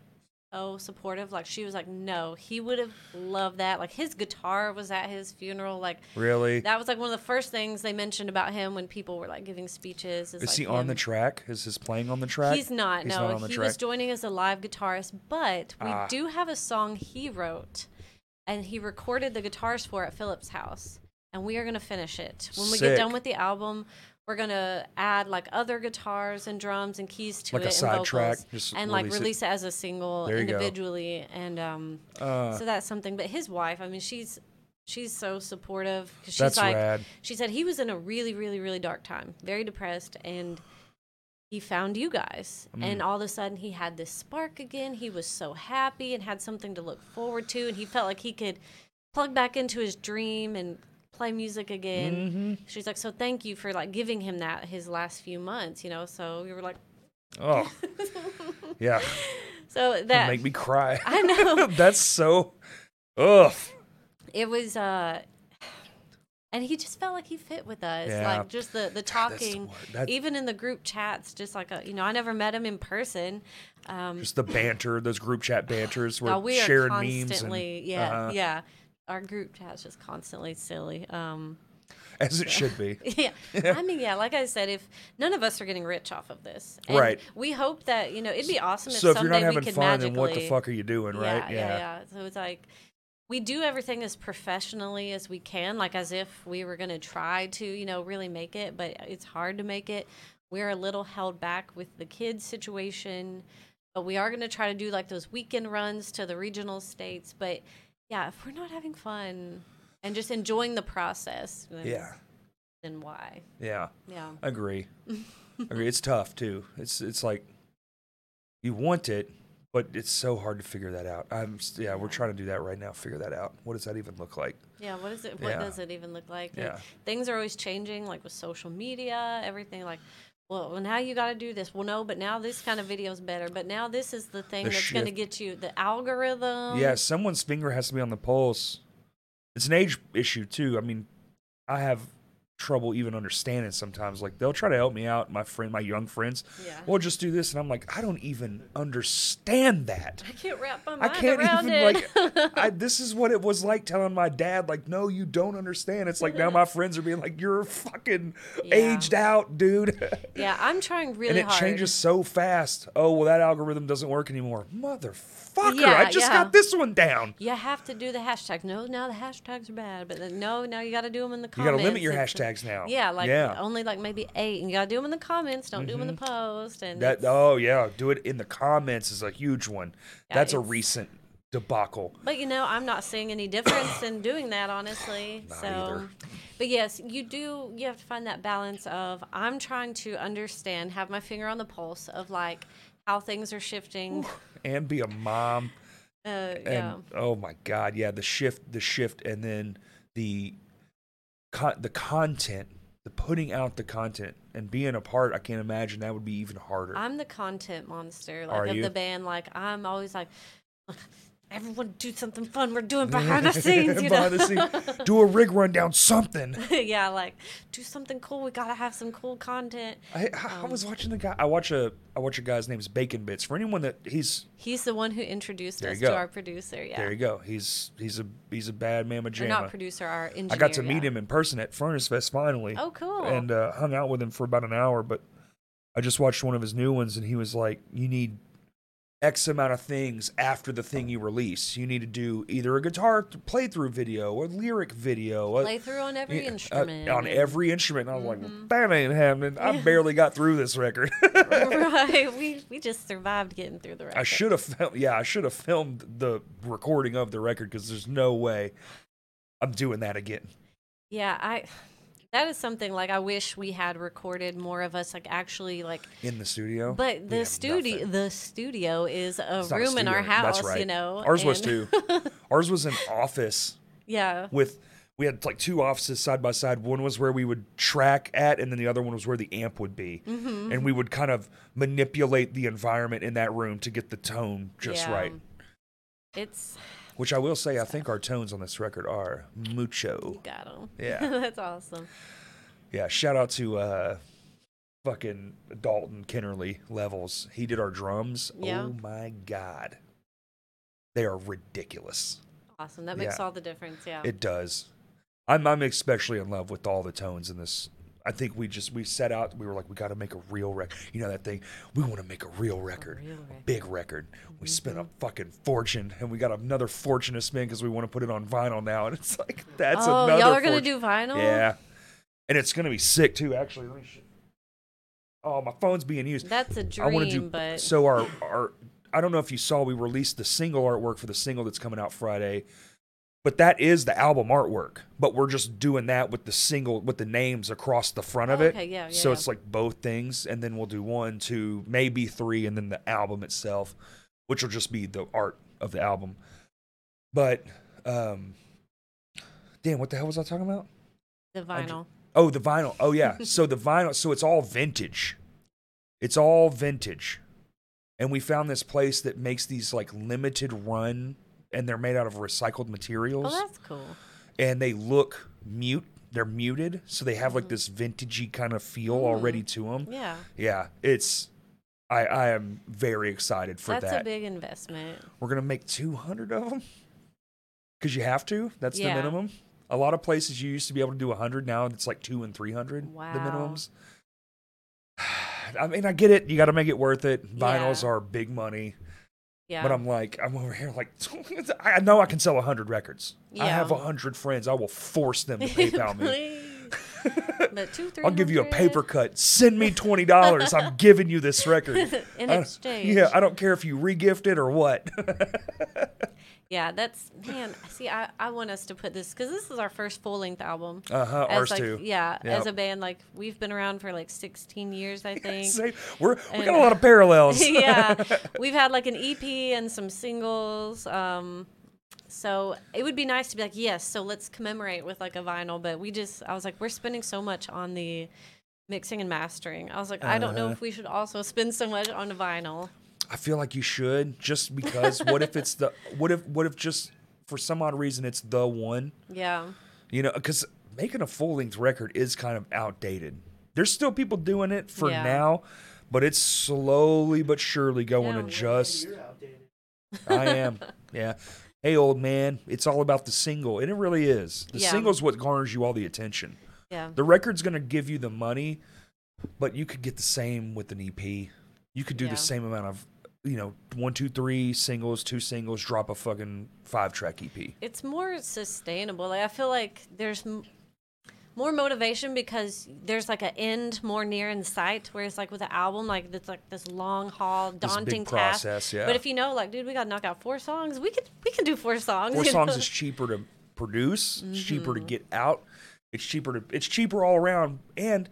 so supportive. Like she was like, no, he would have loved that. Like his guitar was at his funeral. Like really? that was like one of the first things they mentioned about him when people were like giving speeches. Is like he on the track? Is his playing on the track? He's not. He's no, not on the he track. was joining as a live guitarist, but we Ah. do have a song he wrote, and he recorded the guitars for at Philip's house, and we are gonna finish it when we get done with the album. We're gonna add like other guitars and drums and keys to Like a it and track, vocals, just and like release it. release it. as a single There individually. And um, Uh, so that's something. But his wife, I mean, she's she's so supportive 'cause she's that's like rad. she said he was in a really, really, really dark time, very depressed, and he found you guys. Mm. And all of a sudden, he had this spark again. He was so happy and had something to look forward to, and he felt like he could plug back into his dream and play music again. Mm-hmm. She's like, "So thank you for like giving him that his last few months, you know." So we were like, Oh, yeah. "So That make me cry. I know that's so. Ugh. it was." uh and he just felt like he fit with us, Yeah. like just the the God, talking, word. That- even in the group chats, just like a, you know, I never met him in person. Um, Just the banter, those group chat banters where now we sharing memes and yeah, uh-huh, yeah. Our group chat's just constantly silly. Um, as it should be. yeah, I mean, yeah. Like I said, if none of us are getting rich off of this, and Right. We hope that you know it'd be awesome So if if you're not we having could fun, magically. then what the fuck are you doing, yeah, right? yeah, yeah. So it's like we do everything as professionally as we can, like as if we were going to try to, you know, really make it, but it's hard to make it. We're a little held back with the kids situation, but we are going to try to do like those weekend runs to the regional states. But yeah, if we're not having fun and just enjoying the process, then, Yeah, then why? yeah. Yeah. Agree. Agree. It's tough too. It's it's like you want it, but it's so hard to figure that out. I'm yeah, we're trying to do that right now. Figure that out. What does that even look like? Yeah, what is it? What Yeah. does it even look like? And Yeah. things are always changing, like with social media, everything. Like, well, now you got to do this. Well, no, but now this kind of video is better. But now this is the thing The that's going to shift. get you the algorithm. yeah, someone's finger has to be on the pulse. It's an age issue too. I mean, I have trouble even understanding sometimes. Like they'll try to help me out, my friend, my young friends. Yeah. Well, just do this, and I'm like, I don't even understand that. I can't wrap my I mind can't around even it. like. I, this is what it was like telling my dad, like, no, you don't understand. It's like now my friends are being like, you're fucking Yeah. aged out, dude. yeah, I'm trying really hard. and it hard. changes so fast. Oh, well, that algorithm doesn't work anymore. Motherfucker, Yeah, I just yeah. got this one down. You have to do the hashtag. No, now the hashtags are bad. But then, no, now you got to do them in the comments. You got to limit your hashtags now. Yeah, like yeah. Mm-hmm. only like maybe eight, and you got to do them in the comments. Don't do them in the post. And That oh yeah, do it in the comments is a huge one. That's a recent debacle. But you know, I'm not seeing any difference in doing that, honestly. Not so, either. but yes, you do. You have to find that balance of I'm trying to understand, have my finger on the pulse of like how things are shifting. And be a mom. Uh, and yeah, oh my god yeah the shift the shift and then the con- the content the putting out the content and being a part i can't imagine that would be even harder I'm the content monster, like Are of you? the band. Like I'm always like. Everyone do something fun. We're doing behind the scenes, you know. The scenes. do a rig rundown something yeah, like do something cool. We gotta have some cool content. I, I was watching the guy i watch a i watch a guy's name's bacon bits for anyone that he's He's the one who introduced us to our producer. Yeah, there you go he's he's a he's a bad mamma or jamma not producer, our engineer. i got to yeah. meet him in person at furnace fest finally Oh, cool. and uh, hung out with him for about an hour. But I just watched one of his new ones, and he was like, "You need X amount of things after the thing you release. You need to do either a guitar playthrough video, or lyric video, a- play on every yeah, uh, instrument. on every instrument." And I was like, Mhm. "That ain't happening. I barely got through this record. right. We we just survived getting through the record. I should have, yeah, I should have filmed the recording of the record because there's no way I'm doing that again." Yeah, I. That is something like I wish we had recorded more of us like actually like. In the studio, But the studio nothing. the studio is a It's not a room in our studio. That's house, right. you know. Ours was too. Ours was an office yeah. with we had like two offices side by side. One was where we would track at, and then the other one was where the amp would be. Mm-hmm. And we would kind of manipulate the environment in that room to get the tone just Yeah. right. It's Which I will say, I think our tones on this record are mucho. you got 'em. Yeah. that's awesome. Yeah, shout out to uh fucking Dalton Kennerly levels. He did our drums. Yeah. Oh my god. They are ridiculous. Awesome. That makes Yeah. all the difference. Yeah. It does. I'm I'm especially in love with all the tones in this. I think we just we set out we were like we got to make a real record. You know that thing. We want to make a real record. real A record. big record. We spent a Mm-hmm. fucking fortune and we got another fortune to spend because we want to put it on vinyl now and it's like that's oh, another y'all are gonna do vinyl? Yeah. And it's going to be sick too actually. Let me sh- Oh, my phone's being used. That's a dream. I want to do but so our our I don't know if you saw we released the single artwork for the single that's coming out Friday. But that is the album artwork. But we're just doing that with the single with the names across the front of Oh, it. okay, yeah, So yeah. it's like both things and then we'll do one, two, maybe three and then the album itself, which will just be the art of the album. But um damn, what the hell was I talking about? the vinyl. Oh, the vinyl. Oh yeah. so the vinyl. So it's all vintage. It's all vintage. And we found this place that makes these like limited run, and they're made out of recycled oh, materials, Oh, that's cool. and they look mute. They're muted, so they have like mm-hmm. this vintagey kind of feel mm-hmm. already to them. Yeah. Yeah, it's. I I am very excited for that's that. That's a big investment. We're gonna make two hundred of them because you have to. That's Yeah. the minimum. A lot of places you used to be able to do hundred. Now it's like two and three hundred. Wow. The minimums. I mean, I get it. You got to make it worth it. Vinyls Yeah. are big money, Yeah. but I'm like, I'm over here like, I know I can sell hundred records. I have Yeah. hundred friends. I will force them to PayPal me. But two, three. I'll give you a paper cut. Send me twenty dollars. I'm giving you this record. in I. Yeah, I don't care if you regift it or what. Yeah, that's man. See, I, I want us to put this because this is our first full length album. Uh huh. As Ours like, too. Yeah, Yep. as a band, like we've been around for like 16 years, I think. We're we And- got a lot of parallels. yeah, we've had like an EP and some singles. Um, so it would be nice to be like, yes, so let's commemorate with like a vinyl. But we just, I was like, we're spending so much on the mixing and mastering. I was like, I don't know Uh-huh. if we should also spend so much on vinyl. I feel like you should just because what if it's the what if what if just for some odd reason it's the one Yeah, you know because making a full length record is kind of outdated. There's still people doing it for Yeah. now, but it's slowly but surely going Yeah, to just. I am, yeah. Hey, old man, it's all about the single, and it really is. The Yeah. single's what garners you all the attention. yeah, The record's gonna give you the money, but you could get the same with an EP. You could do Yeah. the same amount of, you know, one, two, three singles, two singles, drop a fucking five track EP. it's more sustainable. Like I feel like there's m- more motivation because there's like an end more near in sight. Whereas like with an album, like it's like this long haul, daunting task. process, yeah. But if you know, like, dude, we got to knock out four songs. We could we can do four songs. Four songs know? is cheaper to produce, it's cheaper Mm-hmm. to get out, it's cheaper to it's cheaper all around. And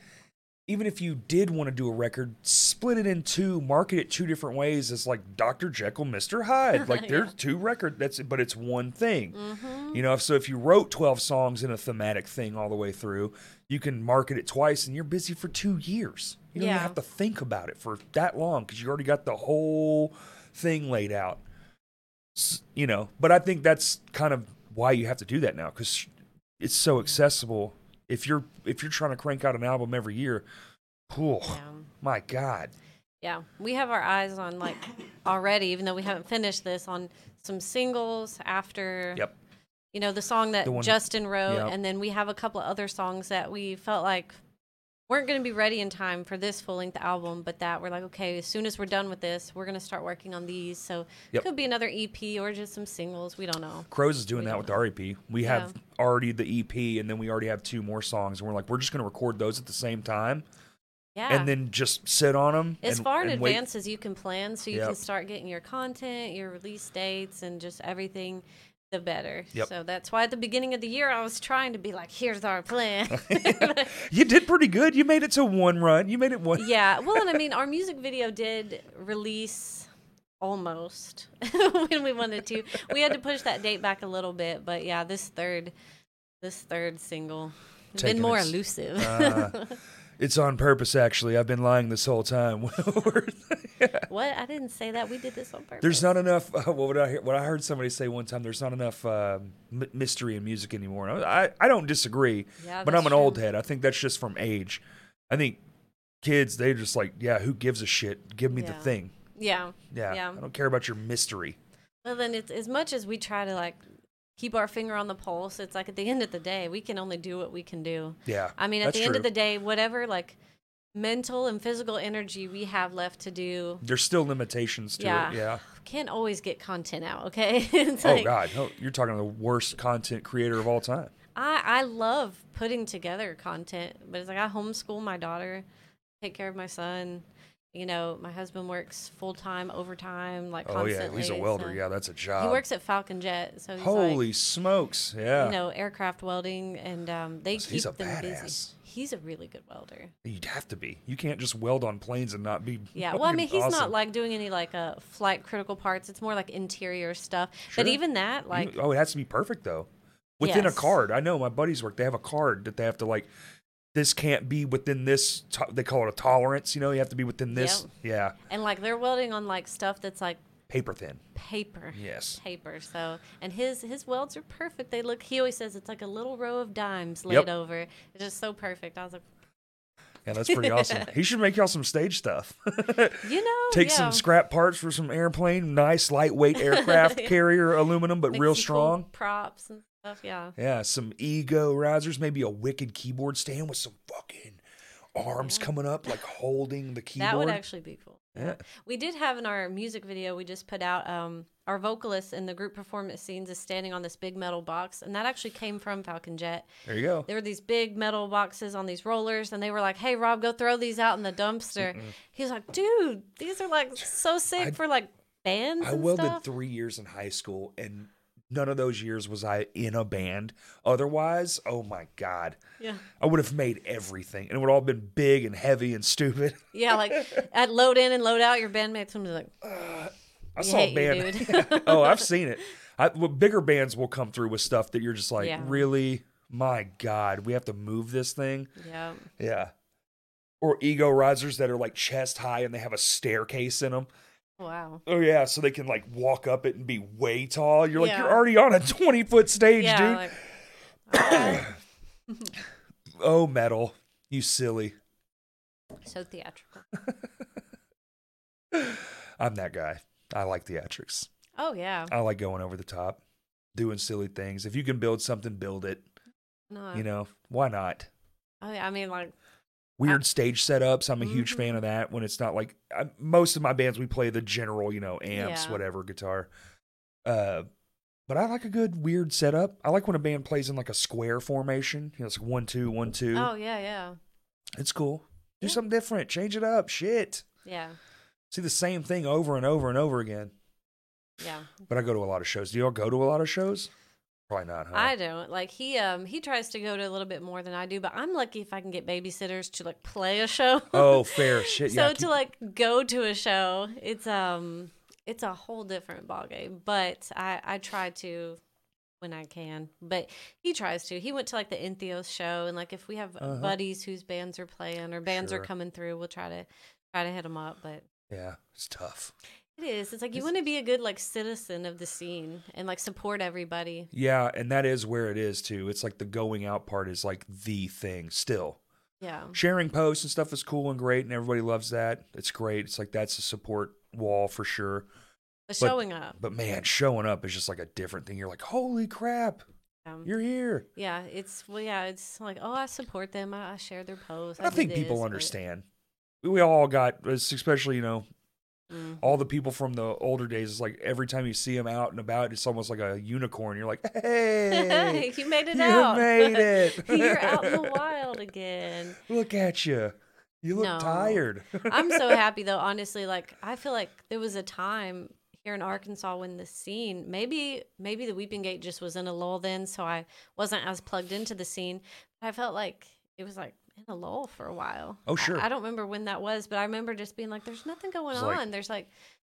even if you did want to do a record, split it in two, market it two different ways as like Dr. Jekyll, Mr. Hyde. Like there's two record that's but it's one thing. Mm-hmm. You know, so if you wrote 12 songs in a thematic thing all the way through, you can market it twice and you're busy for 2 years. You don't Yeah. have to think about it for that long cuz you already got the whole thing laid out. You know, but I think that's kind of why you have to do that now cuz it's so accessible. If you're if you're trying to crank out an album every year, oh, Yeah. my god. Yeah, we have our eyes on like already, even though we haven't finished this, on some singles after. Yep. You know the song that The Justin wrote, Yep. and then we have a couple of other songs that we felt like weren't going to be ready in time for this full length album, but that we're like, okay, as soon as we're done with this, we're going to start working on these. So Yep. it could be another EP or just some singles. We don't know. Crows is doing We that with know. our EP. We Yeah. have already the EP, and then we already have two more songs, and we're like, we're just going to record those at the same time, Yeah. and then just sit on them. as and, far in and wait. advance as you can plan so you can start getting your content your release dates and just everything the better Yep. so that's why at the beginning of the year i was trying to be like here's our plan you did pretty good. You made it to one run. You made it one. yeah well and i mean our music video did release almost when we wanted to we had to push that date back a little bit but yeah this third This third single. Taking been more elusive. Uh, it's on purpose, actually. I've been lying this whole time. what? I didn't say that. We did this on purpose. there's not enough. Uh, what would I hear? What I heard somebody say one time. There's not enough uh, m- mystery in music anymore. And I I don't disagree, Yeah, but I'm an true. old head. I think that's just from age. I think kids they're just like yeah, who gives a shit? Give me the thing. Yeah. Yeah, Yeah. I don't care about your mystery. Well, then it's as much as we try to like keep our finger on the pulse. It's like at the end of the day, we can only do what we can do. Yeah, I mean, at the end of the day, whatever like mental and physical energy we have left to do, There's still limitations to Yeah. it. Yeah. can't always get content out. Okay. Oh like, God, no, you're talking the worst content creator of all time. I I love putting together content, but it's like I homeschool my daughter, take care of my son. You know, my husband works full time, overtime, like Oh yeah, he's a welder. so- Yeah, that's a job. He works at Falcon Jet, so he's Holy like, smokes! Yeah, you know, aircraft welding, and um, they So keep them badass. busy. He's a really good welder. you'd have to be. You can't just weld on planes and not be. Yeah, well, I mean, he's not like doing any like uh, flight critical parts. It's more like interior stuff. Sure. But even that, like, oh, it has to be perfect though. Within a card, I know my buddies work. They have a card that they have to like. This can't be within this. To- they call it a tolerance. You know, you have to be within this. Yeah, and like they're welding on like stuff that's like paper thin. paper. Yes. Paper. So, and his his welds are perfect. They look. He always says it's like a little row of dimes laid Yep. over. It's just so perfect. I was like, Yeah, that's pretty awesome. He should make y'all some stage stuff. you know, Take yeah. some scrap parts for some airplane, nice lightweight aircraft carrier aluminum, but Make real some cool strong. props and stuff. Yeah. Yeah, some ego risers, maybe a wicked keyboard stand with some fucking arms coming up, like holding the keyboard. That would actually be cool. Yeah. We did have in our music video we just put out um our vocalist in the group performance scenes is standing on this big metal box and that actually came from Falcon Jet. there you go. There were these big metal boxes on these rollers and they were like, "Hey Rob, go throw these out in the dumpster." He was like, "Dude, these are like so sick I- for like bands I welded stuff." three years in high school, and none of those years was I in a band. Otherwise, oh my god, yeah. I would have made everything, and it would all been big and heavy and stupid. Yeah, like at load in and load out your bandmates would be like, I saw a hate you, band. oh, I've seen it. I, well, bigger bands will come through with stuff that you're just like, Yeah. really, my god, we have to move this thing. "Yeah." Yeah. Or ego risers that are like chest high and they have a staircase in them. Wow. Oh yeah, so they can like walk up it and be way tall. You're like, Yeah. you're already on a 20 foot stage, Yeah, dude. like oh, metal, you silly. so theatrical. I'm that guy. I like theatrics. Oh yeah. I like going over the top, doing silly things. If you can build something, build it. No. You know, why not? I mean like Weird stage setups. I'm a huge fan Mhm. of that when it's not like I, most of my bands we play the general, you know, amps, Yeah. whatever, guitar. Uh, but I like a good weird setup. I like when a band plays in like a square formation. You know, it's like one two one two. Oh yeah, yeah. It's cool. Do Yeah. something different. Change it up. Shit. Yeah. See the same thing over and over and over again. Yeah. But I go to a lot of shows. Do y'all go to a lot of shows? Probably not, huh? I don't. Like he um he tries to go to a little bit more than I do, but I'm lucky if I can get babysitters to like play a show. oh, fair shit. so Yeah. to like go to a show, it's um it's a whole different ballgame. But I I try to when I can. But he tries to. He went to like the Entheos show and like if we have Uh-huh. buddies whose bands are playing or bands Sure. are coming through, we'll try to try to hit them up, but yeah, it's tough. It is. It's like you want to be a good like citizen of the scene and like support everybody. Yeah, and that is where it is too. It's like the going out part is like the thing still. Yeah. Sharing posts and stuff is cool and great, and everybody loves that. It's great. It's like that's a support wall for sure. But But- showing up. But man, showing up is just like a different thing. You're like, holy crap, Um, you're here. yeah, it's well, yeah, it's like oh, I support them. I, I share their posts. I do think this, people but- understand. We all got, especially you know, Mm. all the people from the older days. It's like every time you see them out and about, it's almost like a unicorn. You're like, hey, you made it you out. made it. You're out in the wild again. Look at you. You look No. tired. I'm so happy though. Honestly, like I feel like there was a time here in Arkansas when the scene maybe maybe the Weeping Gate just was in a lull then, so I wasn't as plugged into the scene. I felt like it was like in a lull for a while. Oh, sure. I, don't remember when that was, but I remember just being like, "There's nothing going It's on. like- There's like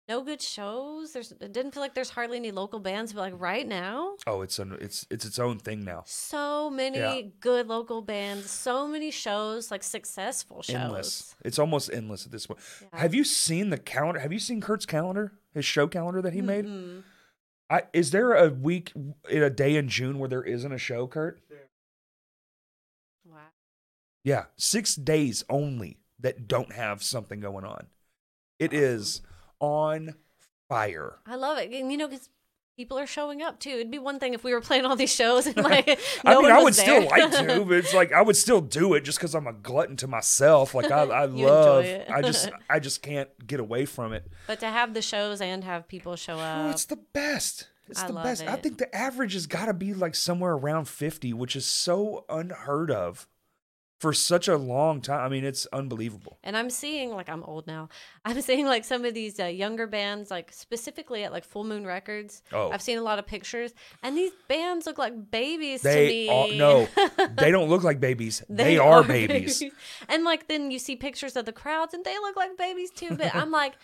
no good shows. There's it didn't feel like there's hardly any local bands, but like right now, Oh, it's an it's it's its own thing now. so many Yeah. good local bands, so many shows, like successful shows. Endless. It's almost endless at this point. Yeah. Have you seen the calendar? Have you seen Kurt's calendar? His show calendar that he made? Mm-mm. I, is there a week in a day in June where there isn't a show, Kurt? Wow. Yeah, six days only that don't have something going on. It is on fire. I love it. And you know, because people are showing up too. It'd be one thing if we were playing all these shows and like I mean, one I was would still like to, but it's like I would still do it just because I'm a glutton to myself. Like I, I love. I just, I just can't get away from it. but to have the shows and have people show Oh, up. it's the best. It's I the love best. I think the average has got to be like somewhere around 50, which is so unheard of for such a long time. I mean, it's unbelievable. And I'm seeing like I'm old now. I'm seeing like some of these uh, younger bands, like specifically at like Full Moon Records. Oh. I've seen a lot of pictures, and these bands look like babies to They me. are, no, they don't look like babies. They, are, babies. And like then you see pictures of the crowds, and they look like babies too. But I'm like,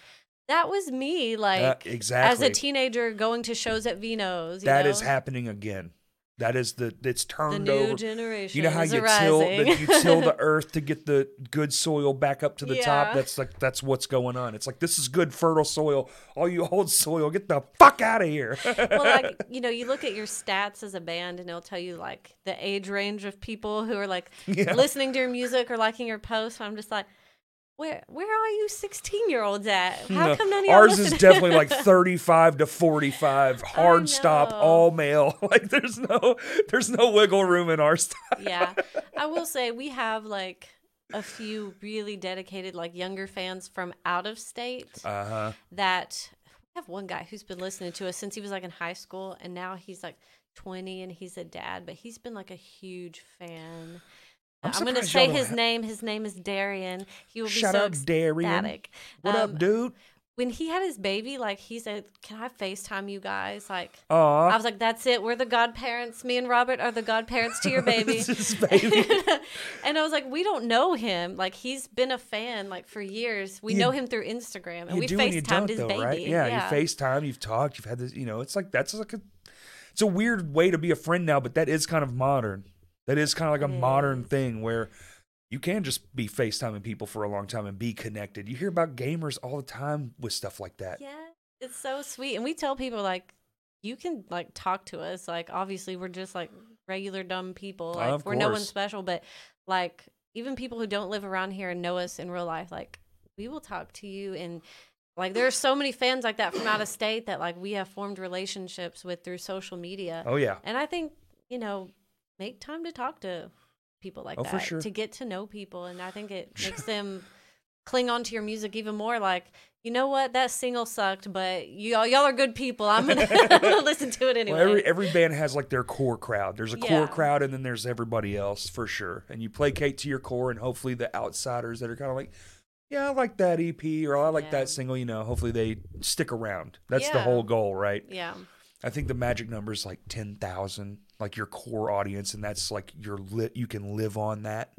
that was me, like Uh, as a teenager going to shows at Vino's. You That know? is happening again. That is the it's The turned new over. generation. You know how you till that you till the earth to get the good soil back up to the top. That's like that's what's going on. It's like this is good fertile soil. All you old soil, get the fuck out of here. well, like you know, you look at your stats as a band, and it'll tell you like the age range of people who are like Yeah. listening to your music or liking your posts. I'm just like, where where are you 16 year olds at? How No, come none of y'all Ours is definitely like 35 to 45, hard stop, all male. Like there's no there's no wiggle room in our stuff. yeah, I will say we have like a few really dedicated like younger fans from out of state Uh-huh. that we have one guy who's been listening to us since he was like in high school and now he's like 20 and he's a dad but he's been like a huge fan I'm i'm, gonna say his have- name his name is darian he will be Shout so out Darian. ecstatic What Um, up, dude? when he had his baby like he said can i facetime you guys like Aw. I was like, "That's it. We're the godparents. Me and Robert are the godparents to your baby." Baby. and I was like, "We don't know him. Like he's been a fan like for years. We You- know him through Instagram, and we FaceTimed his though, baby. right? Yeah, you FaceTime, you've talked, you've had this, you know, it's like that's like a it's a weird way to be a friend now, but that is kind of modern. That is kind of like a It modern thing where you can just be FaceTiming people for a long time and be connected. You hear about gamers all the time with stuff like that. Yeah, it's so sweet. And we tell people like, you can like talk to us. Like obviously we're just like regular dumb people. Like Of we're no one special, but like even people who don't live around here and know us in real life, like we will talk to you and like there are so many fans like that from out of state that like we have formed relationships with through social media. Oh yeah. And I think, you know, make time to talk to people like Oh, that for sure. to get to know people and I think it makes them cling on to your music even more like, you know what, that single sucked, but y'all y'all are good people. I'm gonna, listen to it anyway. Well, every every band has like their core crowd. There's a core crowd, and then there's everybody else for sure. And you placate to your core, and hopefully the outsiders that are kind of like, yeah, I like that EP or I like Yeah. that single. You know, hopefully they stick around. That's the whole goal, right? yeah. I think the magic number is like ten thousand, like your core audience, and that's like your lit. You can live on that.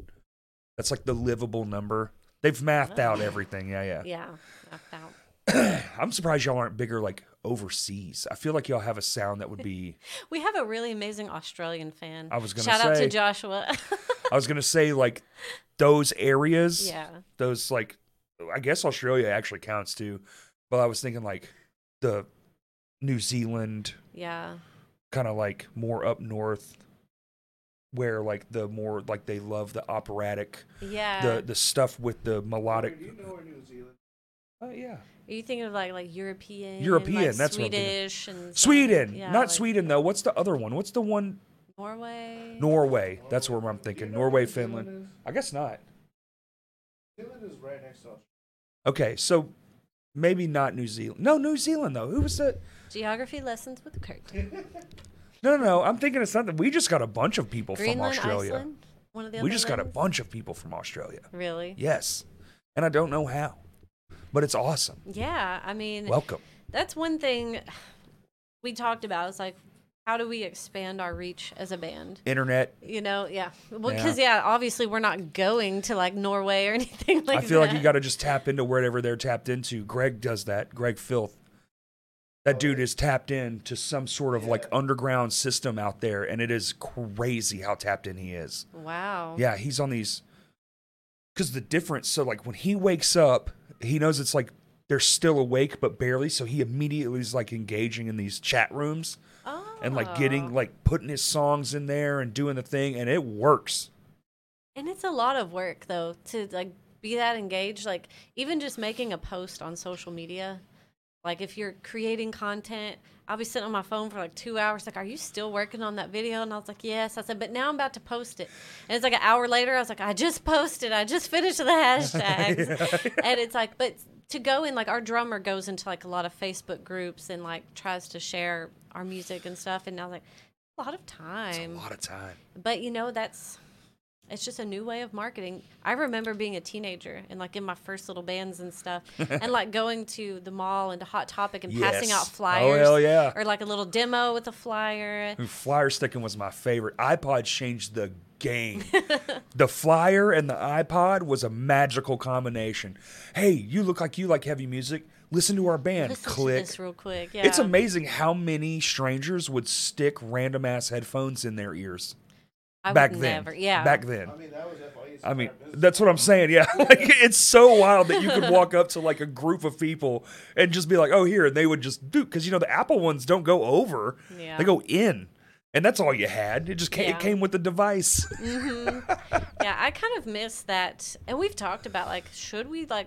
That's like the livable number. They've mathed out everything. Yeah, yeah. Yeah. Knocked out. I'm surprised y'all aren't bigger like overseas. I feel like y'all have a sound that would be. We have a really amazing Australian fan. I was gonna Shout out to Joshua. I was gonna say like those areas. yeah. Those like, I guess Australia actually counts too, but I was thinking like the New Zealand Yeah. Kind of like more up north, where like the more like they love the operatic, Yeah. the the stuff with the melodic. Do you know where New Zealand? Uh, yeah, Are you thinking of like like European? European, like that's what I'm. Swedish and? Sweden, Yeah, not like Sweden though. What's the other one? What's the one? Norway. Norway. That's where I'm thinking. You know Norway, where Finland. is? I guess not. New Zealand is right next to Australia. Okay, so maybe not New Zealand. No, New Zealand though. Who was that? Geography lessons with Kurt. No, no, no. I'm thinking of something. We just got a bunch of people from Australia. Iceland. One of the We just got a bunch of people from Australia. Really? Yes. And I don't know how. But it's awesome. Yeah. I mean, Welcome. that's one thing we talked about. It's like how do we expand our reach as a band? Internet. You know, yeah. Well, Yeah. because yeah. obviously we're not going to like Norway or anything like that. I feel that. like you got to just tap into wherever they're tapped into. Greg does that. Greg Filth. That dude is tapped in to some sort of like underground system out there, and it is crazy how tapped in he is. Wow. Yeah, he's on these. Because the difference, so like when he wakes up, he knows it's like they're still awake but barely, so he immediately is like engaging in these chat rooms Oh. and like getting ah. like putting his songs in there and doing the thing, and it works. And it's a lot of work though to like be that engaged. Like even just making a post on social media. Like if you're creating content, I'll be sitting on my phone for like two hours. Like, are you still working on that video? And I was like, yes. I said, but now I'm about to post it. And it's like an hour later. I was like, I just posted. I just finished the hashtags. and it's like, but to go in, like our drummer goes into like a lot of Facebook groups and like tries to share our music and stuff. And I was like, a lot of time. A lot of time. But you know, that's it's just a new way of marketing. I remember being a teenager and like in my first little bands and stuff, and like going to the mall and to Hot Topic and passing Yes. out Oh, flyers. hell yeah. Or like a little demo with a flyer. Ooh, Flyer sticking was my favorite. iPod changed the game. the flyer and the iPod was a magical combination. Hey, you look like you like heavy music. Listen to our band. Listen Click. to this real quick. Yeah. It's amazing how many strangers would stick random ass headphones in their ears I would back then. never. Yeah. Back then. I mean, that was FIU's I mean, that's what I'm saying. Yeah, like it's so wild that you could walk up to like a group of people and just be like, "Oh, here," and they would just do because you know the Apple ones don't go over; Yeah. they go in, and that's all you had. It just came, Yeah. it came with the device. Mm-hmm. yeah, I kind of miss that. And we've talked about like, should we like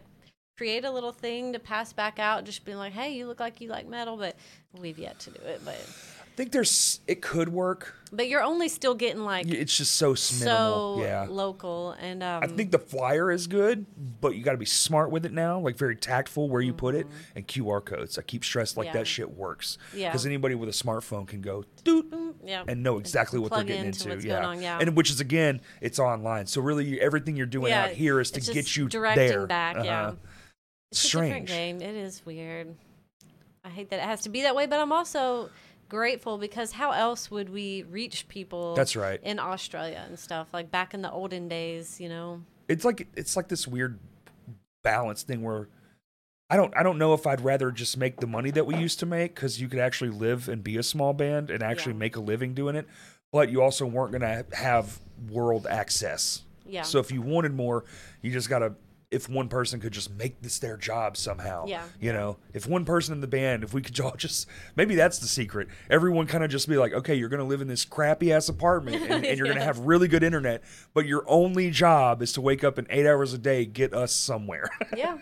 create a little thing to pass back out, just being like, hey, you look like you like metal, but we've yet to do it. But I think there's it could work. but you're only still getting like It's just so minimal. so yeah. local and um, I think the flyer is good, but you got to be smart with it now, like very tactful where you put it, and QR codes. I keep stressing like Mm-hmm. Yeah. that shit works. Yeah. Because anybody with a smartphone can go doot mm, yeah, and know exactly what they're plug getting into into. what's yeah. going on, yeah. And which is again, it's online. So really, you, everything you're doing out here is to it's get you directing there. back. Yeah, Uh-huh. it's a different Strange. game. It is weird. I hate that it has to be that way, but I'm also grateful because how else would we reach people? That's right. In Australia and stuff like back in the olden days, you know. It's like it's like this weird balance thing where. I don't. I don't know if I'd rather just make the money that we used to make because you could actually live and be a small band and actually Yeah. make a living doing it, but you also weren't gonna have world access. Yeah. So if you wanted more, you just gotta. If one person could just make this their job somehow, Yeah. You know, if one person in the band, if we could all just maybe that's the secret. Everyone kind of just be like, okay, you're gonna live in this crappy ass apartment, and, and you're gonna have really good internet, but your only job is to wake up in eight hours a day get us somewhere. Yeah.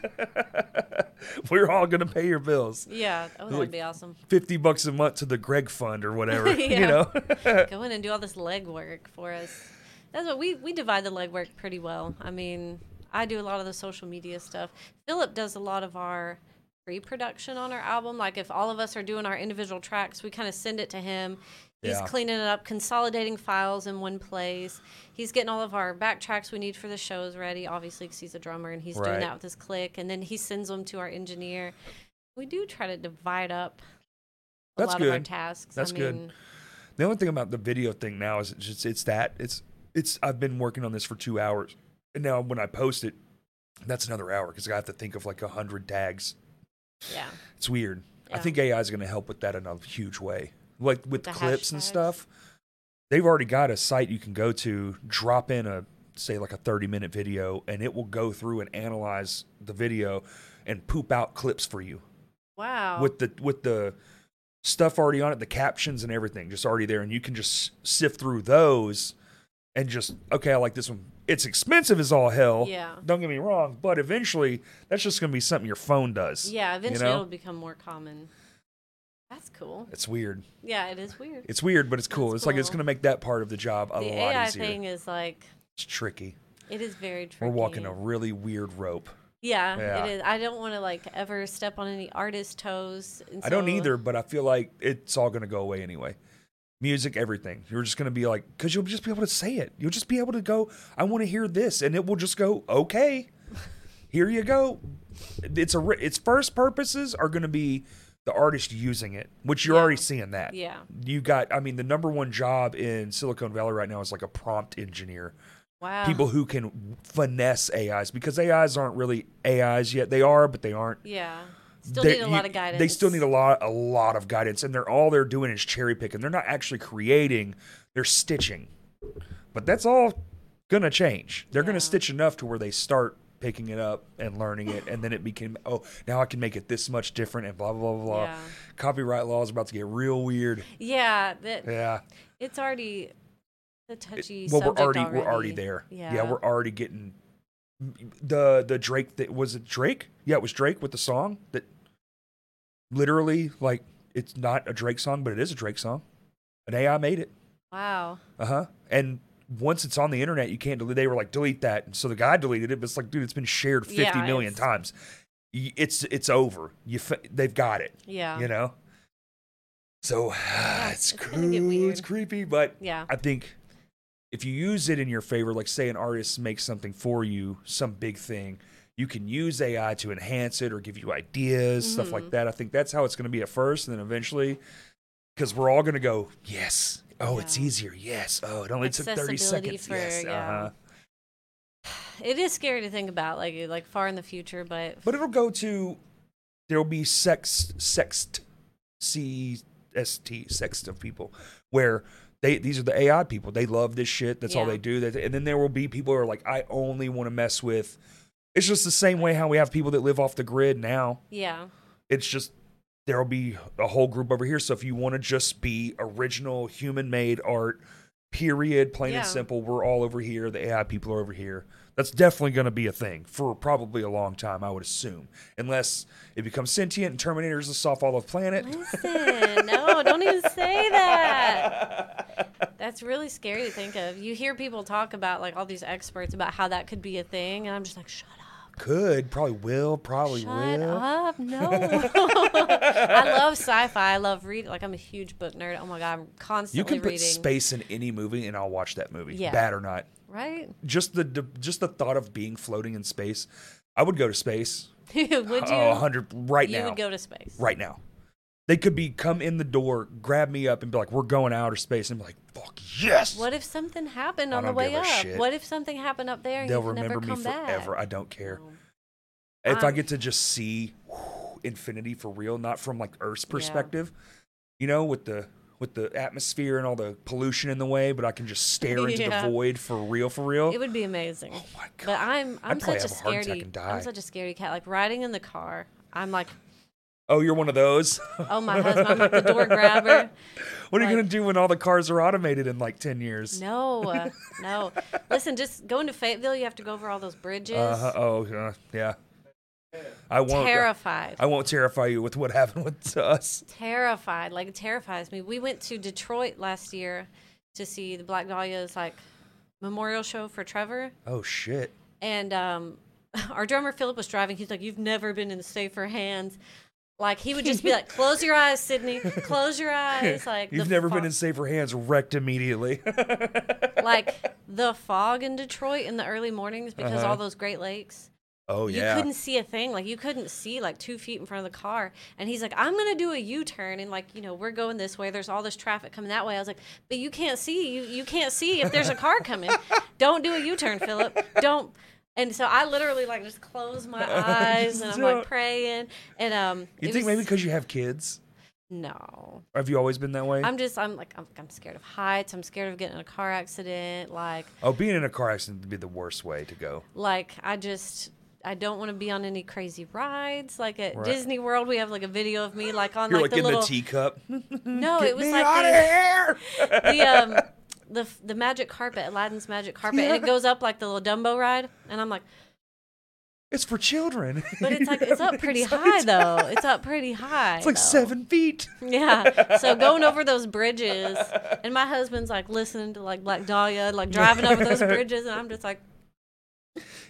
We're all gonna pay your bills. Yeah. Oh, that would be awesome. Fifty bucks a month to the Greg Fund or whatever. You know. Go in and do all this legwork for us. That's what we we divide the legwork pretty well. I mean, I do a lot of the social media stuff. Philip does a lot of our pre-production on our album. Like if all of us are doing our individual tracks, we kind of send it to him. He's Yeah. cleaning it up, consolidating files in one place. He's getting all of our backtracks we need for the shows ready, obviously, because he's a drummer and he's Right. doing that with his click. And then he sends them to our engineer. We do try to divide up a That's lot of our good. tasks. That's I good. mean, The only thing about the video thing now is it's just it's that it's it's I've been working on this for two hours, and now when I post it, that's another hour because I have to think of like a hundred tags. Yeah. It's weird. I think AI is going to help with that in a huge way, like with The clips and stuff. They've already got a site you can go to, drop in a say like a thirty minute video, and it will go through and analyze the video and poop out clips for you Wow. with the with the stuff already on it, the captions and everything just already there, and you can just sift through those and just okay, I like this one. It's expensive as all hell. Yeah. Don't get me wrong, but eventually that's just gonna be something your phone does. yeah, eventually know? it'll become more common. That's cool. It's weird. Yeah, it is weird. It's weird, but it's cool. That's it's like it's gonna make that part of the job a the lot AI easier. thing is like It's tricky. it is very tricky. We're walking a really weird rope. yeah, Yeah. it is. I don't want to like ever step on any artist toes. and I don't either, but I feel like it's all gonna go away anyway. Music, everything. You're just gonna be like, because you'll just be able to say it. You'll just be able to go, I want to hear this, and it will just go, okay, here you go. It's a its first purposes are gonna be the artist using it, which you're Yeah. already seeing that. Yeah. You got, I mean, the number one job in Silicon Valley right now is like a prompt engineer. Wow. People who can finesse AIs because AIs aren't really AIs yet. They are, but they aren't. Yeah. Still They- need a lot of guidance. They still need a lot, a lot of guidance, and they're all they're doing is cherry picking. They're not actually creating; they're stitching. But that's all gonna change. They're Yeah. gonna stitch enough to where they start picking it up and learning it, and then it became oh now I can make it this much different and blah blah blah blah. Yeah. Copyright law is about to get real weird. Yeah. That, Yeah. It's already a touchy well, we're subject already, we're already there. Yeah. we're already getting the the Drake that was it Drake? Yeah, it was Drake with the song that literally like it's not a Drake song, but it is a Drake song. An AI made it. Wow. Uh huh. And once it's on the internet, you can't delete. They were like delete that, and so the guy deleted it. But it's like, dude, it's been shared fifty Yeah, million it's- times. It's it's over. You f- they've got it. Yeah. You know. So it's it's weird. It's creepy, but Yeah. I think if you use it in your favor, like say an artist makes something for you, some big thing, you can use AI to enhance it or give you ideas, stuff Mm-hmm. like that. I think that's how it's going to be at first, and then eventually, because we're all going to go, yes, oh, it's easier, yes, oh, it only took thirty seconds, for- yes, yeah. uh-huh. It is scary to think about, like like far in the future, but But it'll go to there will be sex sext C S T sext of people where they these are the AI people. They love this shit. That's all they do. That and then there will be people who are like, I only want to mess with. It's just the same way how we have people that live off the grid now. yeah. It's just there will be a whole group over here. So if you want to just be original human made art, period, plain Yeah. and simple, we're all over here. The AI people are over here. That's definitely going to be a thing for probably a long time, I would assume, unless it becomes sentient and Terminators us off all of planet. Listen, no, don't even say that. That's really scary to think of. You hear people talk about like all these experts about how that could be a thing, and I'm just like, shut up. Could probably will probably Shut will. up! No, I love sci-fi. I love reading. Like I'm a huge book nerd. Oh my god, I'm constantly You can put reading. space in any movie, and I'll watch that movie, Yeah. bad or not. right? Just the, just the thought of being floating in space, I would go to space. would you? Oh, hundred right now. you now. would go to space. right now. They could be come in the door, grab me up, and be like, "We're going outer space," and be like, "Fuck yes!" What if something happened I on the don't way give a up? shit. What if something happened up there and They'll you can remember never me come back? forever. I don't care. If I I'm- get to just see whew, infinity for real, not from like Earth's perspective, you know, with the with the atmosphere and all the pollution in the way, but I can just stare into Yeah. the void for real, for real. It would be amazing. oh my god! But I'm I'd I'm probably such a have a heart attack scaredy and die. I'm such a scaredy cat. Like riding in the car, I'm like, oh, you're one of those. oh my husband, I'm like the door grabber. what are you gonna do when all the cars are automated in like ten years? No, uh, no. Listen, just going to Fayetteville, you have to go over all those bridges. Uh, oh, uh, yeah. I won't. Terrified. I won't terrify you with what happened with us. terrified. Like it terrifies me. We went to Detroit last year to see the Black Dahlia's like memorial show for Trevor, Oh shit! and um, our drummer Philip was driving. He's like, "You've never been in safer hands." Like he would just be like, "Close your eyes, Sydney. Close your eyes." Like You've never been in safer hands. Wrecked immediately. like the fog in Detroit in the early mornings because Uh-huh. all those Great Lakes. oh yeah. You couldn't see a thing. Like you couldn't see like two feet in front of the car. And he's like, I'm gonna do a U-turn and like, you know, we're going this way. There's all this traffic coming that way. I was like, but you can't see. You you can't see if there's a car coming. Don't do a U-turn, Philip. Don't and so I literally like just close my eyes and I'm like praying. And um You think maybe because you have kids? No. Or have you always been that way? I'm just I'm like I'm, I'm scared of heights. I'm scared of getting in a car accident. Like oh, being in a car accident would be the worst way to go. like I just I don't want to be on any crazy rides. Like at Right. Disney World, we have like a video of me like on You're like, like, the in little the teacup. no, Get it was like out the, of here! the um the the magic carpet, Aladdin's magic carpet, and it goes up like the little Dumbo ride, and I'm like, it's for children. but it's like it's up pretty high though. It's up pretty high. It's like though. seven feet. Yeah. So going over those bridges, and my husband's like listening to like Black Dahlia, like driving over those bridges, and I'm just like,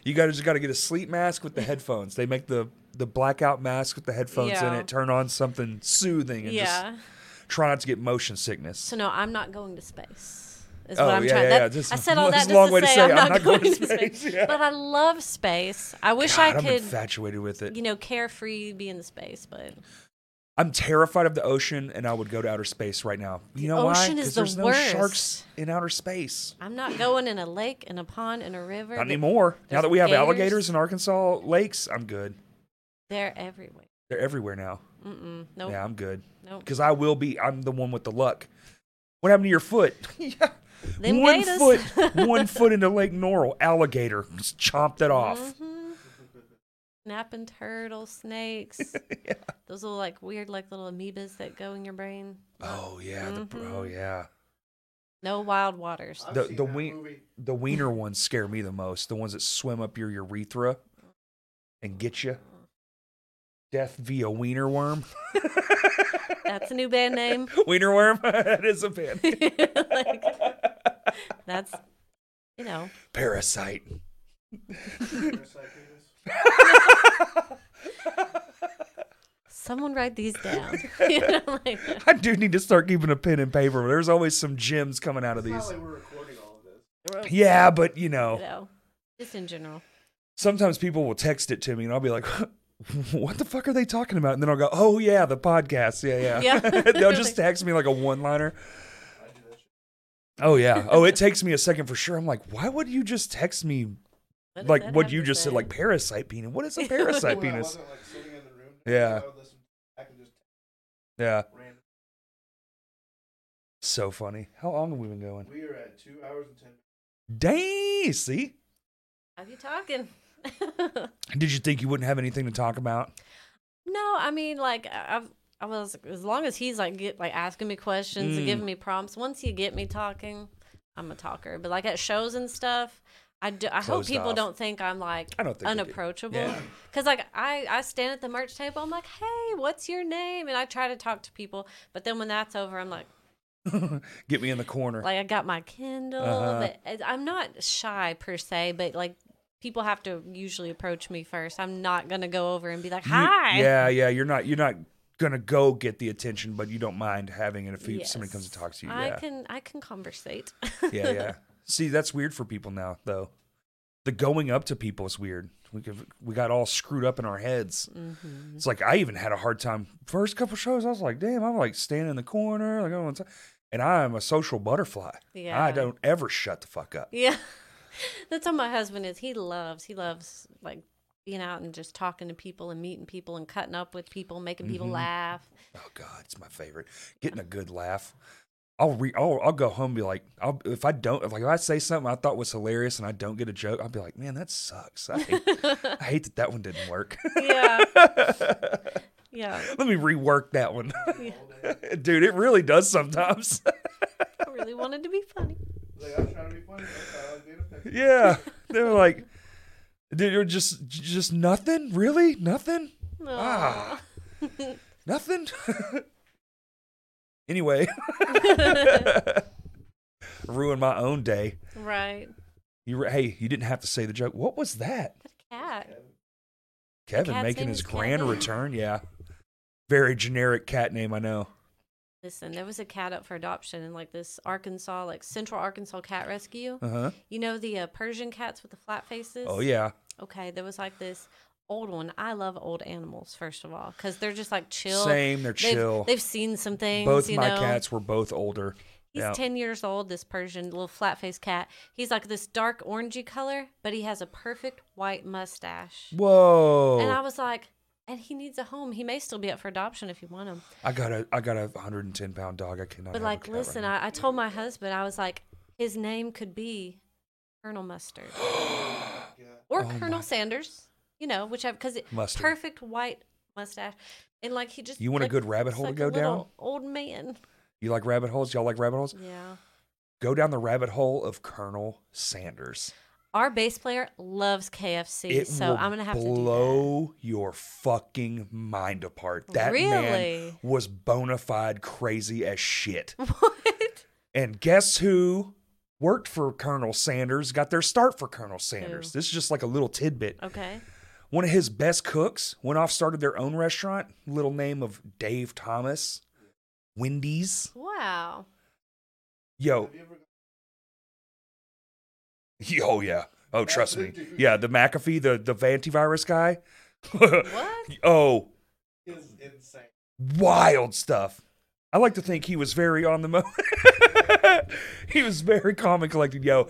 You to just got to get a sleep mask with the headphones. They make the the blackout mask with the headphones in it. Turn on something soothing and yeah. just try not to get motion sickness. So no, I'm not going to space. Is Oh, what I'm yeah, trying. yeah, that, yeah, just- I said all that a long just way to to say, say I'm, I'm not, not going, going to to space. space, yeah. But I love space. I wish God, I I'm could, infatuated with it. you know, carefree be in the space. But I'm terrified of the ocean, and I would go to outer space right now. You know why? ocean is 'Cause the there's no worst. sharks in outer space. I'm not going in a lake, in a pond, in a river. Not anymore. Now that we have gators. alligators in Arkansas lakes, I'm good. They're everywhere. They're everywhere now. Mm-mm. Nope. Yeah, I'm good. Nope. Because I will be. I'm the one with the luck. What happened to your foot? yeah. Them one gators. foot, one foot into Lake Norrell, alligator just chomped it off. Mhm. Snapping turtles, snakes. Those little like weird like little amoebas that go in your brain. Oh yeah, the, br- oh Mhm. yeah. No wild waters. I've The- seen the that wing- movie. The wiener ones scare me the most. The ones that swim up your urethra and get you. Death via wiener worm. That's a new band name. wiener worm. that is a band. Like, that's you know. Parasite. Parasite. Someone write these down. You know, like, I do need to start keeping a pen and paper. There's always some gems coming out of these. like we're recording all of this. Yeah, but you you know, know, just in general. sometimes people will text it to me and I'll be like, what the fuck are they talking about? And then I'll go, oh, yeah, the podcast. Yeah, yeah. Yeah. They'll just text me like a one liner. I do that shit. Oh, yeah. Oh, it takes me a second for sure. I'm like, why would you just text me What like what you to just said, like parasite penis? What is a parasite When I penis? wasn't like sitting in the room. Yeah. Oh, I would listen back and just Yeah. random. So funny. How long have we been going? We are at two hours and ten. Dang. See? Have you talking? Did you think you wouldn't have anything to talk about? no, I mean, like I- I've, I was as long as he's like get like asking me questions and Mm. giving me prompts. Once you get me talking, I'm a talker. But like at shows and stuff, I do. I hope Closed people off. don't think I'm like I don't think they do. unapproachable. Yeah. Cause like I I stand at the merch table. I'm like, hey, what's your name? And I try to talk to people. But then when that's over, I'm like. Get me in the corner. like I got my Kindle. Uh-huh. But I'm not shy per se, but like people have to usually approach me first. I'm not gonna go over and be like, You- "Hi." yeah, yeah. You're not. You're not gonna go get the attention, but you don't mind having it if you, somebody comes to Yes. talk to you. I Yeah. can I can conversate. yeah, yeah. See, that's weird for people now, though. The going up to people is weird. We could, we got all screwed up in our heads. hmm It's like I even had a hard time. First couple shows, I was like, "Damn!" I'm like standing in the corner, like, oh, and I'm a social butterfly. Yeah. I don't ever shut the fuck up. Yeah. That's how my husband is. He loves he loves like being out and just talking to people and meeting people and cutting up with people, making people Mhm. laugh. Oh God, it's my favorite. Getting a good laugh. I'll re I'll, I'll go home and be like, I'll, if I don't, if like if I say something I thought was hilarious and I don't get a joke, I'll be like, man, that sucks. I hate, I hate that that one didn't work. Yeah. Yeah. Let me rework that one, dude. It really does sometimes. I really wanted to be funny. Like to be funny. That's how I was being offensive. yeah, they were like, dude, you're just just nothing, really, nothing, Ah. nothing. anyway, ruin my own day. right. You re- hey, you didn't have to say the joke. What was that? Cat. Kevin cat's making his grand Kevin. return. Yeah, very generic cat name. I know. Listen, there was a cat up for adoption in like this Arkansas, like Central Arkansas Cat Rescue. Uh huh. You know the uh, Persian cats with the flat faces? Oh yeah. Okay, there was like this old one. I love old animals, first of all, because they're just like chill. Same. They're They've, chill. they've seen some things. both you my know? cats were both older. He's yeah. 10 years old, this Persian little flat faced cat. He's like this dark orangey color, but he has a perfect white mustache. Whoa. And I was like, and he needs a home. He may still be up for adoption if you want him. I got a I got a 110 pound dog. I cannot. But have like, right listen, now. I, I told my husband, I was like, his name could be Colonel Mustard oh or Oh Colonel my- Sanders, you know, whichever, because Mustard. perfect white mustache. And like, he just. You want a good rabbit hole to go down? Old man. You like rabbit holes? Y'all like rabbit holes? Yeah. Go down the rabbit hole of Colonel Sanders. Our bass player loves KFC, It so will I'm gonna have to blow your fucking mind apart. That man was bona fide crazy as shit. What? And guess who worked for Colonel Sanders? Got their start for Colonel Sanders. Who? This is just like a little tidbit. Okay. One of his best cooks went off, started their own restaurant. Little name of Dave Thomas, Wendy's. Wow. Yo, Have you ever oh yeah. Oh, trust me. Dude. Yeah, the McAfee, the the antivirus guy. What? oh, is insane. wild stuff. I like to think he was very on the mo. he was very calm and collected. Yo,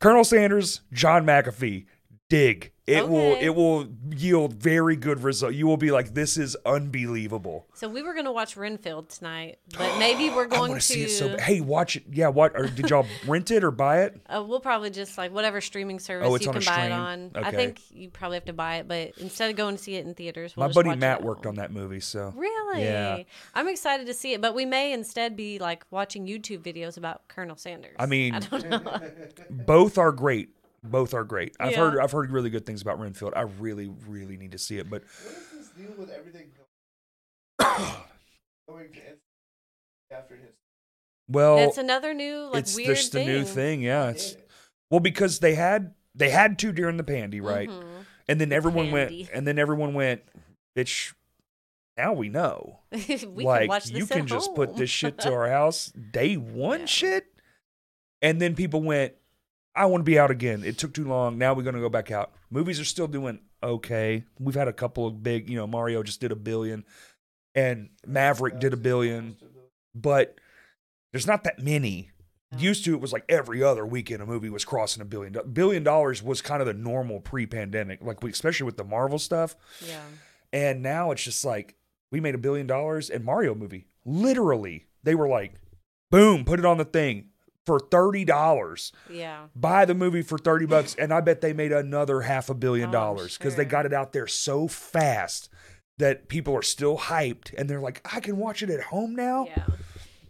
Colonel Sanders, John McAfee, dig. It will it will yield very good result. You will be like, this is unbelievable. So we were gonna watch Renfield tonight, but maybe we're going to. see it so. Hey, watch it. Yeah, what? Or did y'all rent it or buy it? Uh, we'll probably just like whatever streaming service Oh, you can buy it stream? on. I think you probably have to buy it, but instead of going to see it in theaters, we'll My buddy Matt at worked on that movie, so Really? Yeah. I'm excited to see it, but we may instead be like watching YouTube videos about Colonel Sanders. I mean- I both are great. Both are great. I've Yeah. heard I've heard really good things about Renfield. I really really need to see it, but What is this deal with everything going after his? well, It's another new like it's weird just the new thing. Yeah, it's well because they had they had to during the pandy, right? Mhm. And then everyone pandy. went, and then everyone went, bitch. Now we know. we like can watch this you at can just put this shit to our house day one Yeah. shit and then people went i want to be out again. It took too long. Now we're going to go back out. Movies are still doing okay. We've had a couple of big you know mario just did a billion and maverick did a billion. But there's not that many. Used to it was like every other weekend a movie was crossing a billion billion dollars was kind of the normal pre-pandemic like we, especially with the marvel stuff. Yeah. and now it's just like we made a billion dollars and Mario movie. Literally, they were like, boom, put it on the thing for thirty dollars. Yeah. Buy the movie for thirty bucks, and I bet they made another half a billion Oh, dollars because they got it out there so fast that people are still hyped and they're like, I can watch it at home now. Yeah.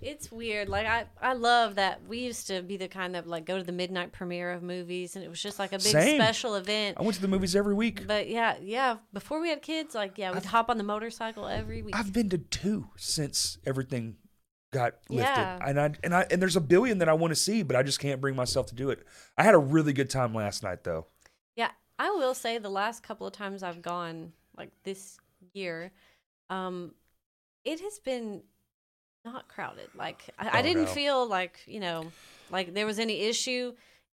It's weird. Like I, I love that we used to be the kind that like go to the midnight premiere of movies, and it was just like a big Same. special event. I went to the movies every week. But yeah, yeah. Before we had kids, like yeah, we'd hop on the motorcycle every week. I've been to two since everything got lifted. Yeah. And I and I and there's a billion that I want to see, but I just can't bring myself to do it. I had a really good time last night though. Yeah, I will say the last couple of times I've gone, like this year, um, it has been not crowded. Like I, I Oh, didn't no. feel like you know, like there was any issue.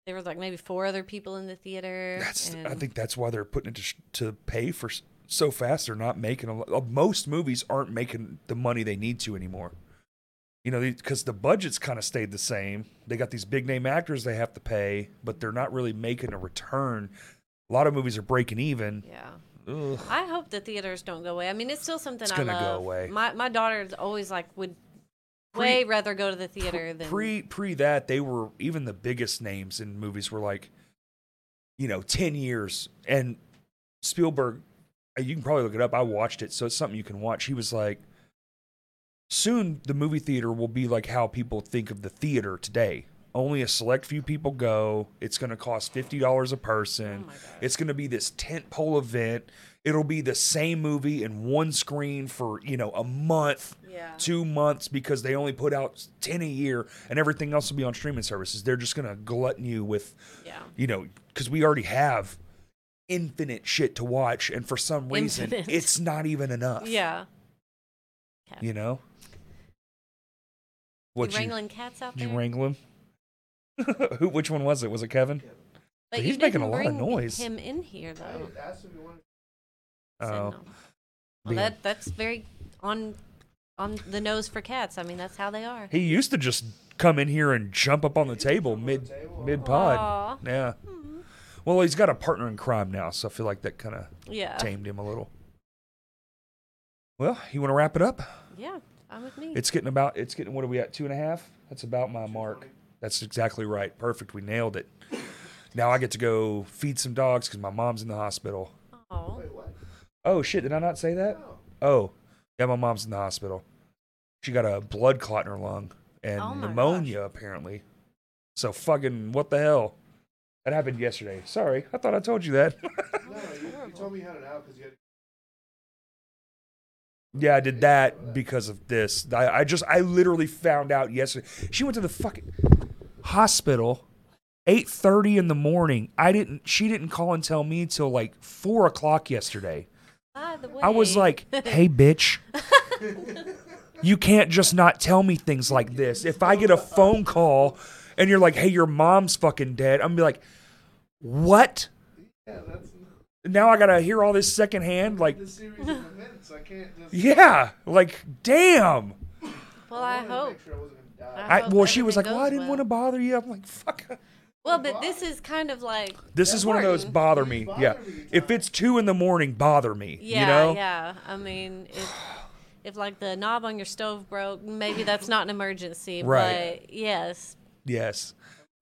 There was like maybe four other people in the theater. That's I think that's why they're putting it to, sh- to pay for so fast. They're not making a lot. Most movies aren't making the money they need to anymore. You know, because the budget's kind of stayed the same. They got these big name actors they have to pay, but they're not really making a return. A lot of movies are breaking even. Yeah. Ugh. I hope the theaters don't go away. I mean, it's still something It's I gonna go love. away. My my daughter's always like would Pre- way rather go to the theater than Pre pre that, they were even the biggest names in movies were like, you know, ten years. And Spielberg, uh, you can probably look it up. I watched it, so it's something you can watch. He was like, soon the movie theater will be like how people think of the theater today. Only a select few people go. It's going to cost fifty dollars a person. Oh it's going to be this tent pole event. It'll be the same movie in one screen for you know a month yeah. two months because they only put out 10 a year and everything else will be on streaming services. They're just going to glutton you with, Yeah. you know, because we already have infinite shit to watch. And for some reason, Infinite. it's not even enough. Yeah. You know? You What you, wrangling cats out did there? you wrangle him? Who, which one was it? Was it Kevin? But He's making a lot of noise. Him in here though. I asked if you wanted. Said Oh, no. Well, that that's very on on the nose for cats. I mean, that's how they are. He used to just come in here and jump up on the table mid mid pod. Aw. Yeah. Hmm. Well, he's got a partner in crime now, so I feel like that kind of Yeah. tamed him a little. Well, you want to wrap it up? Yeah. I'm with me. It's getting about. It's getting. What are we at? Two and a half. That's about my mark. That's exactly right. Perfect. We nailed it. Now I get to go feed some dogs because my mom's in the hospital. oh. Oh shit! Did I not say that? No. Oh, yeah. My mom's in the hospital. She got a blood clot in her lung and Oh my pneumonia apparently. So fucking what the hell? That happened yesterday. Sorry, I thought I told you that. No, you, you told me you had it out because you had. Yeah, I did that because of this. I, I just, I literally found out yesterday. She went to the fucking hospital, eight thirty in the morning. I didn't. She didn't call and tell me until like four o'clock yesterday. By the way, I was like, "Hey, bitch, you can't just not tell me things like this. If I get a phone call and you're like, "Hey, your mom's fucking dead," I'm gonna be like, "What?" Yeah, that's. Now I gotta hear all this secondhand. Like, the series of events. I can't just. yeah, like, damn. Well, I wanted to hope. Sure I wasn't gonna die. I I, well, she was like, oh, "Well, I didn't well." want to bother you." I'm like, "Fuck." Well, but this is kind of like This is one of those bother me. bother Yeah. me, If it's two in the morning, bother me. yeah, you know. yeah. I mean, if if like the knob on your stove broke, maybe that's not an emergency. Right. But yes. Yes.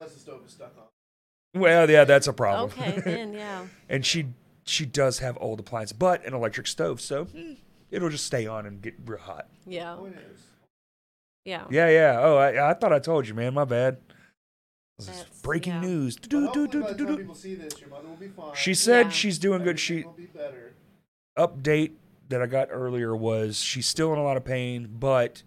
Unless the stove is stuck on. Well, yeah, that's a problem. Okay, then yeah. and she she does have old appliances, but an electric stove, so mm, it'll just stay on and get real hot. Yeah. Yeah. Yeah, yeah. Oh, I, I thought I told you, man. My bad. This is That's- breaking yeah. news. but Do, do, hopefully do, by the do, time do. people see this, your mother will be fine. She said Yeah. she's doing good. Everything She will be better. update that I got earlier was she's still in a lot of pain, but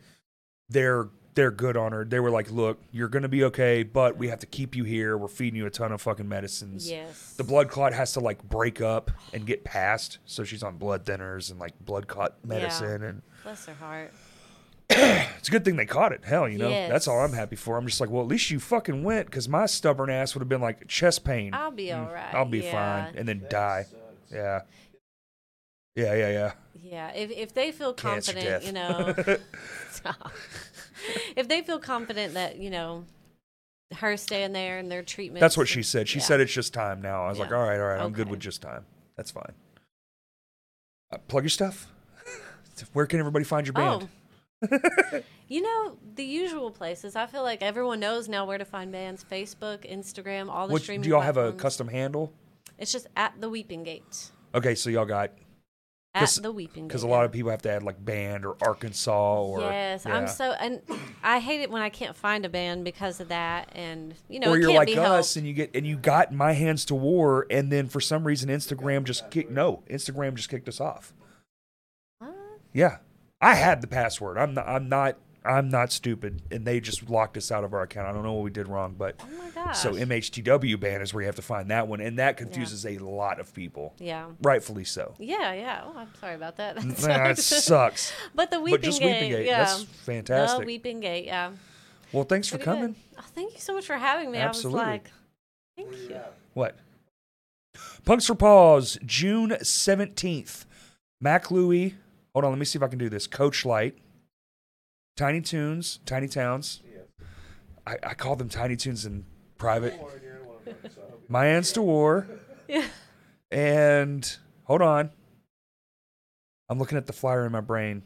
they're they're good on her. They were like, "Look, you're gonna be okay, but we have to keep you here. We're feeding you a ton of fucking medicines. Yes. The blood clot has to like break up and get past, so she's on blood thinners and like blood clot medicine, and Bless her heart. it's a good thing they caught it. Hell, you know, that's all I'm happy for. I'm just like, well, at least you fucking went, because my stubborn ass would have been like chest pain. I'll be all right. Mm, I'll be yeah. fine, and then That die. sucks. Yeah, yeah, yeah, yeah. Yeah. If if they feel Cancer confident, death. you know. If they feel confident that you know her staying there and their treatment. That's what she said. She yeah. said it's just time now. I was like, Yeah. all right, all right, I'm good with just time. That's fine. Uh, plug your stuff. Where can everybody find your band? Oh. you know the usual places. I feel like everyone knows now where to find bands: Facebook, Instagram, all the Which, streaming. do y'all have a custom handle? It's just at the Weeping Gate. Okay, so y'all got At the Weeping because a lot of people have to add like band or Arkansas or Yes, yeah. I'm so and I hate it when I can't find a band because of that, and you know or you're like us helped. and you get and you got my hands to war and then for some reason Instagram just kicked no Instagram just kicked us off. What? Yeah, I had the password. I'm not. I'm not. I'm not stupid, and they just locked us out of our account. I don't know what we did wrong, but Oh my so MHTW ban is where you have to find that one, and that confuses a lot of people, yeah. rightfully so. Yeah, yeah. Oh, I'm sorry about that. That that sucks. sucks. but the but Weeping just Gate, Weeping Gate, yeah. that's The. Weeping Gate, yeah. well, thanks for Pretty good. coming. Oh, thank you so much for having me. Absolutely. I was like, thank you you. What? Punks for Paws, June seventeenth. Mac Louie. Hold on, let me see if I can do this. Coach Light. Tiny Tunes, Tiny Towns. I, I call them Tiny Tunes in private. Lauren, you're in one of them, so I hope you- My Hands to War. Yeah. And hold on. I'm looking at the flyer in my brain.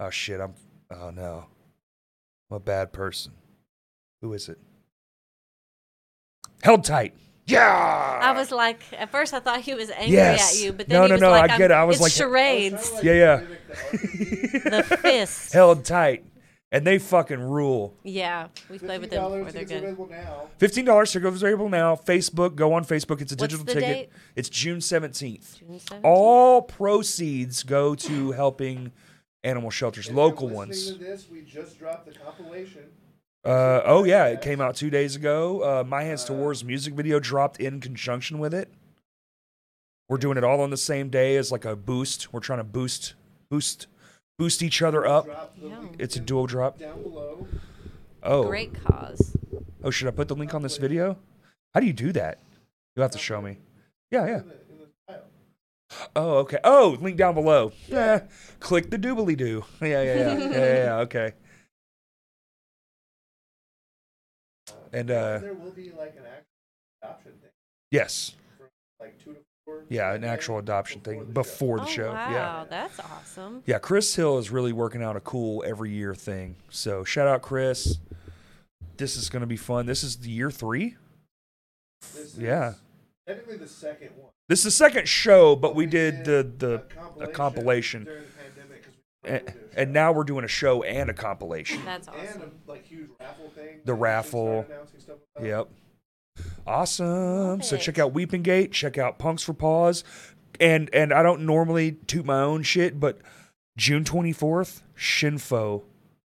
Oh shit, I'm oh no. I'm a bad person. Who is it? Held tight. Yeah. I was like, at first I thought he was angry Yes. at you, but then No, he no, was no, like, I get it. I was it's like- charades. I was like, Yeah, yeah. the art. fist. Held tight. And they fucking rule. Yeah, we played with them $15 before. They're good. available now. Fifteen dollars tickets available now. Facebook, go on Facebook. It's a What's digital the ticket. date? It's June seventeenth. June All proceeds go to helping animal shelters, If you're local ones. To this, we just dropped the compilation. Uh, oh yeah, it came out two days ago. Uh, My Hands to War's music video dropped in conjunction with it. We're doing it all on the same day as like a boost. We're trying to boost, boost, boost each other up. Drop the Yeah. link It's a in- dual drop. down below. Oh, Great cause. oh, should I put the link on this video? How do you do that? You'll have to show me. Yeah, yeah. In the, in the tile. Oh, okay. Oh, link down below. Yeah. Click the doobly doo. Yeah, yeah, yeah. yeah, yeah, yeah. Okay. And uh, there will be like an actual adoption thing, yes, like two to four. yeah, an actual adoption before thing the before the oh, show. wow. Yeah. That's awesome. Yeah, Chris Hill is really working out a cool every year thing. So shout out Chris. This is going to be fun. This is the year three. This is Yeah. Technically the second one. This is the second show, but we We did the the a a compilation, during the pandemic 'cause we and, wanted to do a and now we're doing a show and a compilation. That's and awesome. a like huge raffle thing. The that we should raffle. start announcing stuff about. Yep. Awesome. So check out Weeping Gate, check out Punks for Paws. And and I don't normally toot my own shit, but June 24th, Shinfo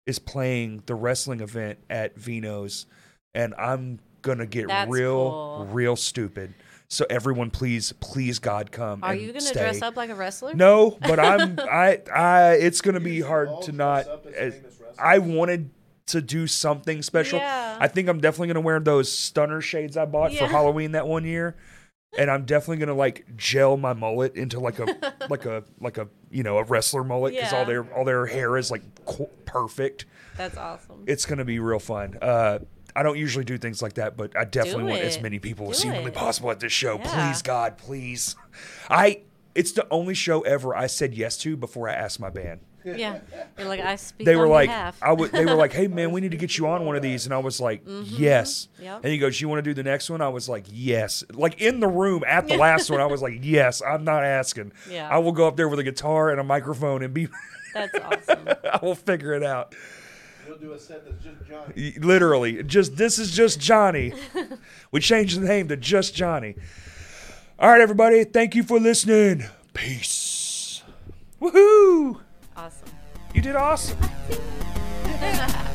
is playing the wrestling event at Vino's and I'm going to get That's real cool. real stupid. So everyone please please God come Are and you going to stay. dress up like a wrestler? No, but I'm I I it's going to be You should hard to not as as- I wanted to do something special. Yeah. I think I'm definitely gonna wear those stunner shades I bought for Halloween that one year. and I'm definitely gonna like gel my mullet into like a like a like a you know a wrestler mullet because all their all their hair is like qu- perfect. That's awesome. It's gonna be real fun. Uh, I don't usually do things like that, but I definitely want as many people as humanly possible at this show. Yeah. Please, God, please. I. It's the only show ever I said yes to before I asked my band. yeah. You're like, I speak They were like, behalf. I would. They were like, "Hey man, we need to get you on one of these," and I was like, "Yes." Mm-hmm. Yep. And he goes, "You want to do the next one?" I was like, "Yes." Like in the room at the last one, I was like, "Yes." I'm not asking. Yeah. I will go up there with a guitar and a microphone and be. That's awesome. I will figure it out. You'll do a set that's just Johnny. Literally, just this is just Johnny. we changed the name to just Johnny. All right, everybody. Thank you for listening. Peace. Woohoo! Awesome. You did awesome.